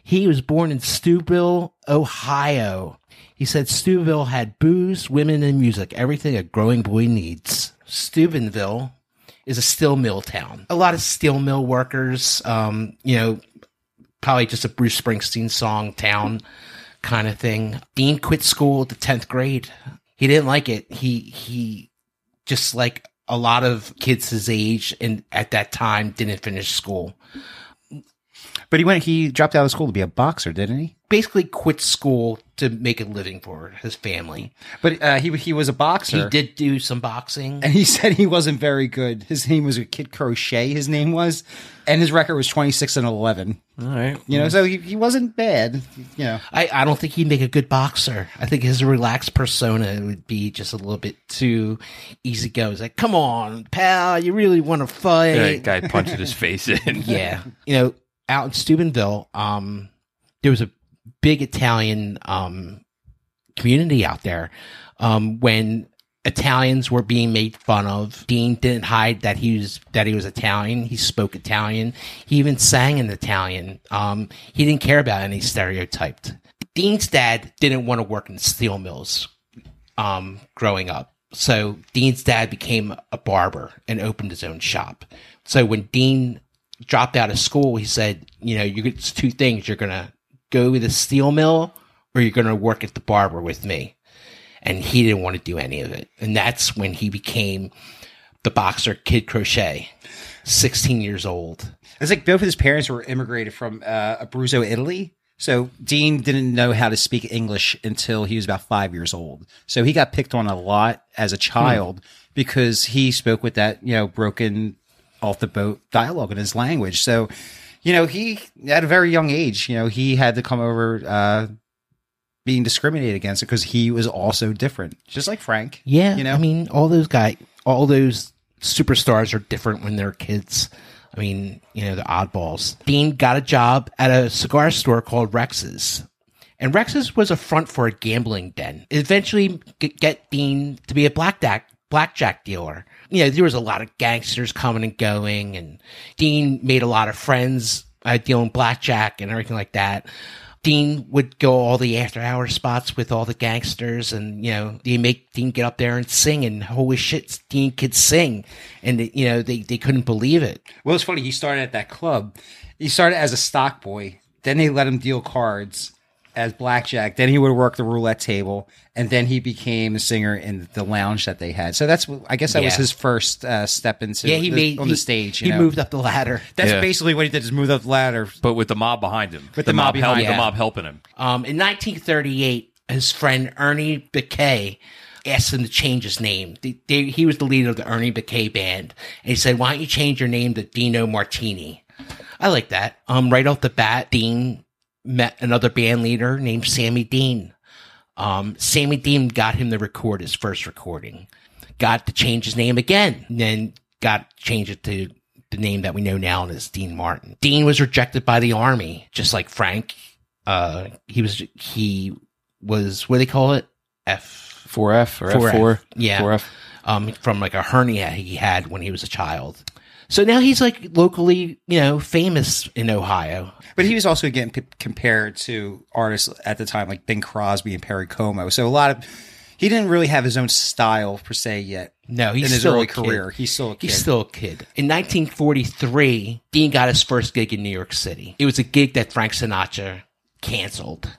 He was born in Steubenville, Ohio. He said Steubenville had booze, women, and music, everything a growing boy needs. Steubenville is a steel mill town. A lot of steel mill workers, um, you know, probably just a Bruce Springsteen song town kind of thing. Dean quit school at the 10th grade. He didn't like it. He, he, just like a lot of kids his age and at that time didn't finish school. But he went. He dropped out of school to be a boxer, didn't he? Basically, quit school to make a living for his family. But uh, he he was a boxer. He did do some boxing. and he said he wasn't very good. His name was Kid Crochet. His name was, and his record was twenty six and eleven. All right. You know, so he, he wasn't bad. You know, I, I don't think he'd make a good boxer. I think his relaxed persona would be just a little bit too easy go. It's like, come on, pal, you really want to fight? That guy punched his face in. yeah. You know, out in Steubenville, um, there was a big Italian um, community out there. Um, when Italians were being made fun of, Dean didn't hide that he was that he was Italian. He spoke Italian. He even sang in Italian. Um, he didn't care about any stereotyped. Dean's dad didn't want to work in steel mills um, growing up. So Dean's dad became a barber and opened his own shop. So when Dean dropped out of school, he said, you know, you it's two things. You're going to go to the steel mill or you're going to work at the barber with me. And he didn't want to do any of it. And that's when he became the boxer Kid Crochet, 16 years old. it's like both of his parents were immigrated from uh, Abruzzo, Italy. So Dean didn't know how to speak English until he was about five years old. So he got picked on a lot as a child because he spoke with that you know broken off the boat dialogue in his language. So you know he at a very young age, you know he had to come over. Uh, being discriminated against because he was also different, just like Frank. Yeah, you know, I mean, all those guys, all those superstars are different when they're kids. I mean, you know, the oddballs. Dean got a job at a cigar store called Rex's. And Rex's was a front for a gambling den. It eventually get Dean to be a blackjack blackjack dealer. You know, there was a lot of gangsters coming and going, and Dean made a lot of friends uh, dealing blackjack and everything like that. Dean would go all the after hour spots with all the gangsters and, you know, they make Dean get up there and sing and holy shit, Dean could sing. And, you know, they, they couldn't believe it. Well, it's funny. He started at that club. He started as a stock boy. Then they let him deal cards as blackjack. Then he would work the roulette table, and then he became a singer in the lounge that they had. So that's, I guess, that was his first uh, step into Yeah, he the- made on he- the stage. He know? moved up the ladder. That's Yeah. basically what he did: is move up the ladder. But with the mob behind him. With the mob help- behind the mob helping him. Um, in 1938, his friend Ernie McKay asked him to change his name. They, they, he was the leader of the Ernie McKay band, and he said, "Why don't you change your name to Dino Martini?" I like that. Um, right off the bat, Dean met another band leader named Sammy Dean. Um, Sammy Dean got him to record his first recording. Got to change his name again, then got to change it to the name that we know now as Dean Martin. Dean was rejected by the army, just like Frank. Uh, he was he was what do they call it? F 4F or 4F. F4? Yeah. 4F. um, from like a hernia he had when he was a child. So now he's like locally, you know, famous in Ohio. But he was also getting p- compared to artists at the time like Bing Crosby and Perry Como. So a lot of he didn't really have his own style per se yet. No, he's in his still early a kid. career, he's still a kid. He's still a kid. In 1943, Dean got his first gig in New York City. It was a gig that Frank Sinatra canceled,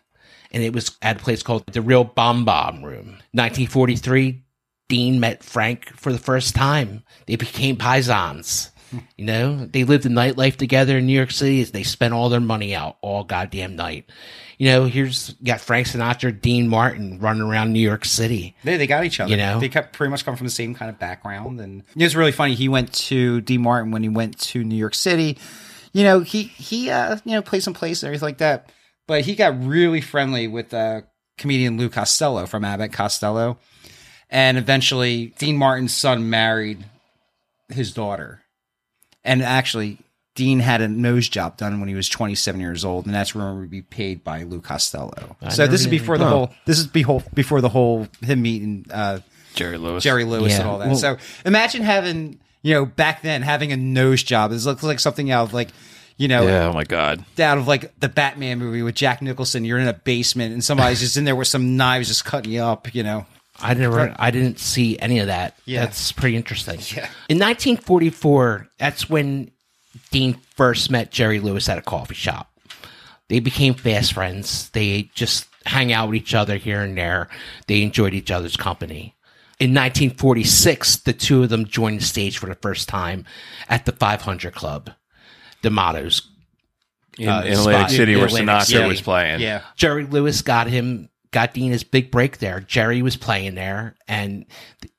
and it was at a place called the Riobamba Room. 1943, Dean met Frank for the first time. They became paisans. You know, they lived the nightlife together in New York City. They spent all their money out all goddamn night. You know, here's you got Frank Sinatra, Dean Martin running around New York City. They, they got each other. You know? they kept pretty much come from the same kind of background, and it was really funny. He went to Dean Martin when he went to New York City. You know, he he uh, you know played some plays and everything like that, but he got really friendly with uh, comedian Lou Costello from Abbott Costello, and eventually Dean Martin's son married his daughter, and actually. Dean had a nose job done when he was 27 years old, and that's rumored to be paid by Lou Costello. so this is before the whole. This is before before the whole him meeting uh, Jerry Lewis. Jerry Lewis Yeah, and all that. well- so imagine having, you know, back then having a nose job. It looks like something out of like, you know, Yeah, oh my God. out of like the Batman movie with Jack Nicholson. You're in a basement and somebody's just in there with some knives just cutting you up, you know. I never, I didn't see any of that. Yeah. That's pretty interesting. Yeah. In 1944, that's when Dean first met Jerry Lewis at a coffee shop. They became fast friends. They just hang out with each other here and there. They enjoyed each other's company. In 1946, the two of them joined the stage for the first time at the 500 Club, the Mottos in, uh, in Atlantic spot City in where Atlantic Sinatra City. was playing. Yeah. Jerry Lewis got him, got Dean his big break there. Jerry was playing there, and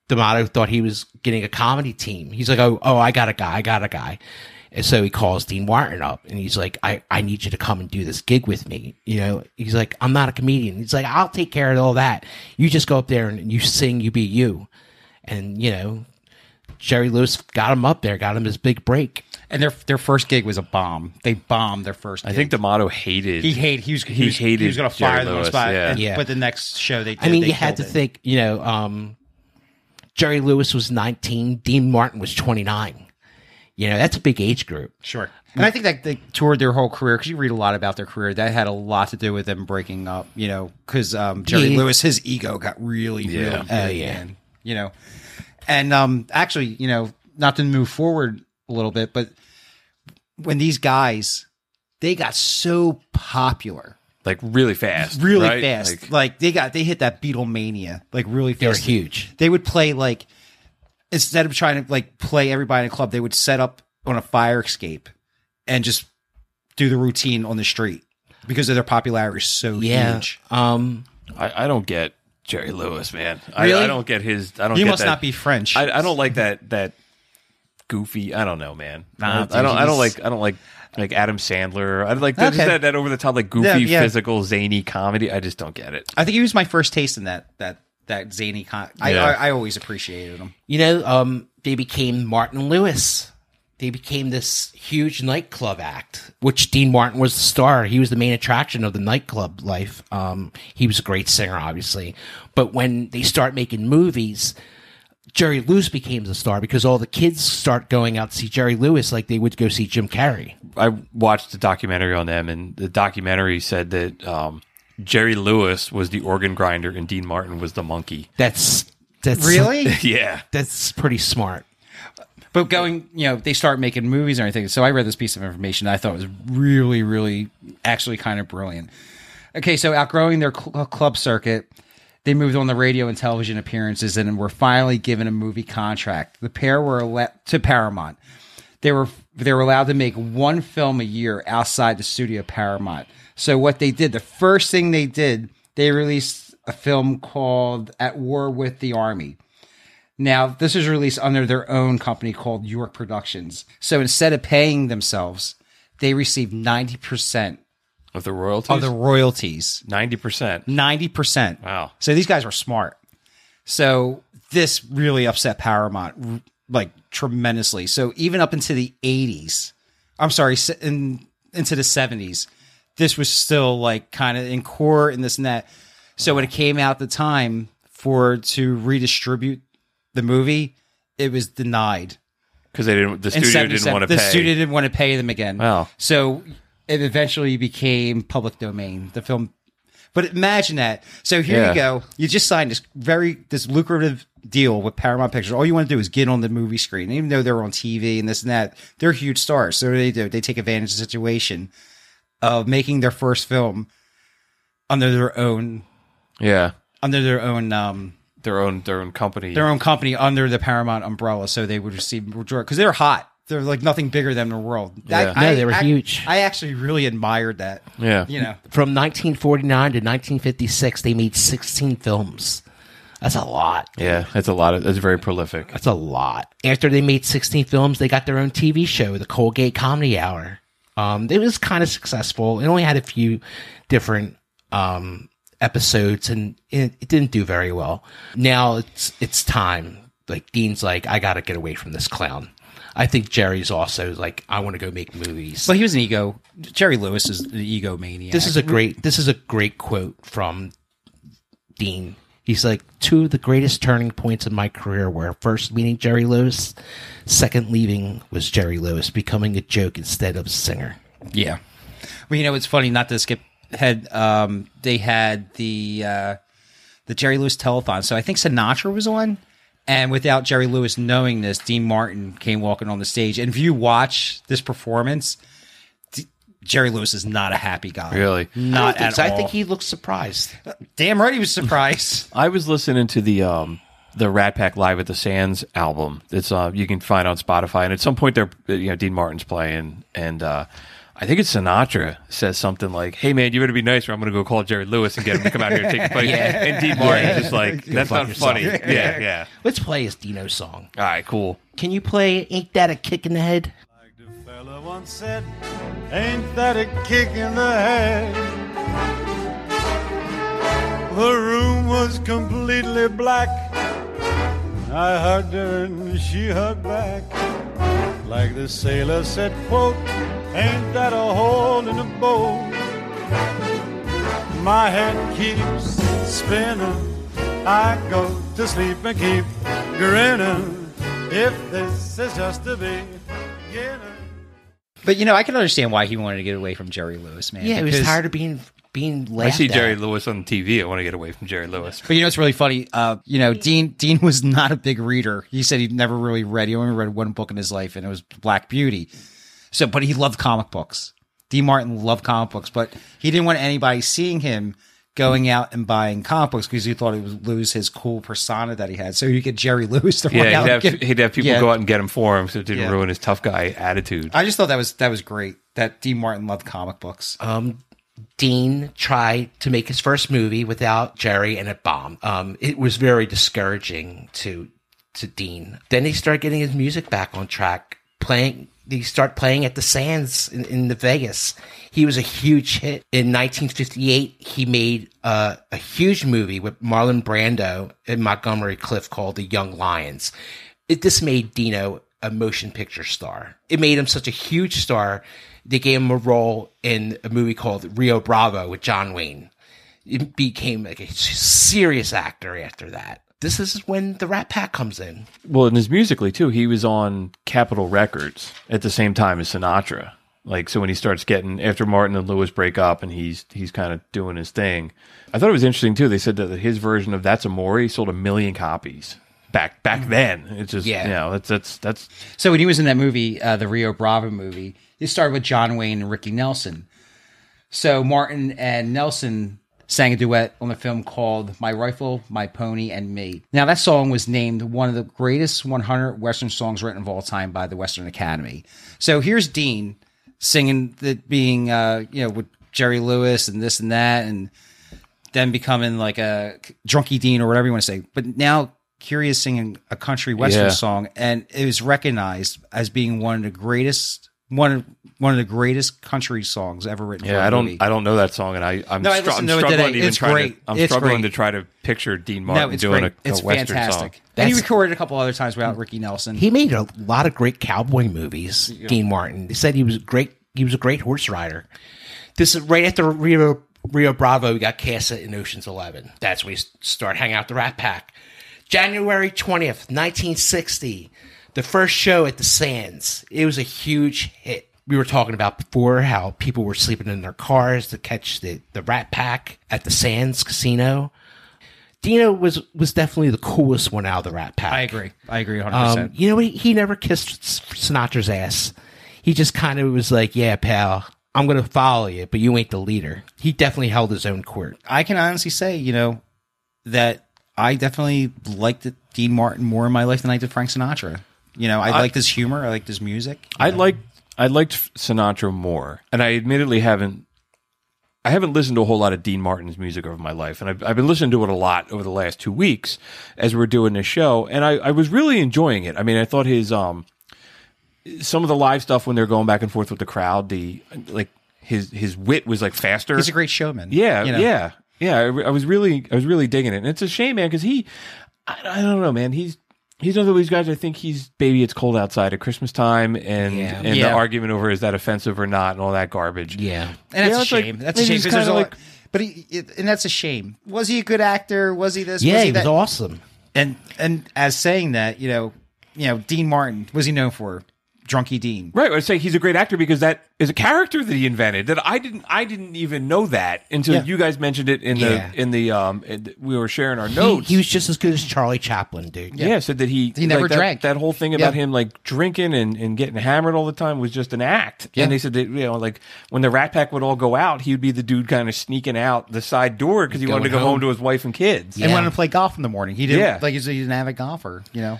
D'Amato thought he was getting a comedy team. He's like, "Oh, oh, I got a guy, I got a guy." And so he calls Dean Martin up, and he's like, "I, I need you to come and do this gig with me." You know, he's like, "I'm not a comedian." He's like, "I'll take care of all that. You just go up there and you sing, you be you." And you know, Jerry Lewis got him up there, got him his big break. And their their first gig was a bomb. They bombed their first. I think D'Amato hated. he hated. He was he, He was, hated He was going to fire them on the spot. yeah. And- Yeah. But the next show they. Did, I mean, they you had to it. think, you know, um, Jerry Lewis was 19, Dean Martin was 29. You know, that's a big age group. Sure. And I think that they toured their whole career because you read a lot about their career. That had a lot to do with them breaking up, you know, because um, Jerry Yeah. Lewis, his ego got really, really Yeah. big, Oh, yeah. man, you know. And um, actually, you know, not to move forward a little bit, but when these guys, they got so popular like really fast, really right? fast. Like, Like, they got, they hit that Beatlemania like really fast. They were huge. They would play like, instead of trying to like play everybody in a club, they would set up on a fire escape and just do the routine on the street because of their popularity is so Yeah. huge. Um, I, I don't get Jerry Lewis, man. I, Really? I don't get his. I don't. You get must that- not be French. I, I don't like that. That goofy. I don't know, man. Nah, I, I don't. I don't like. I don't like like Adam Sandler. I like that, Okay. that, that over the top like goofy, Yeah, yeah. physical, zany comedy. I just don't get it. I think he was my first taste in that that that zany con. I, Yeah. I I always appreciated him. you know, um, they became Martin Lewis. They became this huge nightclub act, which Dean Martin was the star. He was the main attraction of the nightclub life. Um, he was a great singer, obviously. But when they start making movies, Jerry Lewis became the star because all the kids start going out to see Jerry Lewis like they would go see Jim Carrey. I watched a documentary on them, and the documentary said that um, Jerry Lewis was the organ grinder and Dean Martin was the monkey. That's that's Really? Yeah, that's pretty smart. But going, you know, they start making movies and everything. So I read this piece of information that I thought was really, really, actually kind of brilliant. Okay, so outgrowing their cl- club circuit, they moved on the radio and television appearances and were finally given a movie contract. The pair were ele- to Paramount. They were they were allowed to make one film a year outside the studio Paramount. So what they did, the first thing they did, they released a film called At War with the Army. Now, this was released under their own company called York Productions. So instead of paying themselves, they received 90% of the royalties. of the royalties. ninety percent. 90%. Wow. So these guys were smart. So this really upset Paramount like tremendously. So even up into the 80s, I'm sorry, in, into the 70s, this was still like kind of in core and this and that. So when it came out the time for to redistribute the movie, it was denied. because they didn't. The studio didn't want to the pay. studio didn't want to pay them again. Wow. So it eventually became public domain. The film, but imagine that. So here Yeah. you go. You just signed this very this lucrative deal with Paramount Pictures. All you want to do is get on the movie screen, even though they're on TV and this and that. They're huge stars. So they do? They take advantage of the situation of making their first film under their own yeah, under their own um their own their own company. their own company under the Paramount umbrella, so they would receive because they're hot. They're like nothing bigger than the world. Yeah. No, they were huge. I actually really admired that. yeah, You know, From 1949 to 1956, they made 16 films. That's a lot. yeah. That's a lot of. That's very prolific. That's a lot. After they made 16 films, they got their own TV show, the Colgate Comedy Hour. Um, it was kind of successful. It only had a few different um, episodes, and it, it didn't do very well. Now it's it's time. Like Dean's like, I got to get away from this clown. I think Jerry's also like, I want to go make movies. but he was an ego. Jerry Lewis is the ego maniac. This is a great this is a great quote from Dean. He's like two of the greatest turning points in my career were first meeting Jerry Lewis, second leaving was Jerry Lewis becoming a joke instead of a singer. yeah. Well, you know, it's funny not to skip ahead. Um, they had the uh, the Jerry Lewis telethon. So I think Sinatra was on. And without Jerry Lewis knowing this, Dean Martin came walking on the stage. And if you watch this performance, D- Jerry Lewis is not a happy guy. Really? Not I, at think, all. I think he looks surprised. Damn right he was surprised. I was listening to the um the Rat Pack Live at the Sands album. It's uh you can find on Spotify, and at some point there, you know, Dean Martin's playing, and uh I think it's Sinatra says something like, "Hey man, you better be nice, or I'm going to go call Jerry Lewis and get him to come out here and take a place." Yeah. And Dean Martin is just like, "That's not yourself." funny." Yeah, yeah. Let's play his Dino song. All right, cool. Can you play Ain't That a Kick in the Head? Like The fella once said, Ain't that a kick in the head? The room was completely black. I hugged her and she hugged back. Like the sailor said, quote, Ain't that a hole in the boat? My head keeps spinning. I go to sleep and keep grinning. If this is just the beginning. But you know, I can understand why he wanted to get away from Jerry Lewis, man. Yeah, he was tired of being being I laughed see at. Jerry Lewis on TV. I want to get away from Jerry Lewis. But you know, it's really funny. Uh, you know, Dean Dean was not a big reader. He said he'd never really read. He only read one book in his life, and it was Black Beauty. So, but he loved comic books. Dean Martin loved comic books, but he didn't want anybody seeing him going out and buying comic books because he thought he would lose his cool persona that he had. So you get Jerry Lewis to run Yeah, out he'd have, get- he'd have people Yeah. go out and get him for him, so it didn't Yeah. ruin his tough guy attitude. I just thought that was that was great. That Dean Martin loved comic books. um, Dean tried to make his first movie without Jerry, and it bombed. Um, it was very discouraging to to Dean. Then he started getting his music back on track, playing. He started playing at the Sands in, in the Vegas. He was a huge hit in 1958. He made uh, a huge movie with Marlon Brando and Montgomery Clift called The Young Lions. It this made Dino a motion picture star. It made him such a huge star. They gave him a role in a movie called Rio Bravo with John Wayne. It became like a serious actor after that. This is when the Rat Pack comes in. Well, and his musically too, he was on Capitol Records at the same time as Sinatra. Like so, when he starts getting after Martin and Lewis break up, and he's he's kind of doing his thing. I thought it was interesting too. They said that his version of "That's a Amore" sold a million copies back back then. It's just Yeah. you know that's that's that's So when he was in that movie, uh, the Rio Bravo movie, he started with John Wayne and Ricky Nelson. So Martin and Nelson sang a duet on the film called My Rifle, My Pony, and Me. Now that song was named one of the greatest 100 Western songs written of all time by the Western Academy. So here's Dean singing that being, uh, you know, with Jerry Lewis and this and that, and then becoming like a drunky Dean or whatever you want to say. But now is singing a country Western Yeah. song, and it was recognized as being one of the greatest. One of one of the greatest country songs ever written. for yeah. a I don't movie. I don't know that song, and I I'm, No, I str- listened I'm to it struggling to even It's try great. to I'm It's struggling great. to try to picture Dean Martin no, it's doing great. a, a it's Western fantastic. song. And he recorded a couple other times without Ricky Nelson. He made a lot of great cowboy movies. Dean Martin. They said he was great. He was a great horse rider. This is right after Rio Rio Bravo. We got Casa in Ocean's Eleven. That's when we start hanging out the Rat Pack. January twentieth, nineteen sixty. The first show at the Sands. It was a huge hit. We were talking about before how people were sleeping in their cars to catch the, the Rat Pack at the Sands Casino. Dino was was definitely the coolest one out of the Rat Pack. I agree. I agree 100. Um, you know, he, he never kissed Sinatra's ass. He just kind of was like, "Yeah, pal, I'm gonna follow you, but you ain't the leader." He definitely held his own court. I can honestly say, you know, that I definitely liked Dean Martin more in my life than I did Frank Sinatra. You know, I, liked his humor. I liked his music. I like I liked Sinatra more, and I admittedly haven't. I haven't listened to a whole lot of Dean Martin's music over my life, and I've, I've been listening to it a lot over the last two weeks as we're doing this show, and I, I was really enjoying it. I mean, I thought his um some of the live stuff when they're going back and forth with the crowd, the like his his wit was like faster. He's a great showman. Yeah, you know? yeah, yeah. I, I was really, I was really digging it, and it's a shame, man, because he, I, I don't know, man. He's he's one of these guys. I think he's baby. It's cold outside at Christmas time, and Yeah. and the argument over is that offensive or not, and all that garbage. Yeah, and that's Yeah, a it's like- shame. that's a shame because there's a kinda lot. But he, it, and that's a shame. Was he a good actor? Was he this? yeah, was he was that? awesome. And and as saying that, you know, you know, Dean Martin was he known for? Drunky Dean. Right, I would say he's a great actor because that is a character that he invented. That I didn't, I didn't even know that until Yeah. you guys mentioned it in Yeah. the in the um. in- we were sharing our He, notes. he was just as good as Charlie Chaplin, dude. Yeah, said that he He never like, that, drank. That whole thing about Yeah. him like drinking and, and getting hammered all the time was just an act. Yeah. And they said that you know like when the Rat Pack would all go out, he would be the dude kind of sneaking out the side door because he wanted to Going go home. home. to his wife and kids. And Yeah. wanted to play golf in the morning. He didn't Yeah. like he's, he's an avid golfer, you know.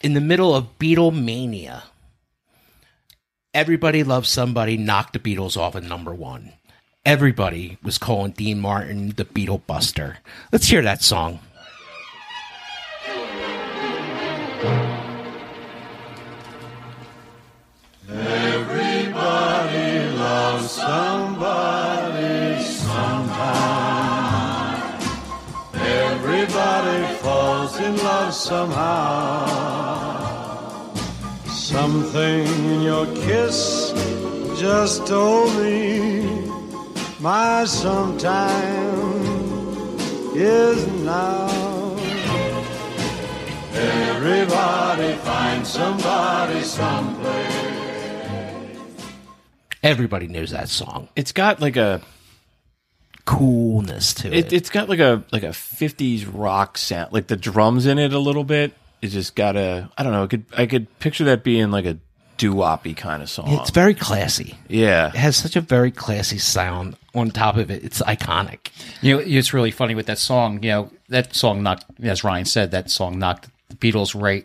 In the middle of Beatlemania, Everybody Loves Somebody knocked the Beatles off at number one. Everybody was calling Dean Martin the Beatle Buster. Let's hear that song. Everybody loves somebody, sometime. Everybody falls in love somehow. Something in your kiss just told me my sometime is now. Everybody finds somebody someplace. Everybody knows that song. It's got like a Coolness to it. it, it's got like a like a 50s rock sound. Like the drums in it a little bit. It's just got a I don't know, I could I could picture that being like a doo-woppy kind of song. It's very classy. yeah. It has such a very classy sound. On top of it, it's iconic. You know, it's really funny with that song. You know, that song knocked, as Ryan said, that song knocked the Beatles right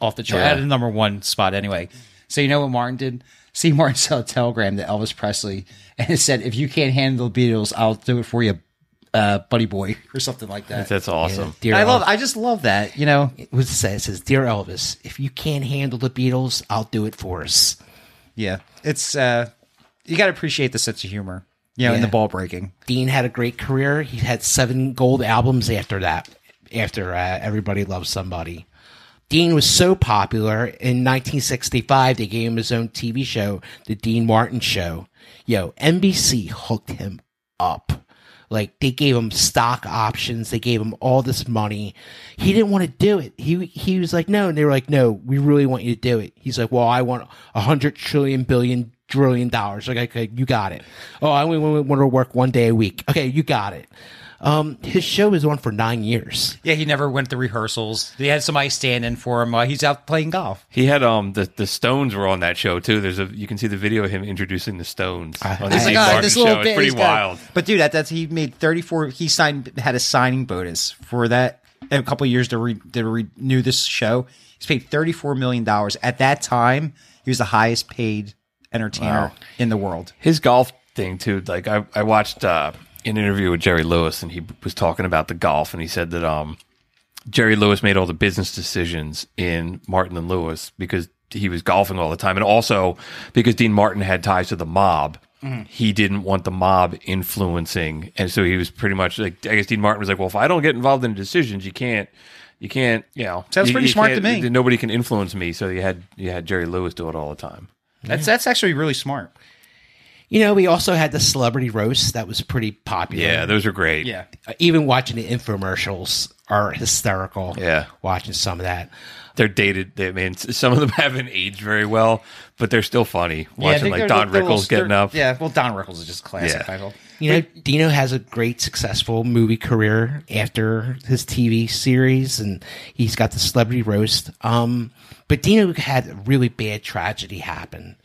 off the chart. Yeah. At the number one spot anyway. So you know what Martin did? See, Martin sent a telegram to Elvis Presley, and it said, "If you can't handle the Beatles, I'll do it for you, uh, buddy boy," or something like that. That's awesome. Dear I love. Elvis- I just love that. You know, what does it say? It says, "Dear Elvis, if you can't handle the Beatles, I'll do it for us." yeah, it's uh, you got to appreciate the sense of humor. You know, in Yeah. the ball breaking. Dean had a great career. He had seven gold albums after that. After uh, Everybody Loves Somebody, Dean was so popular in 1965 they gave him his own TV show, The Dean Martin Show. Yo, NBC hooked him up. Like they gave him stock options, they gave him all this money. He didn't want to do it. He he was like, no, and they were like, no, we really want you to do it. He's like, well, I want a hundred trillion billion trillion dollars. Like, okay, you got it. Oh, I only want to work one day a week. Okay, you got it. Um, his show was on for nine years. Yeah, he never went to rehearsals. They had somebody stand in for him while he's out playing golf. He had um the the Stones were on that show too. There's a you can see the video of him introducing the Stones on the He's Steve like, Martin this show. little It's bit. pretty he's got- wild. But dude, that, that's he made thirty four. He signed had a signing bonus for that in a couple of years to re, to renew this show. He's paid thirty four million dollars. At that time, he was the highest paid entertainer in the world. his golf thing too. Like I, I watched uh, an interview with Jerry Lewis, and he was talking about the golf, and he said that um, Jerry Lewis made all the business decisions in Martin and Lewis because he was golfing all the time, and also because Dean Martin had ties to the mob. He didn't want the mob influencing, and so he was pretty much like. I guess Dean Martin was like, "Well, if I don't get involved in the decisions, you can't, you can't, you know." Sounds you- pretty you smart to me. Nobody can influence me, so you had you had Jerry Lewis do it all the time. That's that's actually really smart. You know, we also had the celebrity roast that was pretty popular. Yeah, those are great. Yeah. Uh, even watching the infomercials are hysterical. Yeah. watching some of that. they're dated. They, I mean, some of them haven't aged very well, but they're still funny. Watching like Don Rickles getting up. Yeah, well, Don Rickles is just classic. Yeah. You know, Dino has a great, successful movie career after his TV series, and he's got the celebrity roast. Um, but Dino had a really bad tragedy happen.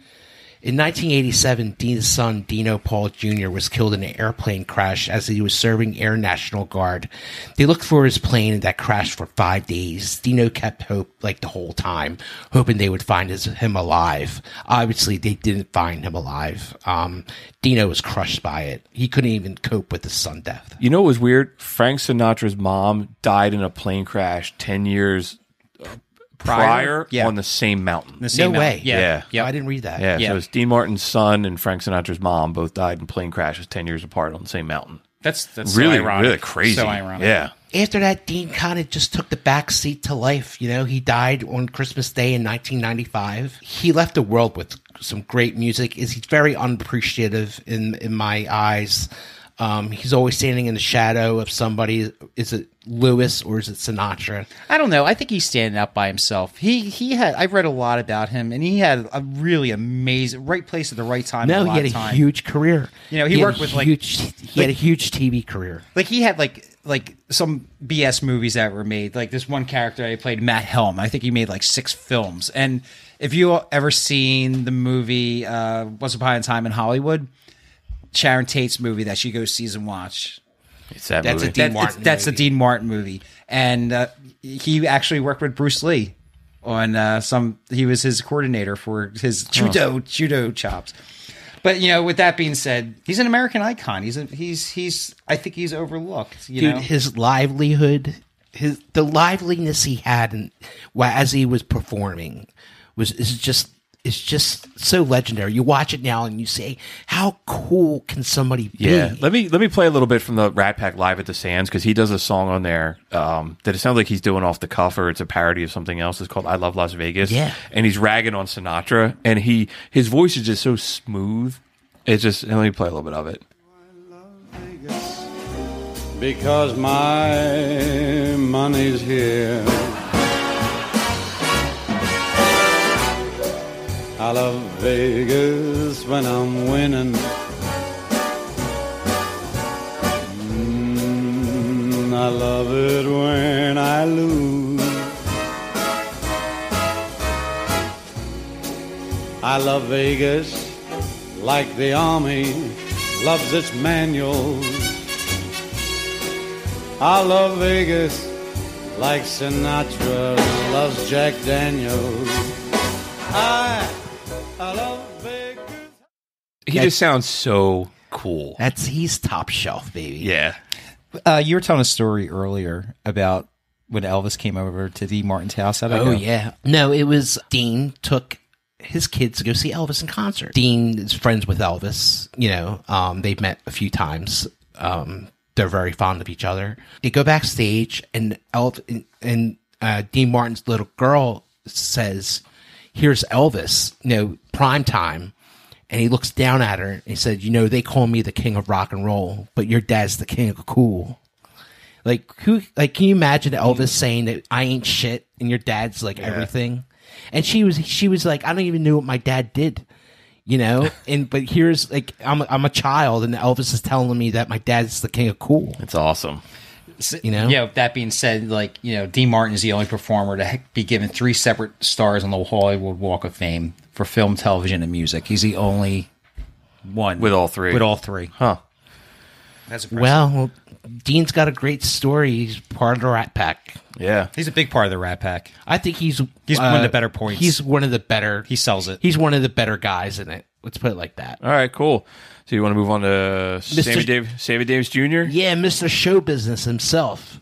In 1987, Dean's son, Dino Paul Jr., was killed in an airplane crash as he was serving Air National Guard. They looked for his plane that crashed for five days. Dino kept hope like the whole time, hoping they would find his, him alive. Obviously, they didn't find him alive. Um, Dino was crushed by it. He couldn't even cope with his son death. You know what was weird? Frank Sinatra's mom died in a plane crash ten years prior, Yeah. on the same mountain. The No same way. amount. Yeah. Yeah. Yep. Oh, I didn't read that. yeah, Yeah. so it's Dean Martin's son and Frank Sinatra's mom both died in plane crashes ten years apart on the same mountain. That's that's really, so ironic. really crazy. So ironic. Yeah, After that, Dean kind of just took the back seat to life. You know, he died on Christmas Day in 1995. He left the world with some great music. Is he's very unappreciative in in my eyes. Um, he's always standing in the shadow of somebody. Is it Lewis or is it Sinatra? I don't know. I think he's standing up by himself. He he had. I've read a lot about him, and he had a really amazing right place at the right time. No, he had a time. huge career. You know, he had worked with, like- he had a huge TV career. like he had like like some BS movies that were made. Like this one character I played, Matt Helm. I think he made like six films. And if you ever seen the movie uh, Once Upon a Time in Hollywood, Sharon Tate's movie that she goes sees and watch. it's that That's a. Dean That- Martin that's the movie. Dean Martin movie, and uh, he actually worked with Bruce Lee on uh, some. He was his coordinator for his judo judo chops. But you know, with that being said, he's an American icon. He's a, he's he's. I think he's overlooked. You Dude, know, his livelihood, his the liveliness he had, and as he was performing, was is just is just so legendary. You watch it now and you say, "How cool can somebody be?" Yeah, let me let me play a little bit from the Rat Pack live at the Sands because he does a song on there um, that it sounds like he's doing off the cuff or it's a parody of something else. It's called "I Love Las Vegas." Yeah. and he's ragging on Sinatra, and he his voice is just so smooth. It's just let me play a little bit of it. because my money's here. I love Vegas when I'm winning. Mm, I love it when I lose. I love Vegas like the army loves its manuals. I love Vegas like Sinatra loves Jack Daniels. I, I love Vegas. He just sounds so cool. That's he's top shelf, baby. Yeah, uh, you were telling a story earlier about when Elvis came over to D. Martin's house. How'd that Oh go? yeah. No, it was Dean took his kids to go see Elvis in concert. Dean is friends with Elvis. You know, um, they've met a few times. Um, they're very fond of each other. They go backstage, and Elvis and uh, Dean Martin's little girl says, "Here's Elvis." You know, prime time. And he looks down at her and he said, "You know, they call me the king of rock and roll, but your dad's the king of cool." Like who? Like, can you imagine Elvis saying that I ain't shit and your dad's like everything? And she was, she was like, I don't even know what my dad did, you know. and but here's like, I'm, a, I'm a child, and Elvis is telling me that my dad's the king of cool. it's awesome. You know? Yeah. That being said, like you know, Dean Martin is the only performer to be given three separate stars on the Hollywood Walk of Fame for film, television, and music. He's the only one With all three. With all three. Huh? That's impressive. Well, Dean's got a great story. He's part of the Rat Pack. Yeah. he's a big part of the Rat Pack. I think he's He's one of the uh, better points. He's one of the better. He sells it. He's one of the better guys in it. Let's put it like that. All right, cool. So you want to move on to Sammy, Dave, Sammy Davis Jr.? Yeah, Mr. Show Business himself.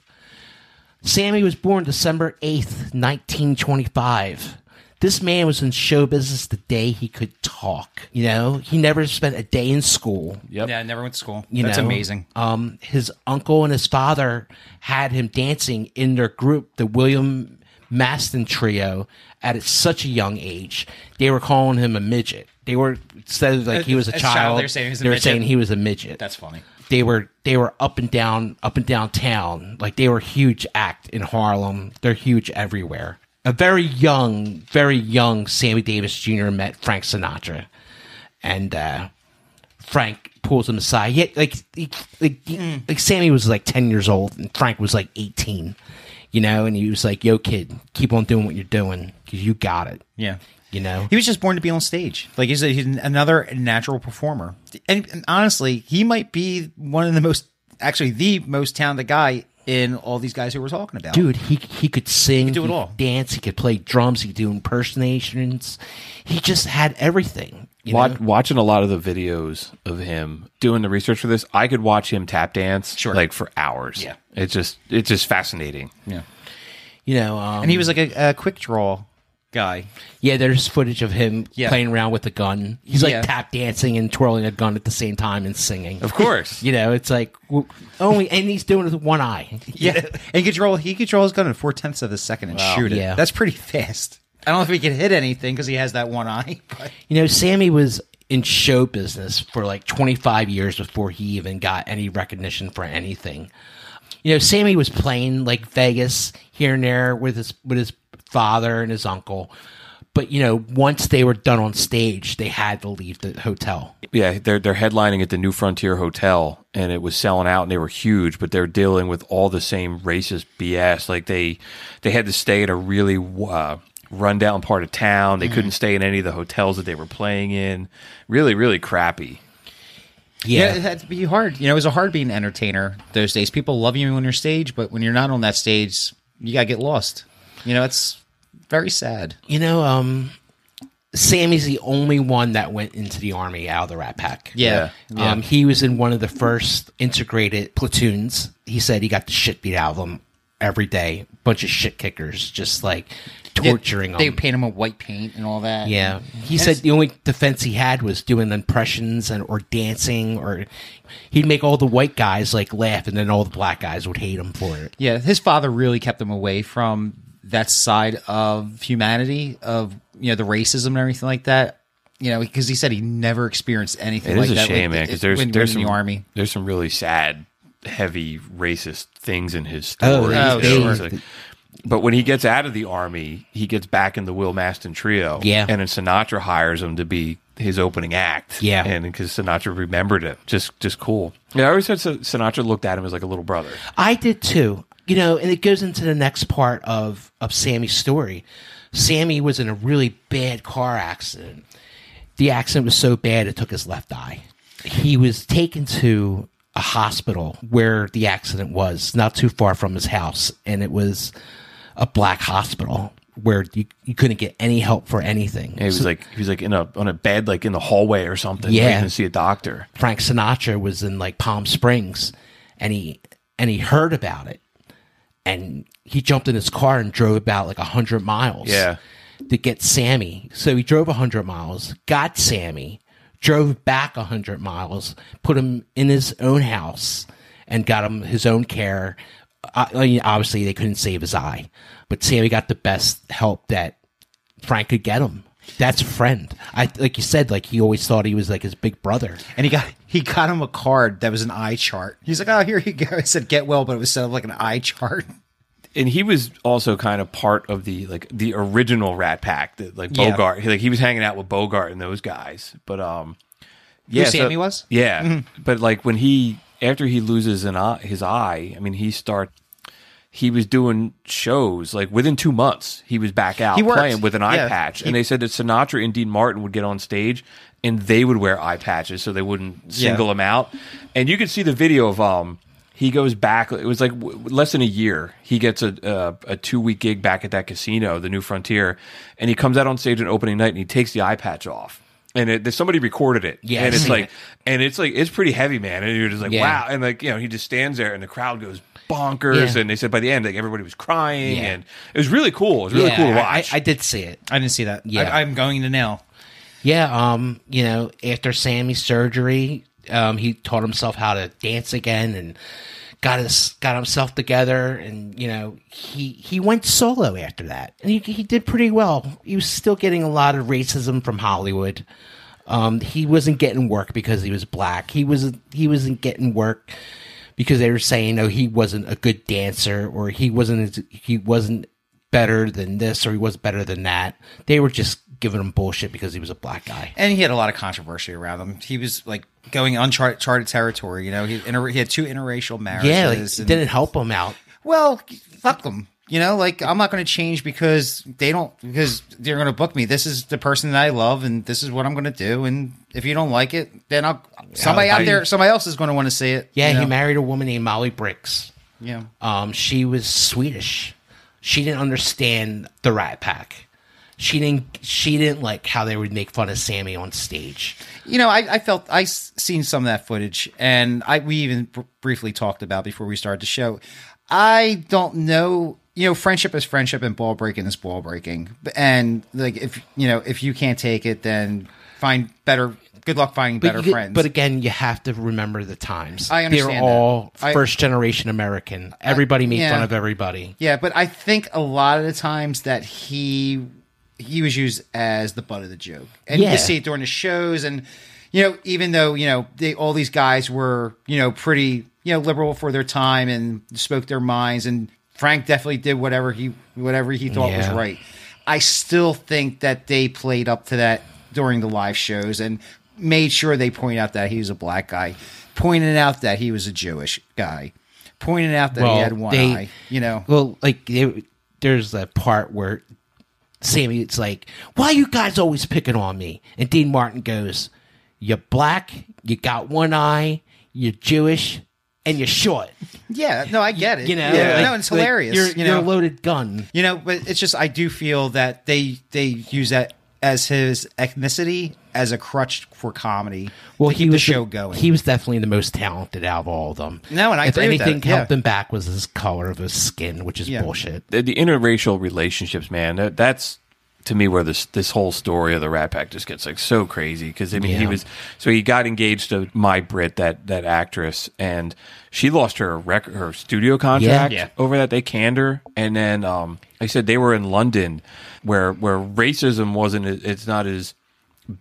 Sammy was born December 8th, 1925. This man was in show business the day he could talk. You know, he never spent a day in school. Yep. Yeah, I never went to school. You That's know? amazing. Um, his uncle and his father had him dancing in their group, the William Mastin Trio, at such a young age. They were calling him a midget. They were of like he was a As child, they were saying he was a midget. he was a midget. That's funny. they were they were up and down up and down town. Like they were a huge act in harlem. They're huge everywhere. A very young very young sammy davis jr met frank sinatra. And uh frank pulls him aside. He like he, like, he- like sammy was like 10 years old and frank was like 18 you know? And he was like yo kid keep on doing what you're doing because you got it. Yeah. You know He was just born to be on stage. Like he's, a, he's another natural performer. And, and honestly, he might be one of the most, actually, the most talented guy in all these guys who we're talking about. dude he he could sing do it could all. dance he could play drums he could do impersonations he just had everything you know? watching a lot of the videos of him doing the research for this, I could watch him tap dance Sure. like for hours. Yeah. It's just it's just fascinating. Yeah. you know um, And he was like a, a quick draw guy. yeah there's footage of him Yeah. playing around with a gun he's like Yeah. tap dancing and twirling a gun at the same time and singing Of course. you know it's like w- only and he's doing it with one eye Yeah. and he could he controls his gun in four tenths of a second and shoot it. Yeah. That's pretty fast. I don't know if he can hit anything because he has that one eye. But You know, Sammy was in show business for like 25 years before he even got any recognition for anything. You know, Sammy was playing like Vegas here and there with his with his father and his uncle. But you know, once they were done on stage, they had to leave the hotel. Yeah, they're they're headlining at the New Frontier Hotel, and it was selling out, and they were huge, but they're dealing with all the same racist BS. Like they they had to stay at a really uh, rundown part of town. They couldn't stay in any of the hotels that they were playing in. Really, really crappy. yeah. it had to be hard. You know, it was a hard being an entertainer those days. People love you on your stage, but when you're not on that stage, you gotta get lost. You know, it's Very sad. You know, um, Sammy's the only one that went into the army out of the Rat Pack. Yeah. yeah. Um, he was in one of the first integrated platoons. He said he got the shit beat out of him every day. Bunch of shit kickers, just like torturing them. They him. paint him a white paint and all that. Yeah, he said the only defense he had was doing impressions and or dancing, or he'd make all the white guys like laugh, and then all the black guys would hate him for it. Yeah, his father really kept him away from that side of humanity, of you know the racism and everything like that. You know, because he said he never experienced anything. It like is a that shame, when- man, because there's when- there's when in some the army. There's some really sad, heavy racist things in his Oh, story. oh, you know, sure. like- but when he gets out of the army, he gets back in the Will Mastin trio. Yeah. and then Sinatra hires him to be his opening act. Yeah. and because Sinatra remembered it, just just cool. Yeah, I always said Sinatra looked at him as like a little brother. I did too. You know, and it goes into the next part of of Sammy's story. Sammy was in a really bad car accident. The accident was so bad it took his left eye. He was taken to a hospital where the accident was, not too far from his house, and it was a black hospital where you, you couldn't get any help for anything. He was So like he was like in a on a bed like in the hallway or something. Yeah. to see a doctor. Frank Sinatra was in like Palm Springs and he and he heard about it and he jumped in his car and drove about like a hundred miles Yeah. to get Sammy. So he drove a hundred miles, got Sammy, drove back a hundred miles, put him in his own house and got him his own care. Uh, I mean, obviously they couldn't save his eye, but Sammy got the best help that Frank could get him. That's a friend. I like you said, like he always thought he was like his big brother. And he got he got him a card that was an eye chart. He's like, "Oh, here you go." I said, "Get well," but it was set up like an eye chart. and he was also kind of part of the like the original Rat Pack, that like Yeah. Bogart. He, like he was hanging out with Bogart and those guys. But um, yeah, Sammy was? Yeah, but like when he after he loses an eye, his eye, I mean, he start. He was doing shows like within two months. He was back out He worked. playing with an eye Yeah. patch, He- and they said that Sinatra and Dean Martin would get on stage and they would wear eye patches so they wouldn't single Yeah. him out. And you could see the video of um he goes back. It was like w- less than a year. He gets a a, a two week gig back at that casino, the New Frontier, and he comes out on stage on opening night and he takes the eye patch off. And it, somebody recorded it, Yeah, and it's like, it. and it's like it's pretty heavy, man. And you're just like, Yeah. wow. And like you know, he just stands there, and the crowd goes bonkers. Yeah. And they said by the end, like everybody was crying, Yeah. and it was really cool. It was really Yeah, cool to I- watch. I, I did see it. I didn't see that. Yeah. I, I'm going to now. Yeah, um, you know, after Sammy's surgery, um, he taught himself how to dance again and got his got himself together and you know he he went solo after that and he he did pretty well. He was still getting a lot of racism from Hollywood. Um, he wasn't getting work because he was black. He was he wasn't getting work because they were saying oh he wasn't a good dancer or he wasn't as- he wasn't better than this or he was better than that. They were just giving him bullshit because he was a black guy. And he had a lot of controversy around him. He was like going uncharted charted territory. You know, he inter- he had two interracial marriages. Yeah, like, and- didn't help him out. Well, fuck them. You know, like I'm not going to change because they don't because they're going to book me. This is the person that I love, and this is what I'm going to do. And if you don't like it, then I'll somebody out there, somebody else is going to want to see it. Yeah, you he married a woman named Molly Bricks. Yeah, Um, she was Swedish. She didn't understand the Rat Pack. She didn't. She didn't like how they would make fun of Sammy on stage. you know, I, I felt I seen some of that footage, and I we even br- briefly talked about before we started the show. I don't know. You know, friendship is friendship, and ball breaking is ball breaking. And like, if you know, if you can't take it, then find better. Good luck finding better you- friends. But again, you have to remember the times. I understand They're that. all I- first generation American. Everybody made yeah. fun of everybody. Yeah, but I think a lot of the times that he he was used as the butt of the joke, and Yeah. you see it during the shows, and you know, even though you know they all these guys were you know pretty you know liberal for their time and spoke their minds, and Frank definitely did whatever he whatever he thought was right. I still think that they played up to that during the live shows and made sure they point out that he was a black guy, pointed out that he was a Jewish guy, pointed out that he had one they- eye. You know, Well, like they, there's a part where Sammy, it's like, why you guys always picking on me? And Dean Martin goes, "You're black, you got one eye, you're Jewish, and you shot. Yeah, no, I get it. You know, yeah. like- no, it's like, hilarious. You're, you you're know, a loaded gun. You know, but it's just I do feel that they they use that as his ethnicity as a crutch for comedy. Well, to he keep was the show the- going. He was definitely the most talented out of all of them. No, and I if agree with anything that, yeah. held him back was his color of his skin, which is Yeah. bullshit. the, the interracial relationships, man. That, that's to me where this this whole story of the Rat Pack just gets like so crazy because I mean he was so he got engaged to May Britt that that actress and she lost her rec- her studio contract Yeah. over that they canned her and then um I said they were in London where where racism wasn't it's not as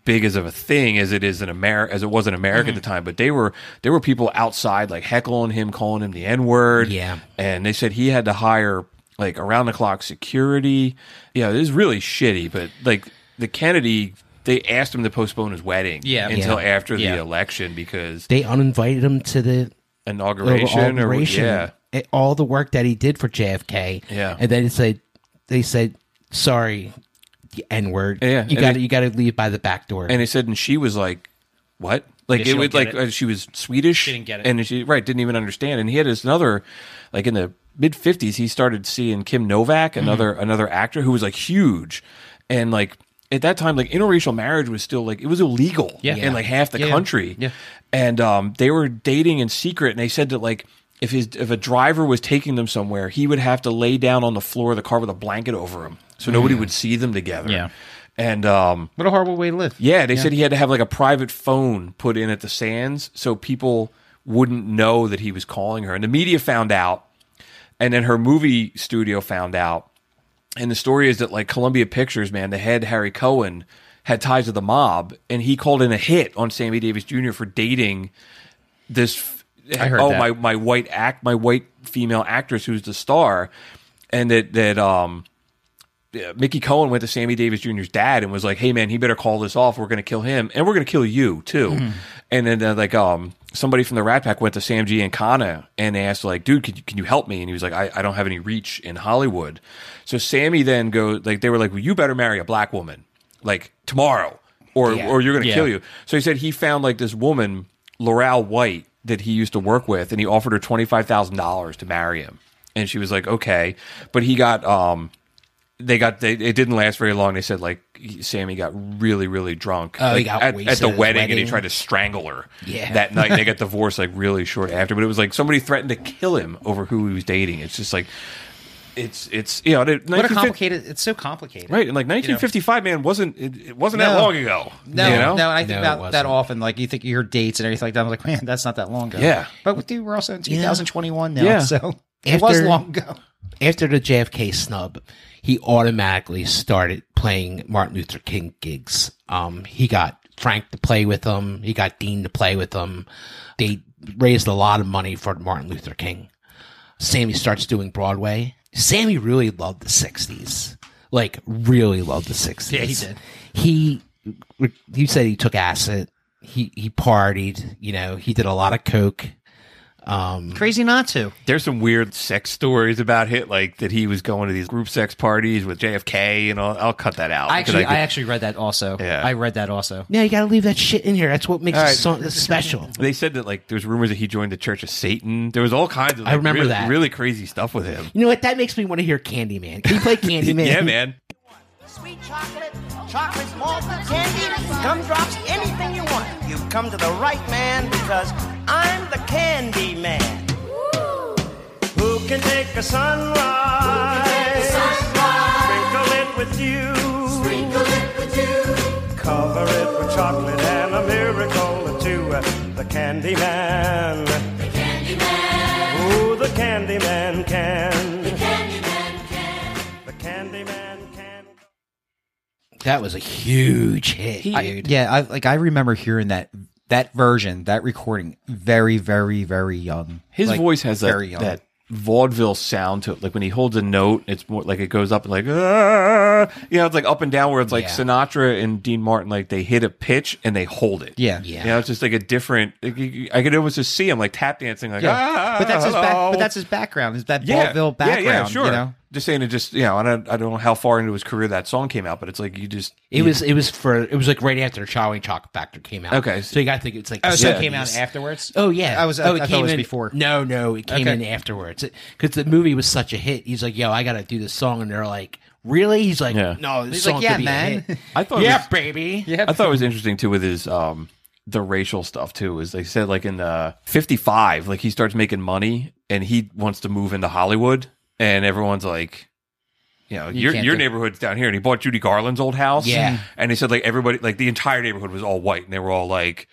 big as of a thing as it is in America as it was in America Mm-hmm. at the time. But they were there were people outside like heckling him, calling him the N word. Yeah. and they said he had to hire like around the clock security. Yeah, it was really shitty. But like the Kennedy, they asked him to postpone his wedding. Yeah. until Yeah. after the Yeah. election because They uninvited him to the inauguration, or inauguration. yeah. It- all the work that he did for JFK. Yeah. and then it said they said sorry, the N word. Yeah, you and got it- you got to leave by the back door. And they said, and she was like, "What?" Like Yeah, it don't was like it. uh, she was Swedish, She didn't get it. and she right didn't even understand. And he had this another, like in the mid fifties, he started seeing Kim Novak, Mm-hmm. another another actor who was like huge, and like at that time, like interracial marriage was still like it was illegal Yeah. in like half the Yeah, yeah. country. Yeah. and um, they were dating in secret, and they said that like. If his if a driver was taking them somewhere, he would have to lay down on the floor of the car with a blanket over him, so nobody would see them together. Yeah. and um, what a horrible way to live. yeah, they said he had to have like a private phone put in at the Sands so people wouldn't know that he was calling her. And the media found out, and then her movie studio found out. And the story is that like Columbia Pictures, man, the head Harry Cohen had ties to the mob, and he called in a hit on Sammy Davis Jr. for dating this. I heard oh that. my my white act my white female actress who's the star, and that that um yeah, Mickey Cohen went to Sammy Davis Jr.'s dad and was like, "Hey man, he better call this off. We're going to kill him, and we're going to kill you too." Mm-hmm. And then uh, like um somebody from the Rat Pack went to Sam Giancana and Kana and asked like, "Dude, can you, can you help me?" And he was like, I, "I don't have any reach in Hollywood." So Sammy then goes like they were like, "Well, you better marry a black woman like tomorrow, or Yeah. or you're going to Yeah. kill you." So he said he found like this woman, Loray White, that he used to work with, and he offered her twenty five thousand dollars to marry him. And she was like, "Okay," but he got um they got they, it didn't last very long. They said like Sammy got really really drunk Oh, he like, got at, at the at his wedding, and he tried to strangle her. Yeah. that night they got divorced like really short after. But it was like somebody threatened to kill him over who he was dating. It's just like it's it's you know What a complicated. It's so complicated. right and like 1955 man wasn't it, it wasn't that long ago. No, you know? no, and I think No, it about that often. Like you think you hear dates and everything like that. I'm like, man, that's not that long ago. Yeah. but dude, we're also in 2021 now, Yeah. so it was long ago. After the JFK snub, he automatically started playing Martin Luther King gigs. Um, he got Frank to play with him. He got Dean to play with him. They raised a lot of money for Martin Luther King. Sammy starts doing Broadway. Sammy really loved the 60s. Like, really loved the 60s. Yeah, he did. He, he said he took acid. He, he partied, you know, he did a lot of coke. Um, Crazy not to. There's some weird sex stories about it, like that he was going to these group sex parties with JFK, and I'll, I'll cut that out. I because actually, could- I actually read that also. Yeah. I read that also. Yeah, you got to leave that shit in here. That's what makes All it right. so special. They said that like there's rumors that he joined the Church of Satan. There was all kinds of like, I remember really, that. really crazy stuff with him. You know what? That makes me want to hear Candyman. Can you play Candyman? yeah, man. Sweet chocolate, chocolate malted candy, gumdrops, anything you want. Come to the right man because I'm the candy man. Who can take a sunrise? Sprinkle it with you. Cover it with chocolate and a miracle or two. The candy man. The candy man. Ooh, the candy man can. That was a huge hit, dude. Yeah, I like I remember hearing that that version, that recording, very, very, very young. His Like, voice has that, very young. that vaudeville sound to it. Like when he holds a note, it's more like it goes up and like, "Ah," you know, it's like up and down where it's like Yeah. Sinatra and Dean Martin, like they hit a pitch and they hold it. Yeah. Yeah. You know, it's just like a different, like, I could almost just see him like tap dancing, like, Yeah. ah, but that's his back, hello." but that's his background. Is that Yeah. vaudeville Yeah, yeah, background? sure. You know, just saying it. Just you know, I don't I don't know how far into his career that song came out, but it's like you just It was it was for it was like right after Charlie Chocolate Factor came out. Okay. so you got to think it's like Oh, the so it 70s. came out afterwards. Oh yeah. I was. I, Oh, I thought it came was in- before. No, no, it came Okay. in afterwards because the movie was such a hit. He's like, "Yo, I got to do this song," and they're like, "Really?" He's like, Yeah. "No, this He's song like, "Yeah, could be man." a hit." I thought yeah, was- baby. Yeah, I thought it was interesting too with his um the racial stuff too. Is they said like in uh, fifty five, like he starts making money and he wants to move into Hollywood, and everyone's like. You know, your can't your do- neighborhood's down here, and he bought Judy Garland's old house. Yeah. and he said like everybody, like the entire neighborhood was all white, and they were all like,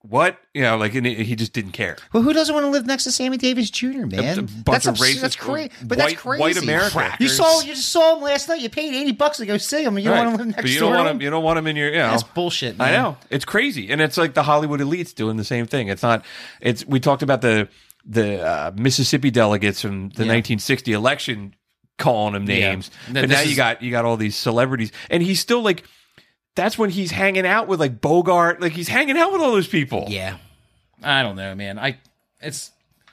"What?" You know, like and he he just didn't care. Well, who doesn't want to live next to Sammy Davis Jr. Man, A bunch that's of abs- racist That's crazy, but white- that's crazy. white America. You saw, you just saw him last night. You paid eighty bucks to go see him, and you Right. don't want to live next but you don't to want him. him. You don't want him in your. You know, That's bullshit. I know it's crazy, and it's like the Hollywood elites doing the same thing. It's not. It's we talked about the the uh, Mississippi delegates from the 1960 election calling him names, Th- but now you is- got you got all these celebrities, and he's still like. That's when he's hanging out with like Bogart, like he's hanging out with all those people. Yeah. I don't know, man. I it's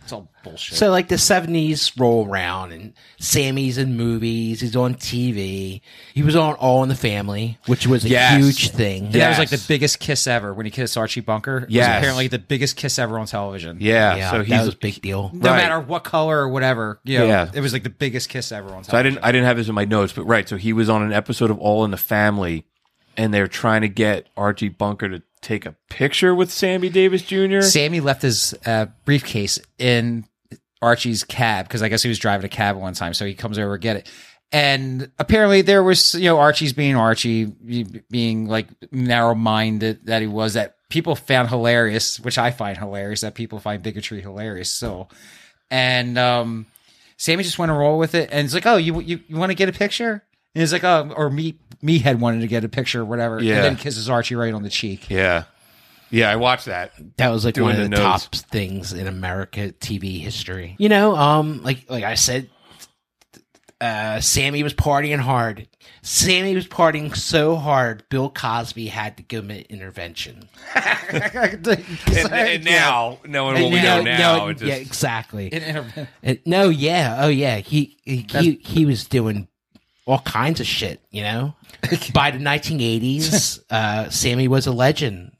it's all bullshit. So like the seventies roll around and Sammy's in movies. He's on TV. He was on All in the Family, which was a Yes. huge thing. And that was like Yes. the biggest kiss ever when he kissed Archie Bunker. It was Yes. apparently the biggest kiss ever on television. yeah. Yeah, so he's that was a big deal. No Right. matter what color or whatever, you know, Yeah. it was like the biggest kiss ever on television. So I didn't I didn't have this in my notes, but right. So he was on an episode of All in the Family, and they're trying to get Archie Bunker to take a picture with Sammy Davis Jr. Sammy left his uh, briefcase in Archie's cab because I guess he was driving a cab one time. So he comes over to get it. And apparently there was, you know, Archie's being Archie, being like narrow minded that he was, that people found hilarious, which I find hilarious, that people find bigotry hilarious. So, and um, Sammy just went to roll with it. And it's like, oh, you, you, you want to get a picture? And he's like, oh, or me, me had wanted to get a picture or whatever. Yeah. And then kisses Archie right on the cheek. yeah, yeah, I watched that. That was like Doing one of the the, top things in America TV history. You know, um, like like I said, uh, Sammy was partying hard. Sammy was partying so hard, Bill Cosby had to give him an intervention. And, and now, knowing what we know now, it just, yeah, exactly. An intervention. And- no, yeah, oh yeah, he he, he he was doing all kinds of shit. You know, by the 1980s, uh, Sammy was a legend.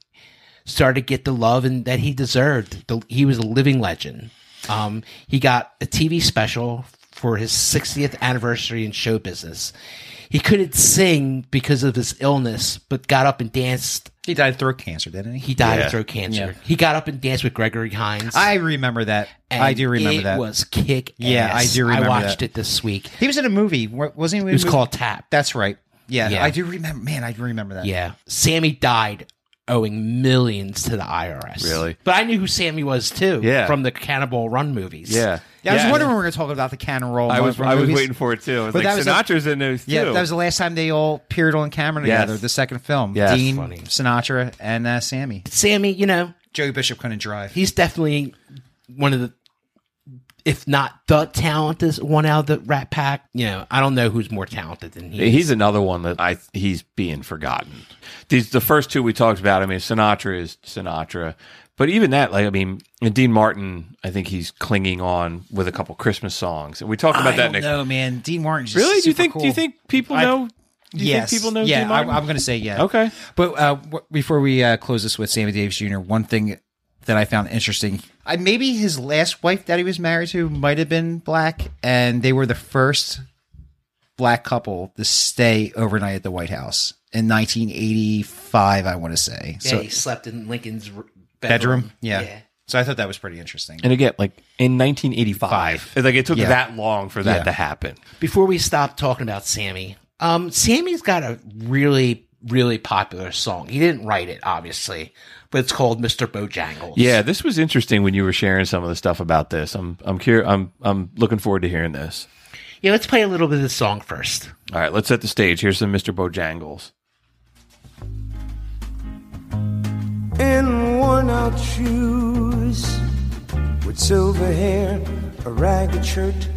Started to get the love and that he deserved. The, he was a living legend. Um, he got a TV special for his 60th anniversary in show business. He couldn't sing because of his illness, but got up and danced. He died of throat cancer, didn't he? He died Yeah. of throat cancer. Yeah. He got up and danced with Gregory Hines. I remember that. and I do remember it that. was kick. Yeah, I do remember I watched that. it this week. he was in a movie, wa- wasn't he? It was called Tap. That's right. Yeah, Yeah. I do remember. Man, I do remember that. Yeah, Sammy died owing millions to the IRS. Really? But I knew who Sammy was too. Yeah. from the Cannonball Run movies. yeah. Yeah, I was Yeah. wondering when we were going to talk about the Cannon Roll. I was Run I was movies. waiting for it too. I was But like, that was a- Sinatra's in those too. Yeah, that was the last time they all appeared on camera Yes. together. The second film, Yes. Dean, Funny. Sinatra, and uh, Sammy. Sammy. You know, Joey Bishop couldn't drive. he's definitely one of the, if not the talented one out of the Rat Pack. You know, I don't know who's more talented than he. is. He's another one that I he's being forgotten. These the first two we talked about. I mean, Sinatra is Sinatra, but even that, like I mean, and Dean Martin, I think he's clinging on with a couple Christmas songs, and we talked about I that don't next. know, man. Dean Martin's just Really? Do you think? Cool. Do you think people I- know? Do you yes, think people know? Yeah, Dean Martin? I, am going to say yeah. Okay. But uh, w- before we uh, close this with Sammy Davis Jr., one thing that I found interesting, I, maybe his last wife that he was married to might have been black, and they were the first black couple to stay overnight at the White House in 1985. I want to say. Yeah, so he slept in Lincoln's bedroom. bedroom. Yeah. So I thought that was pretty interesting. And again, like in 1985, like it took Yeah. that long for that Yeah. to happen. Before we stop talking about Sammy, um, Sammy's got a really, really popular song. He didn't write it, obviously, but it's called "Mr. Bojangles." Yeah, this was interesting when you were sharing some of the stuff about this. I'm I'm curious. I'm I'm looking forward to hearing this. yeah. Let's play a little bit of the song first. All right, let's set the stage. Here's some Mr. Bojangles. in worn out shoes with silver hair, a ragged shirt,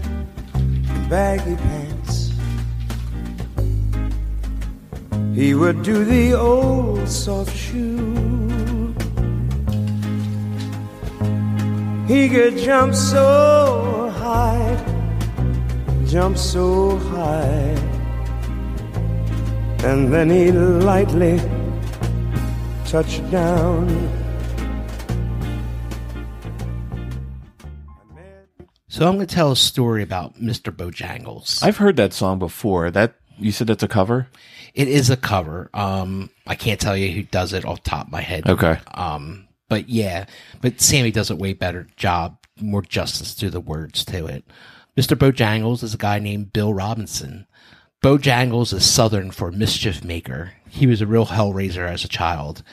and baggy pants. He would do the old soft shoe. He could jump so high, jump so high. And then he lightly touched down. So I'm going to tell a story about Mr. Bojangles. I've heard that song before. That you said that's a cover. It is a cover. Um, I can't tell you who does it off the top of my head. Okay. Um, but yeah, but Sammy does a way better job, more justice to the words to it. Mr. Bojangles is a guy named Bill Robinson. Bojangles is Southern for mischief maker. He was a real hellraiser as a child.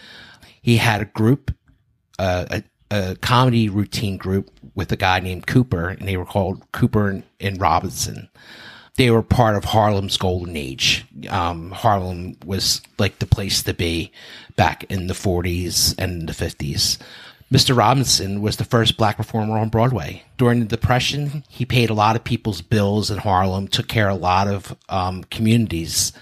He had a group, uh, a, a comedy routine group with a guy named Cooper, and they were called Cooper and, and Robinson. They were part of Harlem's golden age. Um, Harlem was like the place to be back in the 40s and the 50s. Mr. Robinson was the first black performer on Broadway. During the Depression, he paid a lot of people's bills in Harlem, took care of a lot of um, communities.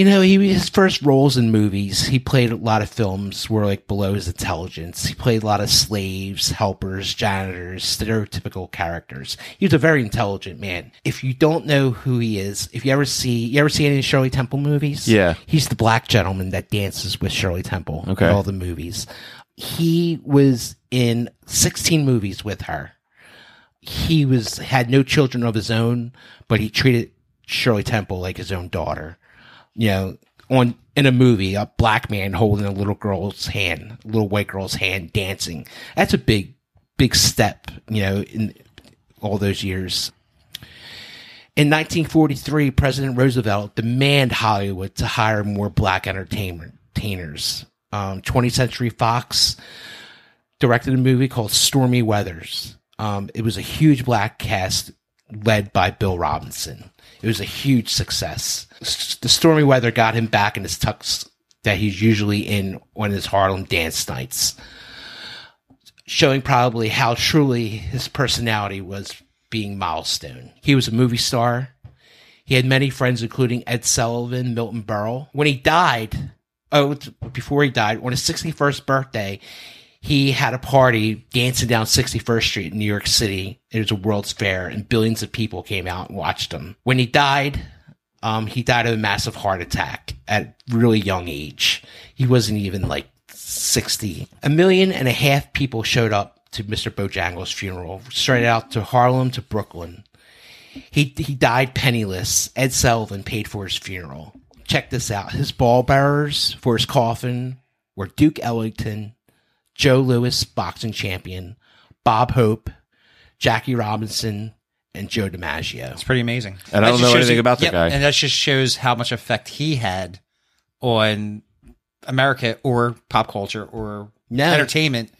You know, he his first roles in movies, he played a lot of films were like below his intelligence. He played a lot of slaves, helpers, janitors, stereotypical characters. He was a very intelligent man. If you don't know who he is, if you ever see you ever see any Shirley Temple movies, Yeah. he's the black gentleman that dances with Shirley Temple Okay. in all the movies. He was in 16 movies with her. He was had no children of his own, but he treated Shirley Temple like his own daughter. You know, on in a movie, a black man holding a little girl's hand, a little white girl's hand, dancing. That's a big, big step. You know, in all those years. In 1943, President Roosevelt demanded Hollywood to hire more black entertainers. Um, 20th Century Fox directed a movie called Stormy Weathers. Um, it was a huge black cast led by Bill Robinson. It was a huge success. The stormy weather got him back in his tux that he's usually in on his Harlem dance nights, showing probably how truly his personality was being milestone. He was a movie star. He had many friends, including Ed Sullivan, Milton Berle. When he died, oh, before he died, on his 61st birthday, he had a party dancing down 61st Street in New York City. It was a World's Fair, and billions of people came out and watched him. When he died, um, he died of a massive heart attack at really young age. He wasn't even like 60. A million and a half people showed up to Mr. Bojangles' funeral, straight out to Harlem to Brooklyn. He he died penniless. Ed Sullivan paid for his funeral. Check this out. His ball bearers for his coffin were Duke Ellington, Joe Louis, boxing champion, Bob Hope, Jackie Robinson, and Joe DiMaggio. It's pretty amazing. And I That don't just know shows anything you- about the yep, guy. And that just shows how much effect he had on America or pop culture or No. entertainment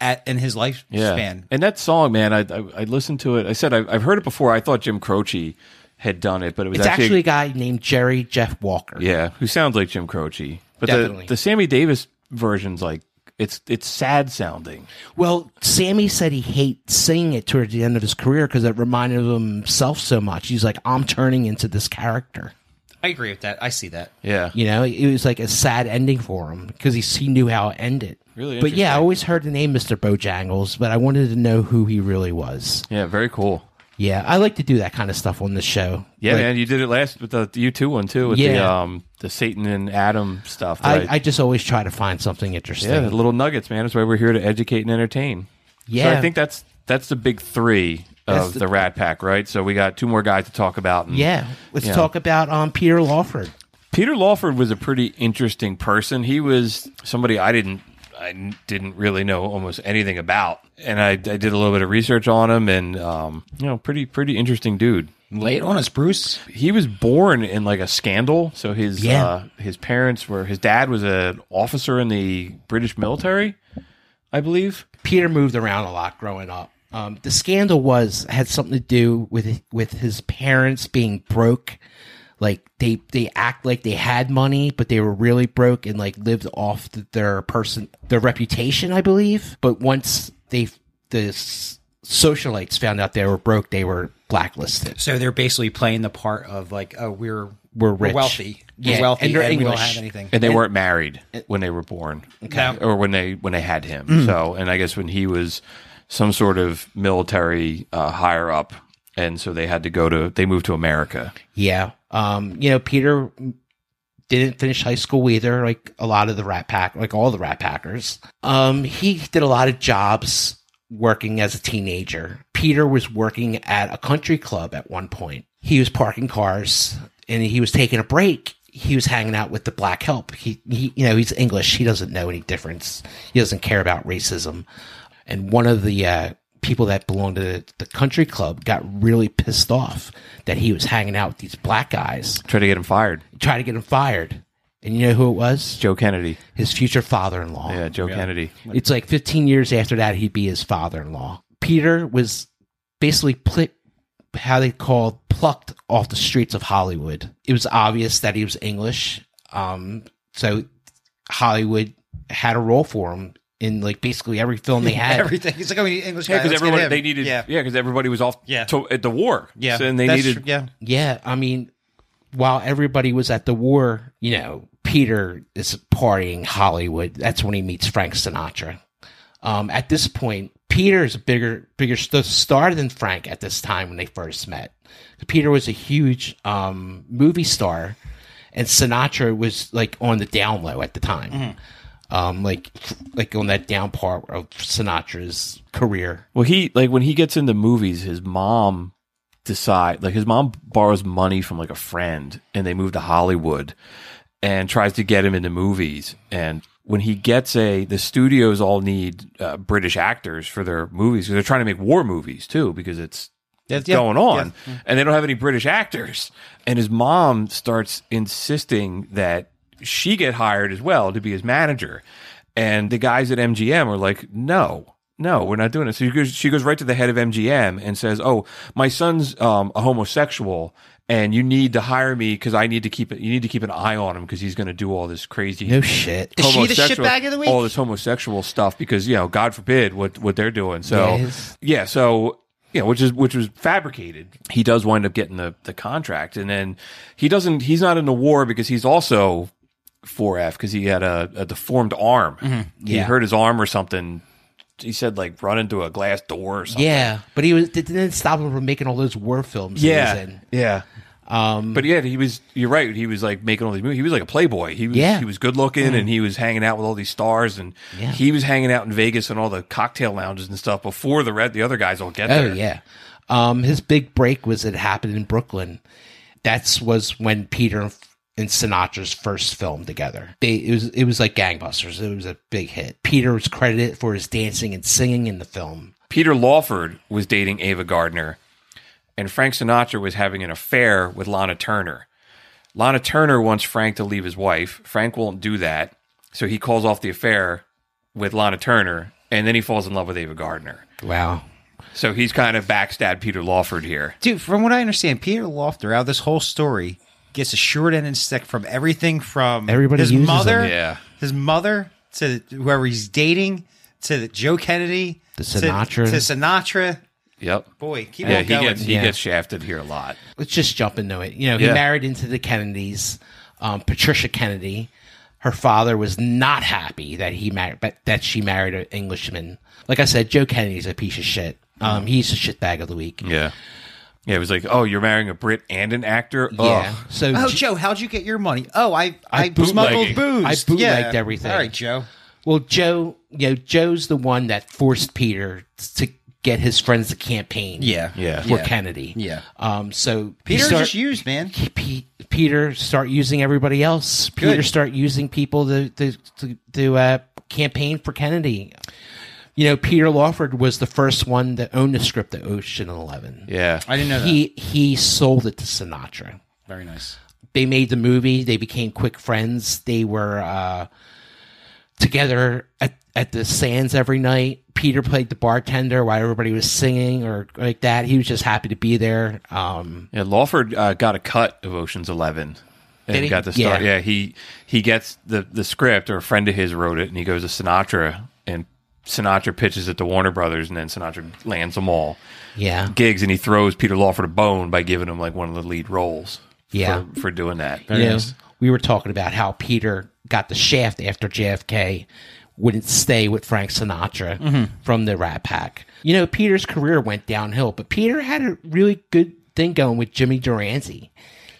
at in his lifespan. Yeah. And that song, man, I, I I listened to it. I said I, I've heard it before. I thought Jim Croce had done it, but it was It's actually, actually, a guy named Jerry Jeff Walker. yeah, who sounds like Jim Croce. But Definitely. the the Sammy Davis version's like it's it's sad sounding. Well, Sammy said he hates singing it towards the end of his career because it reminded him of himself so much. He's like, I'm turning into this character. I agree with that. I see that. Yeah. You know, it was like a sad ending for him because he, he knew how it ended. Really But yeah, I always heard the name Mr. Bojangles, but I wanted to know who he really was. Yeah, very cool. Yeah, I like to do that kind of stuff on the show. Yeah, Like, man, you did it last with the U two one too, with the um the Satan and Adam stuff. I? I just always try to find something interesting. yeah, little nuggets, man. That's why we're here to educate and entertain. Yeah. So I think that's that's the big three of the- the, Rat Pack, right? So we got two more guys to talk about. and- yeah. Let's Yeah. talk about um, Peter Lawford. Peter Lawford was a pretty interesting person. He was somebody I didn't I didn't really know almost anything about, and I, I did a little bit of research on him, and um, you know, pretty pretty interesting dude. It on us, Bruce. He was born in like a scandal. So his Yeah. uh, his parents were his dad was an officer in the British military, I believe. Peter moved around a lot growing up. Um, the scandal was had something to do with with his parents being broke. Like they they act like they had money, but they were really broke and like lived off th- their person their reputation, I believe. But once they the socialites found out they were broke, they were blacklisted. So they're basically playing the part of like, oh, we're We're rich. wealthy, Yeah, we're wealthy, and and, they're we don't have anything. and they weren't married when they were born, Okay. or when they when they had him. So, and I guess when he was some sort of military uh, higher up, and so they had to go to they moved to America. Yeah. Um, you know, Peter didn't finish high school either, like a lot of the Rat Pack, like all the Rat Packers. Um, he did a lot of jobs working as a teenager. Peter was working at a country club at one point. He was parking cars and he was taking a break. He was hanging out with the black help. He, he you know, he's English. He doesn't know any difference. He doesn't care about racism. And one of the uh, people that belonged to the, the country club got really pissed off that he was hanging out with these black guys, Try to get him fired. tried to get him fired. And you know who it was? Joe Kennedy. His future father-in-law. Yeah, Joe Kennedy. It's like 15 years after that, he'd be his father-in-law. Peter was basically pl- how they called plucked off the streets of Hollywood. It was obvious that he was English, um, so Hollywood had a role for him in like basically every film they had. Everything. It's like, oh, we need English Yeah, because let's get everybody him. they needed Yeah. yeah because everybody was off Yeah. to, at the war. Yeah. So, and they That's needed true. Yeah. Yeah, I mean, while everybody was at the war, you know, Peter is partying Hollywood. That's when he meets Frank Sinatra. Um, at this point, Peter is a bigger, bigger st- star than Frank at this time when they first met. Peter was a huge um, movie star, and Sinatra was like on the down low at the time. Um, like, like on that down part of Sinatra's career. Well, he like when he gets into movies, his mom decide like his mom borrows money from like a friend, and they move to Hollywood, and tries to get him into movies. And when he gets a, the studios all need uh, British actors for their movies because they're trying to make war movies too because it's Yeah, yeah, going on, yeah. and they don't have any British actors. And his mom starts insisting that she get hired as well to be his manager. And the guys at MGM are like, "No, no, we're not doing it." So she goes, she goes right to the head of MGM and says, "Oh, my son's um, a homosexual." And you need to hire me because I need to keep it. You need to keep an eye on him because he's going to do all this crazy No shit. Is she the homosexual- shitbag of the week? All this homosexual stuff because you know, God forbid what what they're doing. So Yeah, yeah, so yeah, which is which was fabricated. He does wind up getting the the contract, and then he doesn't. He's not in the war because he's also 4F because he had a, a deformed arm. He Mm-hmm. Yeah. hurt his arm or something. He said like run into a glass door or something. Yeah, but he was it didn't stop him from making all those war films. he was Yeah, in. yeah. Um, But yeah, he was. You're right. He was like making all these movies. He was like a playboy. He was. Yeah. He was good looking, and he was hanging out with all these stars, and Yeah. he was hanging out in Vegas and all the cocktail lounges and stuff before the red the other guys all get Oh there. yeah. Um, his big break was it happened in Brooklyn. That's was when Peter and Sinatra's first film together. They, it was it was like gangbusters. It was a big hit. Peter was credited for his dancing and singing in the film. Peter Lawford was dating Ava Gardner, and Frank Sinatra was having an affair with Lana Turner. Lana Turner wants Frank to leave his wife. Frank won't do that, so he calls off the affair with Lana Turner, and then he falls in love with Ava Gardner. Wow. So he's kind of backstabbed Peter Lawford here. Dude, from what I understand, Peter Lawford, out of this whole story gets a short end and stick from everything from Everybody his mother, him. Yeah. his mother to whoever he's dating to the Joe Kennedy To to- Sinatra. to, Sinatra. Yep. Boy, keep Yeah, he going. gets he Yeah. gets shafted here a lot. Let's just jump into it. You know, he Yeah. married into the Kennedys. Um, Patricia Kennedy. Her father was not happy that he married, but that she married an Englishman. Like I said, Joe Kennedy's a piece of shit. Um, he's a shitbag of the week. Yeah. Yeah, it was like, oh, you're marrying a Brit and an actor. Yeah. Ugh. So Oh, J- Joe, how'd you get your money? Oh, I I, bootlegging. smuggled booze. I bootlegged Yeah. everything. All right, Joe. Well, Joe, you know, Joe's the one that forced Peter to get his friends to campaign. Yeah. Yeah. For Yeah. Kennedy. Yeah. Um. So Peter he start- just used, man. P- Peter start using everybody else. Peter Good. start using people to to to, to uh, campaign for Kennedy. You know, Peter Lawford was the first one that owned the script of Ocean Eleven. Yeah. I didn't know that. He he sold it to Sinatra. Very nice. they made the movie. They became quick friends. They were uh, together at, at the Sands every night. Peter played the bartender while everybody was singing or like that. He was just happy to be there. Um, Yeah, Lawford uh, got a cut of Ocean's Eleven. And he? got the start. Yeah. Yeah. he he gets the the script, or a friend of his wrote it, and he goes to Sinatra, and Sinatra pitches it to Warner Brothers, and then Sinatra lands them all yeah, gigs, and he throws Peter Lawford a bone by giving him like one of the lead roles. Yeah. for, for doing that. you know, we were talking about how Peter got the shaft after JFK wouldn't stay with Frank Sinatra from the Rat Pack. You know, Peter's career went downhill, but Peter had a really good thing going with Jimmy Durante.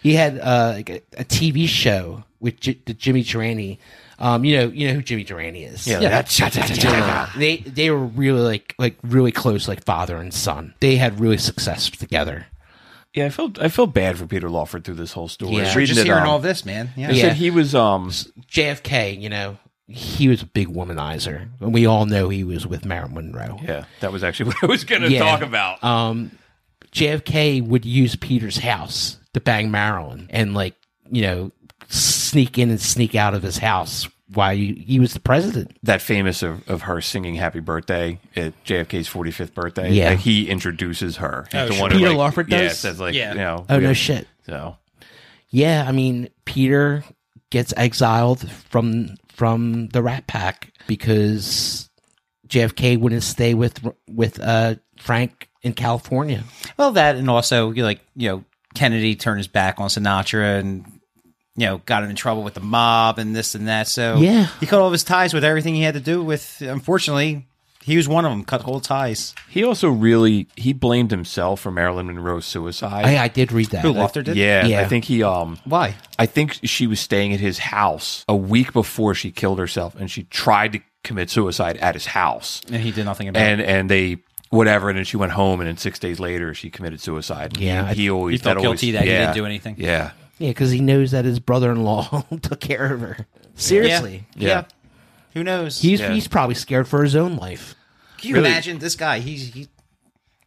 He had uh, like a, a TV show with J- the Jimmy Durante. Um, you know, you know who Jimmy Durante is. Yeah, that's- they they were really like like really close, like father and son. They had really success together. Yeah, I felt I felt bad for Peter Lawford through this whole story. Yeah. I reading Just it, hearing um, all this, man. Yeah. They Yeah. said he was um JFK, you know, he was a big womanizer, and we all know he was with Marilyn Monroe. yeah, that was actually what I was going to Yeah. talk about. Um, JFK would use Peter's house to bang Marilyn, and like you know, sneak in and sneak out of his house while he, he was the president. that famous of, of her singing "Happy Birthday" at JFK's 45th birthday. Yeah. like, he introduces her. He's the sure. one who, Peter like, Lawford Yeah, does? says like Yeah. you know. Oh we no have- shit. So Yeah, I mean, Peter gets exiled from from the Rat Pack because JFK wouldn't stay with with uh, Frank in California. Well, that and also you like you know Kennedy turned his back on Sinatra and you know got him in trouble with the mob and this and that. So Yeah. he cut all of his ties with everything he had to do with. Unfortunately, he was one of them. Cut whole ties. he also really he blamed himself for Marilyn Monroe's suicide. I, I did read that. Who Lawford did? yeah, Yeah. I think he um Why? I think she was staying at his house a week before she killed herself, and she tried to commit suicide at his house, And he did nothing about and it. and they whatever, and then she went home, and then six days later she committed suicide. Yeah, he, he always He felt that always- guilty that he didn't do anything. Yeah, Yeah, because he knows that his brother-in-law took care of her. Seriously, Yeah. Yeah. Who knows? he's Yeah. he's probably scared for his own life. Can you really- imagine this guy? He's he,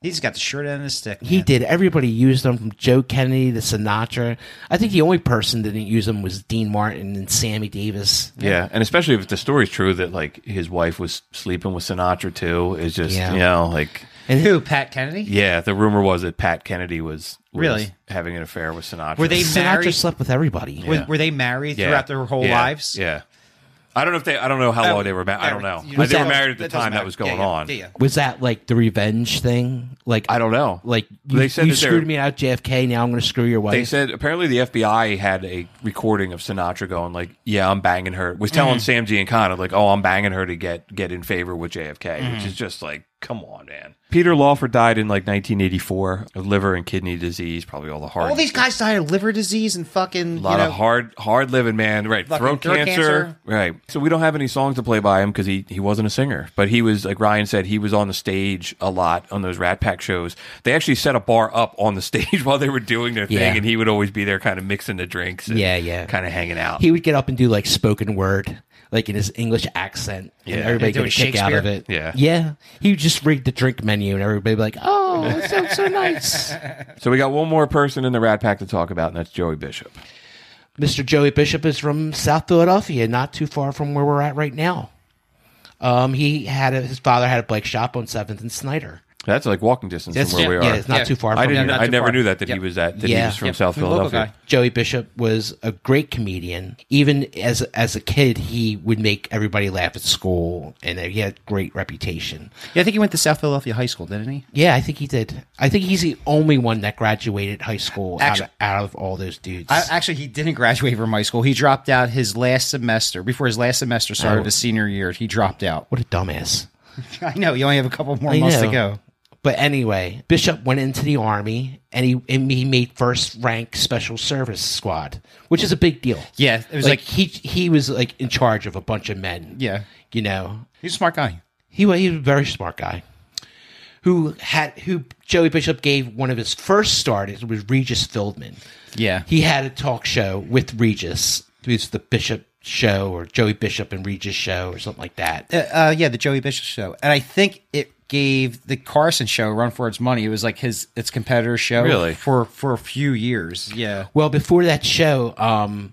he's got the short end of the stick. He man. did. Everybody used him from Joe Kennedy to Sinatra. I think the only person that didn't use him was Dean Martin and Sammy Davis. yeah, and especially if the story's true that like his wife was sleeping with Sinatra too, is just Yeah. you know like And who? Pat Kennedy. yeah, the rumor was that Pat Kennedy was, was Really? having an affair with Sinatra. Were they Sinatra married? slept with everybody. Were, were they married Yeah. throughout their whole Yeah. lives? Yeah. I don't know if they. I don't know how Oh, long they were married. I don't know. you they were married at the that doesn't time that matter. was going Yeah, yeah, on. yeah, yeah. Was that like the revenge thing? Like I don't know. Like you, They said you that they're- screwed me out JFK. Now I'm going to screw your wife. They said apparently the FBI had a recording of Sinatra going like, "Yeah, I'm banging her." Was telling mm. Sam Giancana like, "Oh, I'm banging her to get get in favor with JFK," which mm. is just like, come on, man. Peter Lawford died in like 1984 of liver and kidney disease. Probably all the hard. All these guys died of liver disease and fucking a lot you know, of hard hard living, man. Right, throat, throat cancer. cancer. Right. So we don't have any songs to play by him because he he wasn't a singer, but he was like Ryan said he was on the stage a lot on those Rat Pack shows. They actually set a bar up on the stage while they were doing their thing, Yeah. and he would always be there, kind of mixing the drinks. And Yeah, yeah. kind of hanging out. he would get up and do like spoken word, like in his English accent, and everybody Yeah, get a kick out of it. Yeah. yeah. He would just read the drink menu, and everybody be like, "Oh, it sounds so nice." so we got one more person in the Rat Pack to talk about, and that's Joey Bishop. Mr. Joey Bishop is from South Philadelphia, not too far from where we're at right now. Um, he had a, his father had a bike shop on Seventh and Snyder. That's like walking distance That's from where we are. yeah, it's not Yeah. too far. I from didn't. here. not I too never far. knew that that he Yep. was that that he Yeah. was from Yep. South local Philadelphia. guy. Joey Bishop was a great comedian. Even as as a kid, he would make everybody laugh at school, and he had great reputation. Yeah, I think he went to South Philadelphia High School, didn't he? Yeah, I think he did. I think he's the only one that graduated high school Actu- out, of, out of all those dudes. I, actually, he didn't graduate from high school. He dropped out his last semester. Before his last semester started, Oh. his senior year, he dropped out. what a dumbass! I know. You only have a couple more I months to know. go. But anyway, Bishop went into the army, and he and he made first rank special service squad, which is a big deal. Yeah, it was like, like, he he was like in charge of a bunch of men. yeah, you know, he's a smart guy. He was, he was a very smart guy. Who had who Joey Bishop gave one of his first starts was Regis Philbin. Yeah, He had a talk show with Regis. It was the Bishop show or Joey Bishop and Regis show or something like that. uh, uh, yeah, the Joey Bishop show, and I think it gave the Carson show run for its money. It was like his its competitor show, Really? for for a few years. Yeah, Well, before that show, um,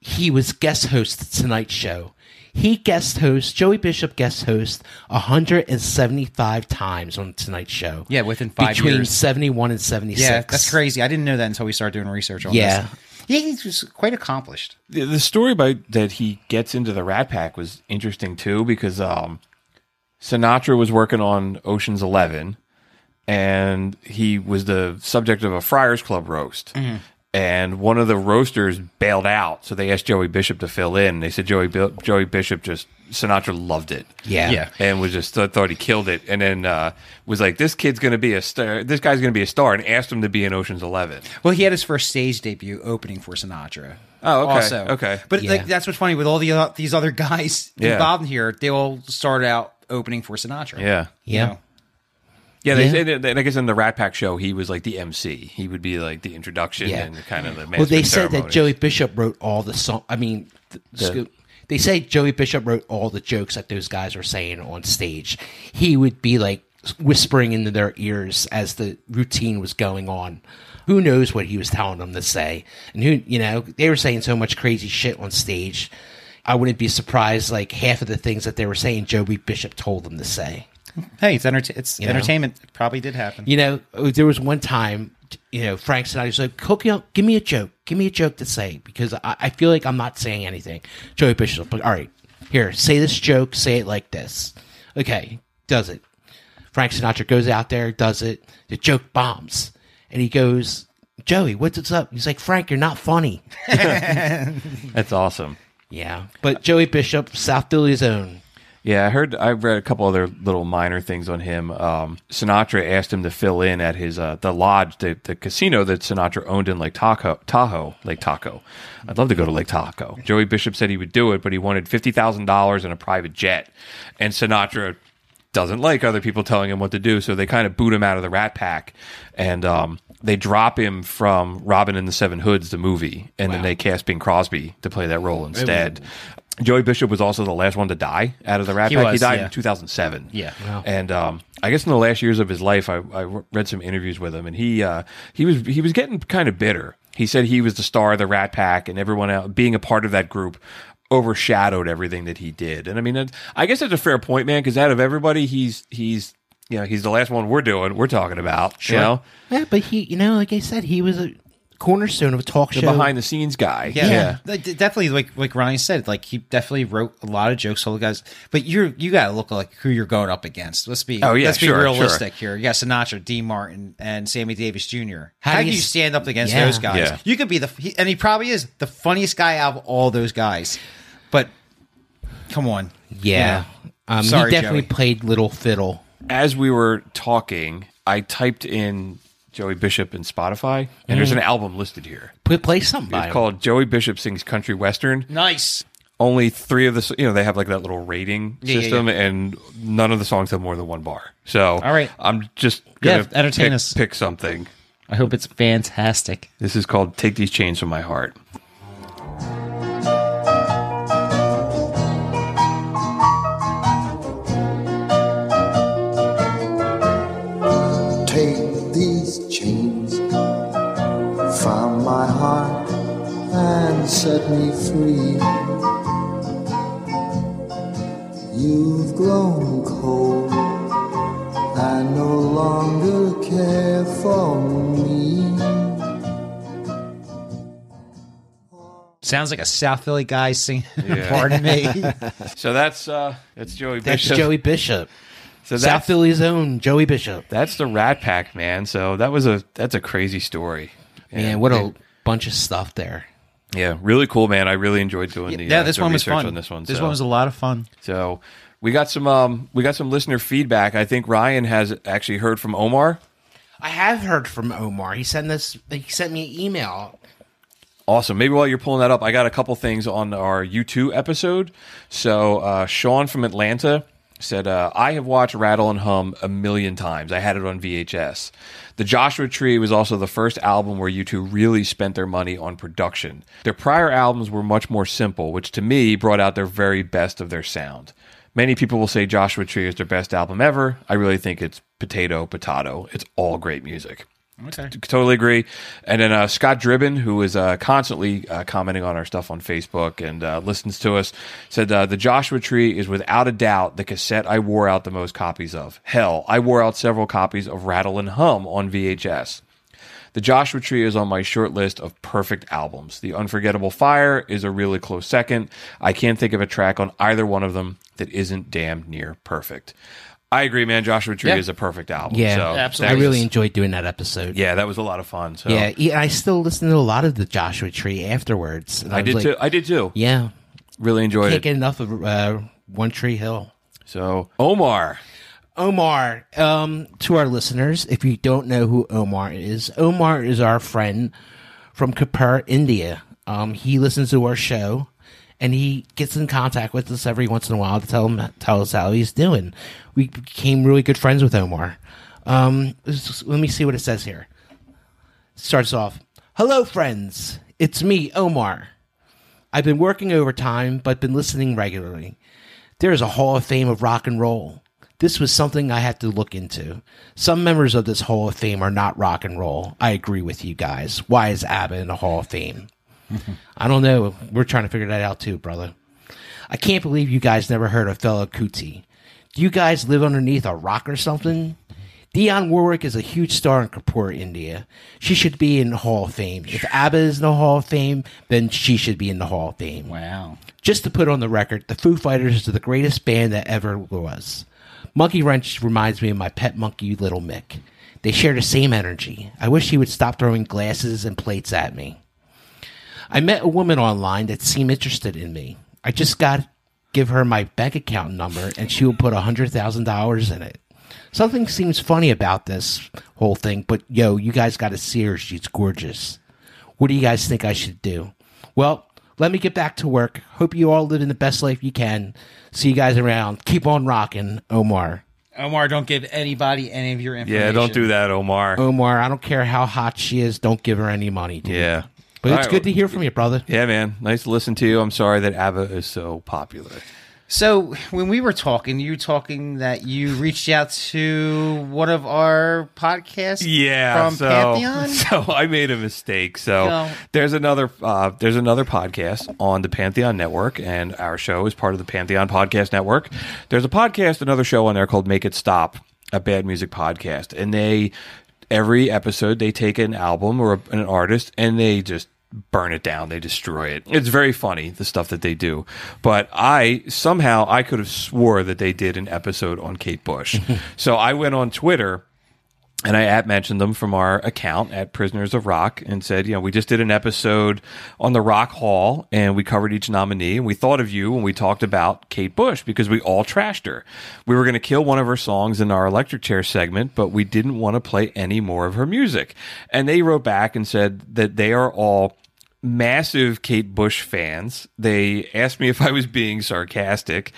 he was guest host at Tonight Show. He guest host Joey Bishop guest host 175 times on Tonight Show. Yeah, within five between years. 71 and 76. yeah, that's crazy. I didn't know that until we started doing research on Yeah. this. Yeah, he was quite accomplished. the, the story about that he gets into the Rat Pack was interesting too because um, Sinatra was working on Ocean's Eleven, and he was the subject of a Friars Club roast. and one of the roasters bailed out, so they asked Joey Bishop to fill in. They said Joey Bi- Joey Bishop just Sinatra loved it. Yeah. Yeah. and was just th- thought he killed it, and then uh, was like, "This kid's gonna be a star. This guy's gonna be a star," and asked him to be in Ocean's Eleven. Well, he had his first stage debut opening for Sinatra. Oh, okay, Also, okay. But Yeah. like, that's what's funny with all the uh, these other guys Yeah. involved in here. They all started out opening for Sinatra. Yeah, You Yeah. know? yeah. They Yeah. said, that- I guess in the Rat Pack show, he was like the MC. He would be like the introduction Yeah. and kind of the. Well, they master of said that. Joey Bishop wrote all the song. I mean, the, scoop- they say Joey Bishop wrote all the jokes that those guys were saying on stage. He would be like whispering into their ears as the routine was going on. Who knows what he was telling them to say? And who, you know, they were saying so much crazy shit on stage. I wouldn't be surprised. Like half of the things that they were saying, Joey Bishop told them to say. Hey, it's, enter- it's You know? entertainment. It probably did happen. You know, uh, there was one time, you know, Frank Sinatra was like, Cookie, give me a joke. Give me a joke to say because I, I feel like I'm not saying anything. Joey Bishop's like, all right, here, say this joke, say it like this. Okay, does it. Frank Sinatra goes out there, does it. The joke bombs. And he goes, Joey, what's up? He's like, Frank, you're not funny. That's awesome. Yeah. But Joey Bishop, South Philly's own. Yeah, I heard. I've read a couple other little minor things on him. Um, Sinatra asked him to fill in at his uh, the lodge, the, the casino that Sinatra owned in Lake Tahoe, Tahoe, Lake Tahoe. I'd love to go to Lake Tahoe. Joey Bishop said he would do it, but he wanted fifty thousand dollars and a private jet, and Sinatra doesn't like other people telling him what to do, so they kind of boot him out of the Rat Pack, and um, they drop him from Robin and the Seven Hoods, the movie, and then they cast Bing Crosby to play that role instead. Joey Bishop was also the last one to die out of the Rat He Pack. he died yeah. in 2007. Yeah. and um, I guess in the last years of his life, I, I read some interviews with him, and he uh, he was he was getting kind of bitter. He said he was the star of the Rat Pack, and everyone else being a part of that group overshadowed everything that he did. And I mean, I guess that's a fair point, man. Because out of everybody, he's he's you know he's the last one we're doing, we're talking about. You know, Yeah, but he, you know, like I said, he was a cornerstone of a talk the show. behind the scenes guy. Yeah, Like, d- definitely. Like like Ryan said, like he definitely wrote a lot of jokes. All the guys, but you're you got to look like who you're going up against. Let's be Oh, yeah, let's sure, be realistic here. You got Sinatra, Dean Martin, and Sammy Davis Jr. How, How do do you you s- stand up against Yeah. those guys? Yeah. You could be the he, and he probably is the funniest guy out of all those guys. But come on, Yeah. Um, Sorry, he definitely Joey. played Little Fiddle. As we were talking, I typed in Joey Bishop in Spotify, and there's mm. an album listed here. Put play something by It's him. called Joey Bishop Sings Country Western. nice. Only three of the, s- you know, they have like that little rating Yeah, yeah, system, and none of the songs have more than one bar. So, All right. I'm just Yeah, gonna entertain pick, us. pick something. I hope it's fantastic. This is called "Take These Chains from My Heart." Set me free. You've grown cold and no longer care for me. Sounds like a South Philly guy singing. Yeah. Pardon me. So that's uh that's Joey That's Bishop. Joey Bishop. so South Philly's own Joey Bishop. that's the Rat Pack, man. So that was a that's a crazy story. Man, And- what a bunch of stuff there. Yeah, really cool, man. I really enjoyed doing the yeah, uh, this the one was fun. On this one, this so. one was a lot of fun. So we got some um we got some listener feedback. I think Ryan has actually heard from Omar. I have heard from Omar. He sent this. He sent me an email. Awesome. Maybe while you're pulling that up, I got a couple things on our U2 episode. So uh, Sean from Atlanta said, uh, I have watched Rattle and Hum a million times. I had it on VHS. The Joshua Tree was also the first album where U2 really spent their money on production. Their prior albums were much more simple, which to me brought out their very best of their sound. Many people will say Joshua Tree is their best album ever. I really think it's potato, potato. It's all great music. Okay. Totally agree. And then uh, Scott Dribbin, who is uh, constantly uh, commenting on our stuff on Facebook and uh, listens to us, said uh, the Joshua Tree is without a doubt the cassette I wore out the most copies of. Hell, I wore out several copies of Rattle and Hum on VHS. The Joshua Tree is on my short list of perfect albums. The Unforgettable Fire is a really close second. I can't think of a track on either one of them that isn't damn near perfect. I agree, man. Joshua Tree Yeah. is a perfect album. Yeah, so Absolutely. I really enjoyed doing that episode. Yeah, that was a lot of fun. So Yeah, yeah, I still listen to a lot of the Joshua Tree afterwards. and I was did like, too. I did too. Yeah, Really enjoyed can't it. get enough of uh, One Tree Hill. So Omar, Omar, um, to our listeners, if you don't know who Omar is, Omar is our friend from Kapur, India. Um, he listens to our show and he gets in contact with us every once in a while to tell him tell us how he's doing. We became really good friends with Omar. Um, let me see what it says here. Starts off, "Hello, friends. It's me, Omar. I've been working overtime, but been listening regularly. There is a Hall of Fame of rock and roll. This was something I had to look into. Some members of this Hall of Fame are not rock and roll. I agree with you guys. Why is ABBA in the Hall of Fame? I don't know. We're trying to figure that out too, brother. I can't believe you guys never heard of Fela Kuti. Do you guys live underneath a rock or something? Dionne Warwick is a huge star in Kapoor, India. She should be in the Hall of Fame. If ABBA is in the Hall of Fame, then she should be in the Hall of Fame. Wow. Just to put on the record, the Foo Fighters are the greatest band that ever was. Monkey Wrench reminds me of my pet monkey, Little Mick. They share the same energy. I wish he would stop throwing glasses and plates at me. I met a woman online that seemed interested in me. I just got to give her my bank account number and she will put a $100,000 in it. Something seems funny about this whole thing, but yo, you guys got to see her. She's gorgeous. What do you guys think I should do? Well, let me get back to work. Hope you all live in the best life you can. See you guys around. Keep on rocking, Omar. Omar, don't give anybody any of your information. yeah, don't do that, Omar. Omar, I don't care how hot she is. Don't give her any money, dude. Yeah, But All it's right, good to hear from you, brother. Yeah, man. Nice to listen to you. I'm sorry that ABBA is so popular. So when we were talking, you were talking that you reached out to one of our podcasts. Yeah, from so, Pantheon. So I made a mistake. So No. there's another uh, there's another podcast on the Pantheon Network, and our show is part of the Pantheon Podcast Network. There's a podcast, another show on there called Make It Stop, a bad music podcast, and they every episode they take an album or an artist and they just burn it down they destroy it it's very funny the stuff that they do but i somehow i could have swore that they did an episode on kate bush so i went on twitter and I at mentioned them from our account at Prisoners of Rock and said, you know, we just did an episode on the Rock Hall and we covered each nominee and we thought of you when we talked about Kate Bush because we all trashed her. We were going to kill one of her songs in our electric chair segment, but we didn't want to play any more of her music. And they wrote back and said that they are all massive Kate Bush fans. They asked me if I was being sarcastic,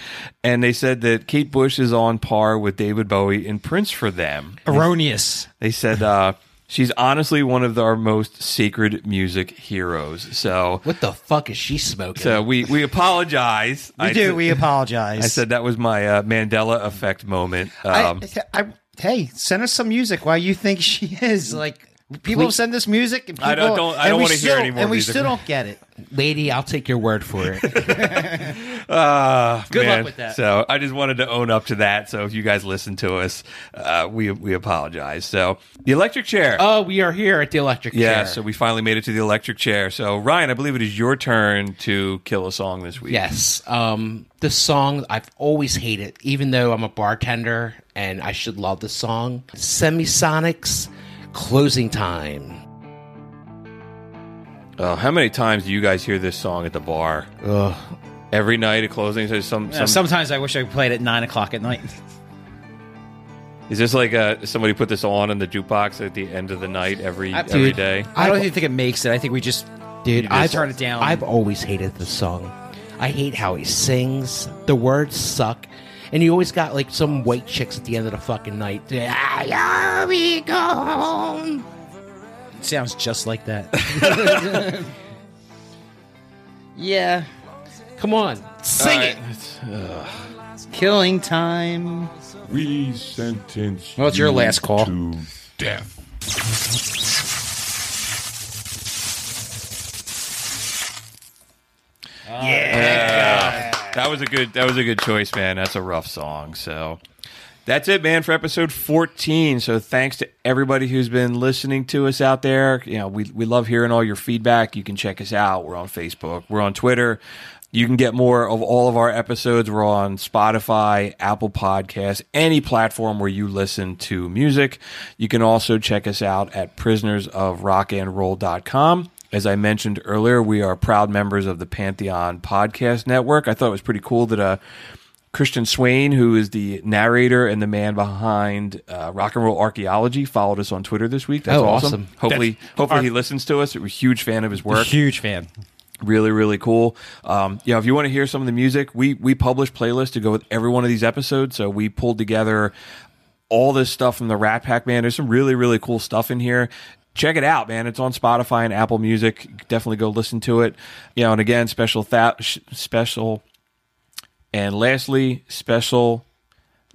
and they said that Kate Bush is on par with David Bowie and Prince for them. Erroneous. They said uh, she's honestly one of our most sacred music heroes. So, What the fuck is she smoking? so we we apologize. We I do. said- we apologize. I said that was my uh, Mandela effect moment. I- Um, I, hey, send us some music. Why you think she is like? People Please- send us music. And people, I don't- don't- I don't we wanna hear still- any more And we music. still don't get it. Lady, I'll take your word for it. Uh, Good luck with that. So I just wanted to own up to that. So if you guys listen to us, uh, we we apologize. So the electric chair. oh, we are here at the electric yeah, chair. so we finally made it to the electric chair. So Ryan, I believe it is your turn to kill a song this week. Yes. Um, this song I've always hated, even though I'm a bartender and I should love the song. Semisonics, closing time. Uh, how many times do you guys hear this song at the bar? Ugh. Every night at closing, so some, Yeah, some sometimes I wish I played at nine o'clock at night. is this like uh somebody put this on in the jukebox at the end of the night every I- every Dude, day? I don't even think it makes it. I think we just Dude, just I've turn it down. I've always hated this song. I hate how he sings. The words suck. And you always got like some white chicks at the end of the fucking night. Ah, here we go home. sounds just like that. yeah, Come on, sing it. killing time. We sentence Well, it's your you last call. to death. That was a good. That was a good choice, man. That's a rough song. So that's it, man, for episode fourteen. So thanks to everybody who's been listening to us out there. You know, we we love hearing all your feedback. You can check us out. We're on Facebook. We're on Twitter. You can get more of all of our episodes. We're on Spotify, Apple Podcasts, any platform where you listen to music. You can also check us out at prisonersofrockandroll.com. As I mentioned earlier, we are proud members of the Pantheon Podcast Network. I thought it was pretty cool that uh, Christian Swain, who is the narrator and the man behind uh, Rock and Roll Archaeology, followed us on Twitter this week. That's Oh, awesome. awesome. Hopefully, That's- hopefully our- he listens to us. We're a huge fan of his work Huge fan. really really cool um, yeah if you want to hear some of the music we we publish playlists to go with every one of these episodes so we pulled together all this stuff from the rat pack man there's some really really cool stuff in here check it out man it's on spotify and apple music definitely go listen to it you know and again special that special and lastly special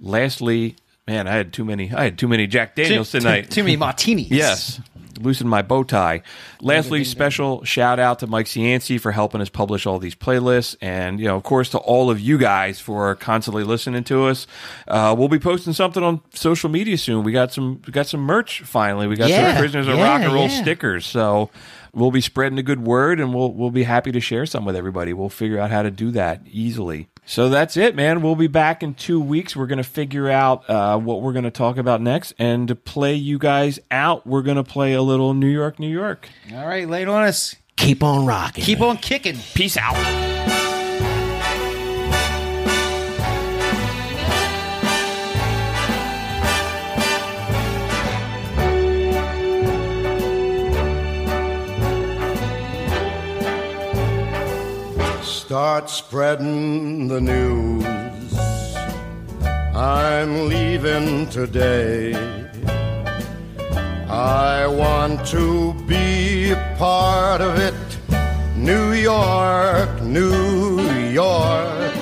lastly man i had too many i had too many jack daniels tonight Too, too many martinis. Yes. Loosen my bow tie. Lastly, special shout out to Mike Cianci for helping us publish all these playlists. And, you know, of course, to all of you guys for constantly listening to us. Uh, we'll be posting something on social media soon. We got some, we got some merch finally. We got Yeah, some Prisoners of yeah, Rock and Roll yeah. stickers. So we'll be spreading the good word and we'll, we'll be happy to share some with everybody. We'll figure out how to do that easily. So that's it, man. We'll be back in two weeks. We're going to figure out uh, what we're going to talk about next. And to play you guys out, we're going to play a little New York, New York. All right, lay it on us. Keep on rocking. Keep on kicking. Peace out. Start spreading the news. I'm leaving today. I want to be a part of it. New York, New York.